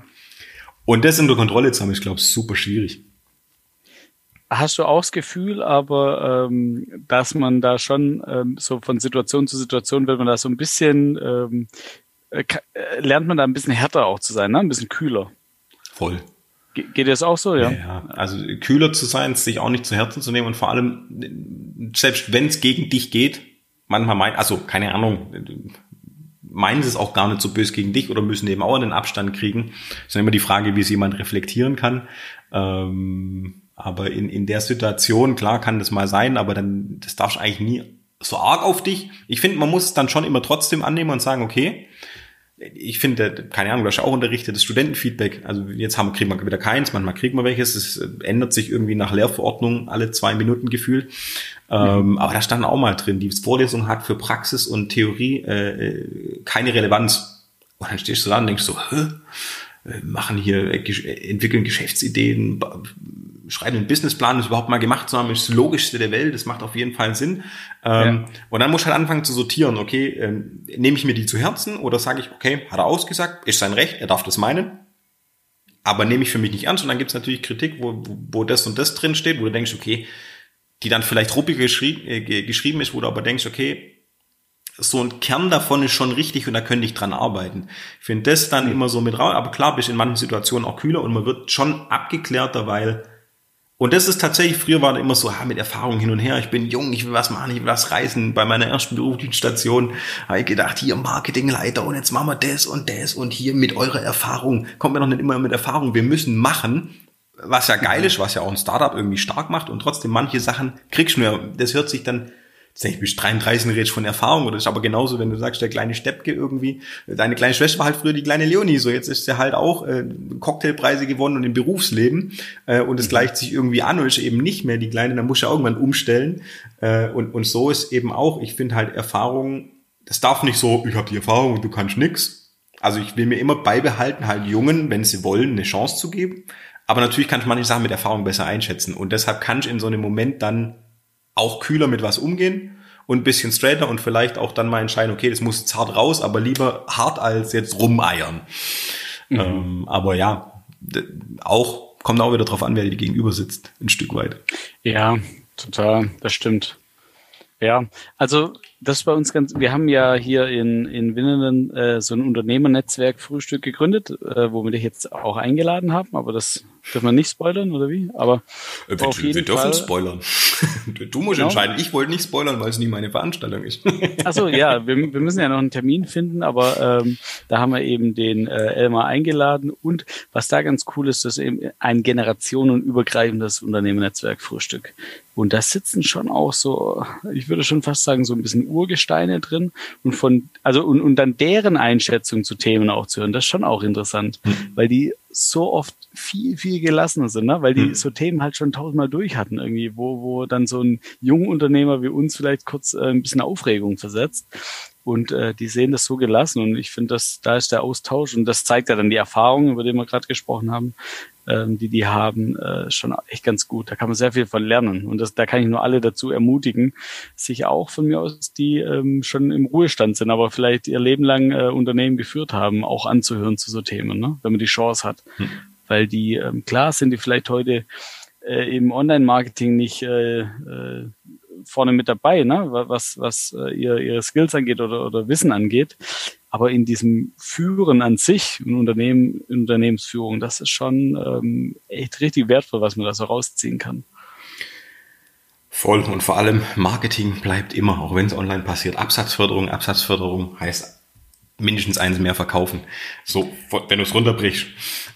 Und das unter Kontrolle zu haben, ist, glaube ich, super schwierig hast du auch das Gefühl, aber ähm, dass man da schon ähm, so von Situation zu Situation, wenn man da so ein bisschen ähm, äh, äh, lernt man da ein bisschen härter auch zu sein, ne? ein bisschen kühler. Voll. Ge geht das auch so, ja? ja? Ja, also kühler zu sein, sich auch nicht zu Herzen zu nehmen und vor allem, selbst wenn es gegen dich geht, manchmal meint, also keine Ahnung, meinen sie es auch gar nicht so böse gegen dich oder müssen eben auch einen Abstand kriegen. Es ist immer die Frage, wie es jemand reflektieren kann. Ähm, aber in, in der Situation, klar kann das mal sein, aber dann, das darfst du eigentlich nie so arg auf dich. Ich finde, man muss es dann schon immer trotzdem annehmen und sagen, okay, ich finde, keine Ahnung, du hast auch unterrichtet, das Studentenfeedback, also jetzt haben, kriegen wir wieder keins, manchmal kriegen wir welches, es ändert sich irgendwie nach Lehrverordnung alle zwei Minuten gefühlt. Ähm, aber da stand auch mal drin, die Vorlesung hat für Praxis und Theorie äh, keine Relevanz. Und dann stehst du da und denkst so, hä? äh, machen hier, äh, entwickeln Geschäftsideen, schreiben einen Businessplan, das überhaupt mal gemacht zu haben, ist das Logischste der Welt, das macht auf jeden Fall Sinn. Ähm, ja. Und dann muss ich halt anfangen zu sortieren, okay, ähm, nehme ich mir die zu Herzen oder sage ich, okay, hat er ausgesagt, ist sein Recht, er darf das meinen, aber nehme ich für mich nicht ernst und dann gibt es natürlich Kritik, wo, wo das und das drin steht, wo du denkst, okay, die dann vielleicht ruppig geschrieben, äh, geschrieben ist, wo du aber denkst, okay, so ein Kern davon ist schon richtig und da könnte ich dran arbeiten. Ich finde das dann immer so mit raus, aber klar bist in manchen Situationen auch kühler und man wird schon abgeklärter, weil und das ist tatsächlich, früher war da immer so, ha, mit Erfahrung hin und her, ich bin jung, ich will was machen, ich will was reisen. Bei meiner ersten beruflichen Station habe ich gedacht, hier Marketingleiter und jetzt machen wir das und das und hier mit eurer Erfahrung. Kommt mir noch nicht immer mit Erfahrung, wir müssen machen. Was ja geil ist, was ja auch ein Startup irgendwie stark macht und trotzdem manche Sachen kriegst du nur, das hört sich dann ich bis 33 redest von Erfahrung oder ist aber genauso, wenn du sagst, der kleine Steppke irgendwie, deine kleine Schwester war halt früher die kleine Leonie, so jetzt ist sie halt auch äh, Cocktailpreise gewonnen und im Berufsleben äh, und es mhm. gleicht sich irgendwie an und ist eben nicht mehr die kleine, dann muss ja irgendwann umstellen äh, und, und so ist eben auch, ich finde halt Erfahrung, das darf nicht so, ich habe die Erfahrung und du kannst nix. Also ich will mir immer beibehalten, halt Jungen, wenn sie wollen, eine Chance zu geben. Aber natürlich kann ich manche Sachen mit Erfahrung besser einschätzen. Und deshalb kann ich in so einem Moment dann auch kühler mit was umgehen und ein bisschen straighter und vielleicht auch dann mal entscheiden, okay, das muss hart raus, aber lieber hart als jetzt rumeiern. Mhm. Ähm, aber ja, auch kommt auch wieder drauf an, wer dir gegenüber sitzt, ein Stück weit. Ja, total, das stimmt. Ja, also das ist bei uns ganz, wir haben ja hier in, in Winnenden äh, so ein Unternehmernetzwerk Frühstück gegründet, äh, wo wir dich jetzt auch eingeladen haben, aber das dürfen wir nicht spoilern, oder wie? Aber äh, wir, auf jeden wir dürfen Fall, spoilern. [LAUGHS] du musst genau. entscheiden. Ich wollte nicht spoilern, weil es nie meine Veranstaltung ist. Achso, ja, wir, wir müssen ja noch einen Termin finden, aber ähm, da haben wir eben den äh, Elmar eingeladen und was da ganz cool ist, das ist eben ein generationenübergreifendes Unternehmernetzwerk Frühstück. Und da sitzen schon auch so, ich würde schon fast sagen, so ein bisschen Urgesteine drin und von, also und, und dann deren Einschätzung zu Themen auch zu hören, das ist schon auch interessant, mhm. weil die so oft viel, viel gelassener sind, ne? weil die mhm. so Themen halt schon tausendmal durch hatten irgendwie, wo, wo dann so ein junger Unternehmer wie uns vielleicht kurz äh, ein bisschen Aufregung versetzt. Und äh, die sehen das so gelassen und ich finde, dass da ist der Austausch und das zeigt ja dann die Erfahrung, über die wir gerade gesprochen haben, ähm, die die haben, äh, schon echt ganz gut. Da kann man sehr viel von lernen. Und das, da kann ich nur alle dazu ermutigen, sich auch von mir aus, die ähm, schon im Ruhestand sind, aber vielleicht ihr Leben lang äh, Unternehmen geführt haben, auch anzuhören zu so Themen, ne? wenn man die Chance hat. Hm. Weil die, ähm, klar sind die vielleicht heute äh, im Online-Marketing nicht äh, äh, vorne mit dabei, ne? was, was äh, ihr, ihre Skills angeht oder, oder Wissen angeht. Aber in diesem Führen an sich, in Unternehmen, in Unternehmensführung, das ist schon ähm, echt richtig wertvoll, was man da so rausziehen kann. Voll und vor allem Marketing bleibt immer, auch wenn es online passiert. Absatzförderung, Absatzförderung heißt mindestens eins mehr verkaufen. So, wenn du es runterbrichst.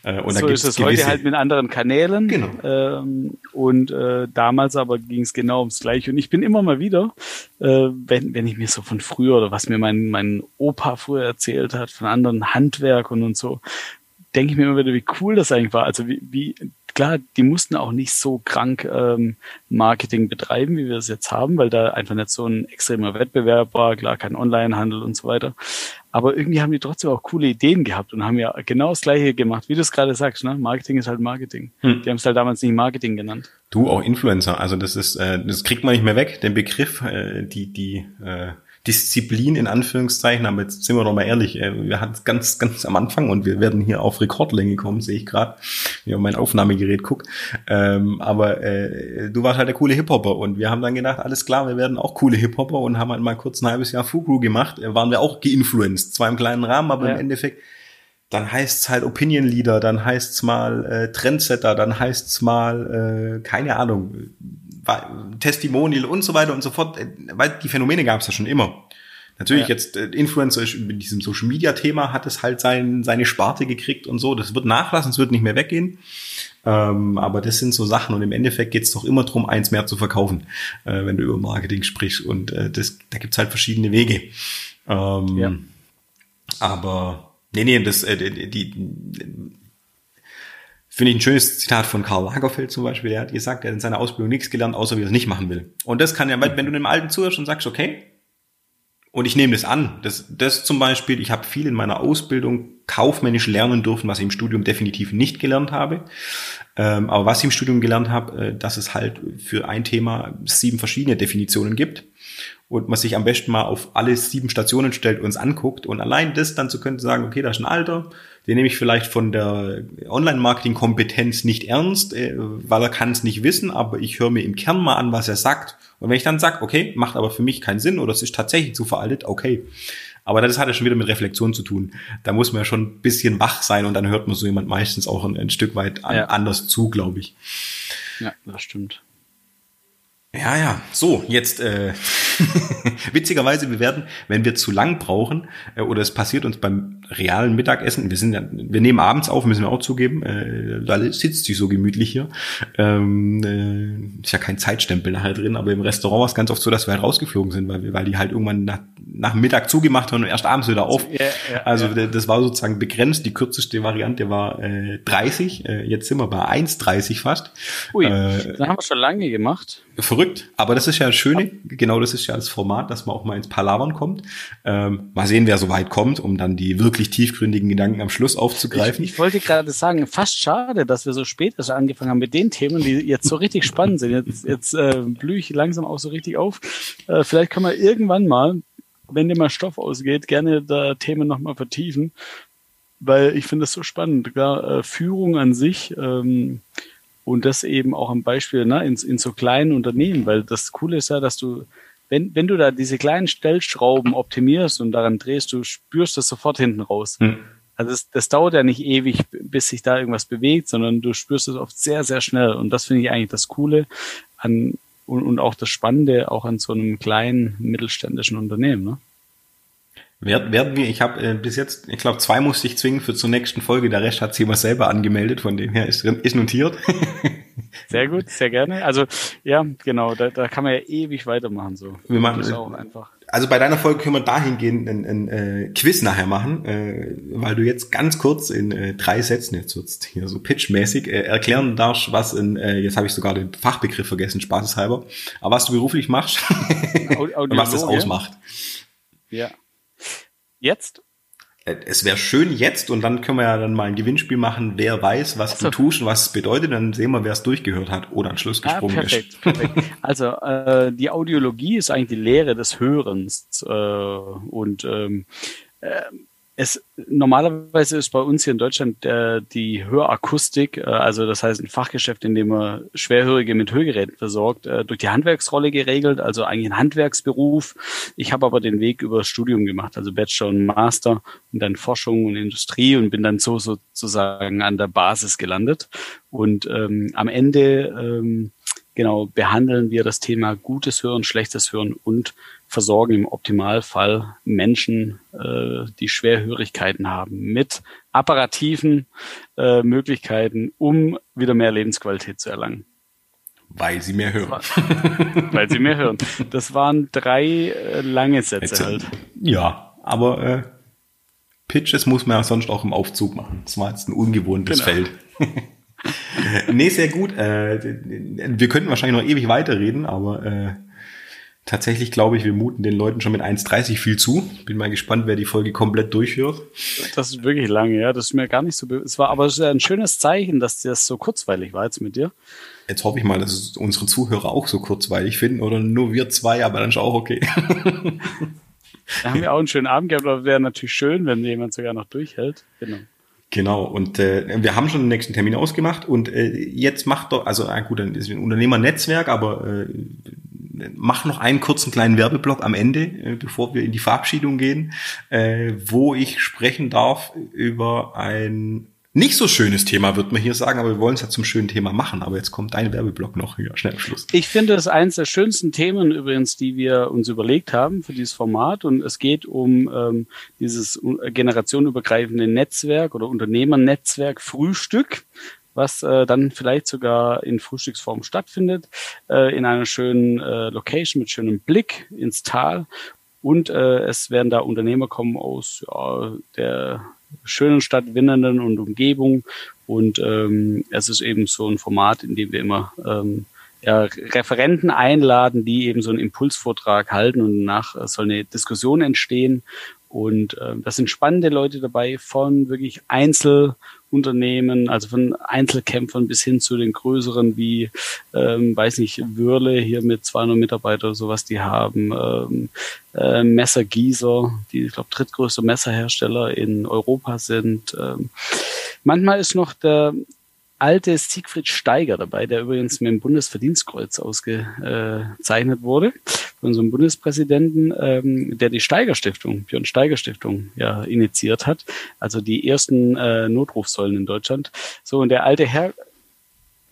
Äh, und so ist es heute halt mit anderen Kanälen. Genau. Ähm, und äh, damals aber ging es genau ums Gleiche. Und ich bin immer mal wieder, äh, wenn, wenn ich mir so von früher oder was mir mein, mein Opa früher erzählt hat, von anderen Handwerkern und so, denke ich mir immer wieder, wie cool das eigentlich war. Also wie, wie klar, die mussten auch nicht so krank ähm, Marketing betreiben, wie wir es jetzt haben, weil da einfach nicht so ein extremer Wettbewerb war, klar kein Onlinehandel und so weiter. Aber irgendwie haben die trotzdem auch coole Ideen gehabt und haben ja genau das Gleiche gemacht, wie du es gerade sagst. Ne? Marketing ist halt Marketing. Hm. Die haben es halt damals nicht Marketing genannt. Du auch Influencer. Also das ist, äh, das kriegt man nicht mehr weg. Den Begriff, äh, die die äh, Disziplin in Anführungszeichen, aber jetzt sind wir doch mal ehrlich, äh, wir hatten es ganz, ganz am Anfang und wir werden hier auf Rekordlänge kommen, sehe ich gerade, wenn ich auf mein Aufnahmegerät guck. Ähm, aber äh, du warst halt der coole Hip-Hopper und wir haben dann gedacht, alles klar, wir werden auch coole Hip-Hopper und haben halt mal kurz ein halbes Jahr Fugru gemacht, äh, waren wir auch geinfluenced, zwar im kleinen Rahmen, aber ja. im Endeffekt dann heißt's halt Opinion Leader, dann heißt's mal äh, Trendsetter, dann heißt's mal, äh, keine Ahnung, Testimonial und so weiter und so fort, weil die Phänomene gab es ja schon immer. Natürlich ja. jetzt äh, Influencer mit diesem Social Media Thema hat es halt sein, seine Sparte gekriegt und so. Das wird nachlassen, es wird nicht mehr weggehen. Ähm, aber das sind so Sachen und im Endeffekt geht es doch immer drum, eins mehr zu verkaufen, äh, wenn du über Marketing sprichst. Und äh, das, da gibt's halt verschiedene Wege. Ähm, ja. Aber nee, nee, das, äh, die Finde ich ein schönes Zitat von Karl Lagerfeld zum Beispiel. Der hat gesagt, er hat in seiner Ausbildung nichts gelernt, außer wie er es nicht machen will. Und das kann ja, wenn du dem Alten zuhörst und sagst, okay, Und ich nehme das an. Das, das zum Beispiel, ich habe viel in meiner Ausbildung kaufmännisch lernen dürfen, was ich im Studium definitiv nicht gelernt habe. Ähm, aber was ich im Studium gelernt habe, äh, dass es halt für ein Thema sieben verschiedene Definitionen gibt und man sich am besten mal auf alle sieben Stationen stellt und es anguckt und allein das dann zu können, sagen, okay, da ist ein Alter, den nehme ich vielleicht von der Online-Marketing-Kompetenz nicht ernst, äh, weil er kann es nicht wissen, aber ich höre mir im Kern mal an, was er sagt. Und wenn ich dann sage, okay, macht aber für mich keinen Sinn oder es ist tatsächlich zu veraltet, okay. Aber das hat ja schon wieder mit Reflexion zu tun. Da muss man ja schon ein bisschen wach sein und dann hört man so jemand meistens auch ein, ein Stück weit an, ja. anders zu, glaube ich. Ja, das stimmt. Ja, ja. So, jetzt äh, [LAUGHS] witzigerweise, wir werden, wenn wir zu lang brauchen, äh, oder es passiert uns beim realen Mittagessen, wir sind ja, wir nehmen abends auf, müssen wir auch zugeben, äh, da sitzt sie so gemütlich hier. Ähm, äh, ist ja kein Zeitstempel nachher drin, aber im Restaurant war es ganz oft so, dass wir halt rausgeflogen sind, weil, wir, weil die halt irgendwann nach, nach Mittag zugemacht haben und erst abends wieder auf. Ja, ja, also ja. das war sozusagen begrenzt. Die kürzeste Variante war äh, 30, äh, jetzt sind wir bei 1,30 fast. Ui, äh, das haben wir schon lange gemacht. Verrückt, aber das ist ja das Schöne, genau das ist ja das Format, dass man auch mal ins Palavern kommt. Ähm, mal sehen, wer so weit kommt, um dann die wirklich tiefgründigen Gedanken am Schluss aufzugreifen. Ich, ich wollte gerade sagen, fast schade, dass wir so spät erst angefangen haben mit den Themen, die jetzt so richtig spannend sind. Jetzt, jetzt äh, blühe ich langsam auch so richtig auf. Äh, vielleicht kann man irgendwann mal, wenn dir mal Stoff ausgeht, gerne da Themen nochmal vertiefen, weil ich finde das so spannend. Klar, äh, Führung an sich, ähm, und das eben auch am Beispiel ne, in, in so kleinen Unternehmen, weil das Coole ist ja, dass du, wenn, wenn du da diese kleinen Stellschrauben optimierst und daran drehst, du spürst das sofort hinten raus. Hm. Also das, das dauert ja nicht ewig, bis sich da irgendwas bewegt, sondern du spürst es oft sehr, sehr schnell. Und das finde ich eigentlich das Coole an und, und auch das Spannende auch an so einem kleinen mittelständischen Unternehmen. Ne? Werden wir, ich habe äh, bis jetzt, ich glaube, zwei musste ich zwingen für zur nächsten Folge. Der Rest hat sich immer selber angemeldet, von dem her ist, ist notiert. [LAUGHS] Sehr gut, sehr gerne. Also ja, genau, da, da kann man ja ewig weitermachen. So. Wir machen das auch einfach. Also bei deiner Folge können wir dahingehend ein, ein, ein äh, Quiz nachher machen, äh, weil du jetzt ganz kurz in äh, drei Sätzen jetzt jetzt hier so pitchmäßig äh, erklären darfst, was in, äh, jetzt habe ich sogar den Fachbegriff vergessen, spaßeshalber, aber was du beruflich machst [LAUGHS] und was das ausmacht. Ja. Jetzt? Äh, es wäre schön jetzt und dann können wir ja dann mal ein Gewinnspiel machen, wer weiß, was so. du tust und was es bedeutet, dann sehen wir, wer es durchgehört hat oder an Schluss ah, gesprungen ah, perfekt, ist. Perfekt. Also äh, die Audiologie ist eigentlich die Lehre des Hörens äh, und ähm, äh, es normalerweise ist bei uns hier in Deutschland äh, die Hörakustik, äh, also das heißt ein Fachgeschäft, in dem man Schwerhörige mit Hörgeräten versorgt, äh, durch die Handwerksrolle geregelt, also eigentlich ein Handwerksberuf. Ich habe aber den Weg über Studium gemacht, also Bachelor und Master und dann Forschung und Industrie und bin dann so sozusagen an der Basis gelandet. Und ähm, am Ende ähm, genau behandeln wir das Thema gutes Hören, schlechtes Hören und versorgen im Optimalfall Menschen, äh, die Schwerhörigkeiten haben, mit apparativen äh, Möglichkeiten, um wieder mehr Lebensqualität zu erlangen. Weil sie mehr hören. [LAUGHS] weil sie mehr hören. Das waren drei äh, lange Sätze Jetzt, halt. Ja, aber äh, Pitches muss man ja sonst auch im Aufzug machen. Das war jetzt ein ungewohntes genau. Feld. [LAUGHS] nee, sehr gut. Äh, wir könnten wahrscheinlich noch ewig weiterreden, aber äh, tatsächlich glaube ich, wir muten den Leuten schon mit 1,30 viel zu. Bin mal gespannt, wer die Folge komplett durchhört. Das ist wirklich lange, ja. Das ist mir gar nicht so. Es war aber ein schönes Zeichen, dass das so kurzweilig war jetzt mit dir. Jetzt hoffe ich mal, dass unsere Zuhörer auch so kurzweilig finden oder nur wir zwei, aber dann ist auch okay. [LAUGHS] Da haben wir auch einen schönen Abend gehabt, aber wäre natürlich schön, wenn jemand sogar noch durchhält. Genau. Genau, und äh, wir haben schon den nächsten Termin ausgemacht und äh, jetzt macht doch, also äh, gut, dann ist ein Unternehmernetzwerk, aber äh, mach noch einen kurzen kleinen Werbeblock am Ende, äh, bevor wir in die Verabschiedung gehen, äh, wo ich sprechen darf über ein nicht so schönes Thema, wird man hier sagen, aber wir wollen es ja zum schönen Thema machen. Aber jetzt kommt dein Werbeblock noch. Ja, schnell Schluss. Ich finde es eines der schönsten Themen übrigens, die wir uns überlegt haben für dieses Format. Und es geht um ähm, dieses generationenübergreifende Netzwerk oder Unternehmernetzwerk Frühstück was äh, dann vielleicht sogar in Frühstücksform stattfindet, äh, in einer schönen äh, Location mit schönem Blick ins Tal. Und äh, es werden da Unternehmer kommen aus ja, der schönen Stadt Winnenden und Umgebung. Und ähm, es ist eben so ein Format, in dem wir immer ähm, ja, Referenten einladen, die eben so einen Impulsvortrag halten und danach soll eine Diskussion entstehen. Und äh, das sind spannende Leute dabei von wirklich Einzelunternehmen, also von Einzelkämpfern bis hin zu den größeren wie, ähm, weiß nicht, Würle hier mit 200 Mitarbeitern oder sowas, die haben ähm, äh, Messergießer, die, ich glaube, drittgrößte Messerhersteller in Europa sind. Ähm, manchmal ist noch der alte Siegfried Steiger dabei, der übrigens mit dem Bundesverdienstkreuz ausgezeichnet wurde von unserem Bundespräsidenten, ähm, der die Steiger Stiftung, Björn Steiger Stiftung, ja initiiert hat. Also die ersten äh, Notrufsäulen in Deutschland. So und der alte Herr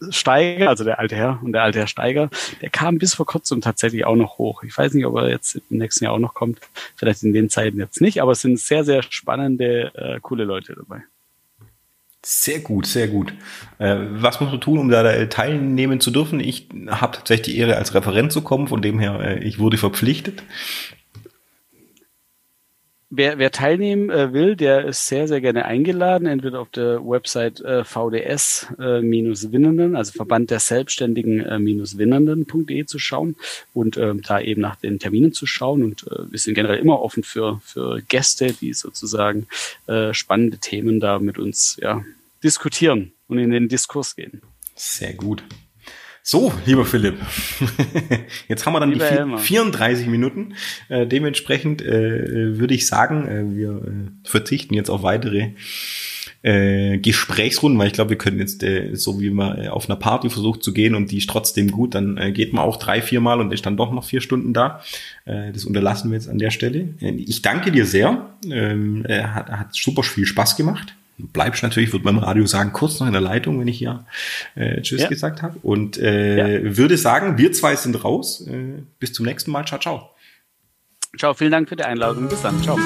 Steiger, also der alte Herr und der alte Herr Steiger, der kam bis vor kurzem tatsächlich auch noch hoch. Ich weiß nicht, ob er jetzt im nächsten Jahr auch noch kommt. Vielleicht in den Zeiten jetzt nicht, aber es sind sehr, sehr spannende, äh, coole Leute dabei. Sehr gut, sehr gut. Äh, was muss man tun, um da teilnehmen zu dürfen? Ich habe tatsächlich die Ehre, als Referent zu kommen, von dem her, äh, ich wurde verpflichtet. Wer, wer teilnehmen äh, will, der ist sehr, sehr gerne eingeladen, entweder auf der Website VDS-Winnenden, also Verband der Selbstständigen-Winnenden.de zu schauen und ähm, da eben nach den Terminen zu schauen. Und wir sind generell immer offen für, für Gäste, die sozusagen spannende Themen da mit uns ja, diskutieren und in den Diskurs gehen. Sehr gut. So, lieber Philipp, [LAUGHS] jetzt haben wir dann lieber die vier, 34 Minuten. Äh, dementsprechend äh, würde ich sagen, äh, wir äh, verzichten jetzt auf weitere äh, Gesprächsrunden, weil ich glaube, wir können jetzt, äh, so wie man auf einer Party versucht zu gehen und die ist trotzdem gut, dann geht man auch drei, vier Mal und ist dann doch noch vier Stunden da. Das unterlassen wir jetzt an der Stelle. Ich danke dir sehr. Ähm, äh, hat, hat super viel Spaß gemacht bleibst natürlich, wird beim Radio sagen, kurz noch in der Leitung, wenn ich ja äh, Tschüss ja. gesagt habe. Und äh, ja. würde sagen, wir zwei sind raus. Äh, bis zum nächsten Mal. Ciao, ciao. Ciao, vielen Dank für die Einladung. Bis dann. Ciao.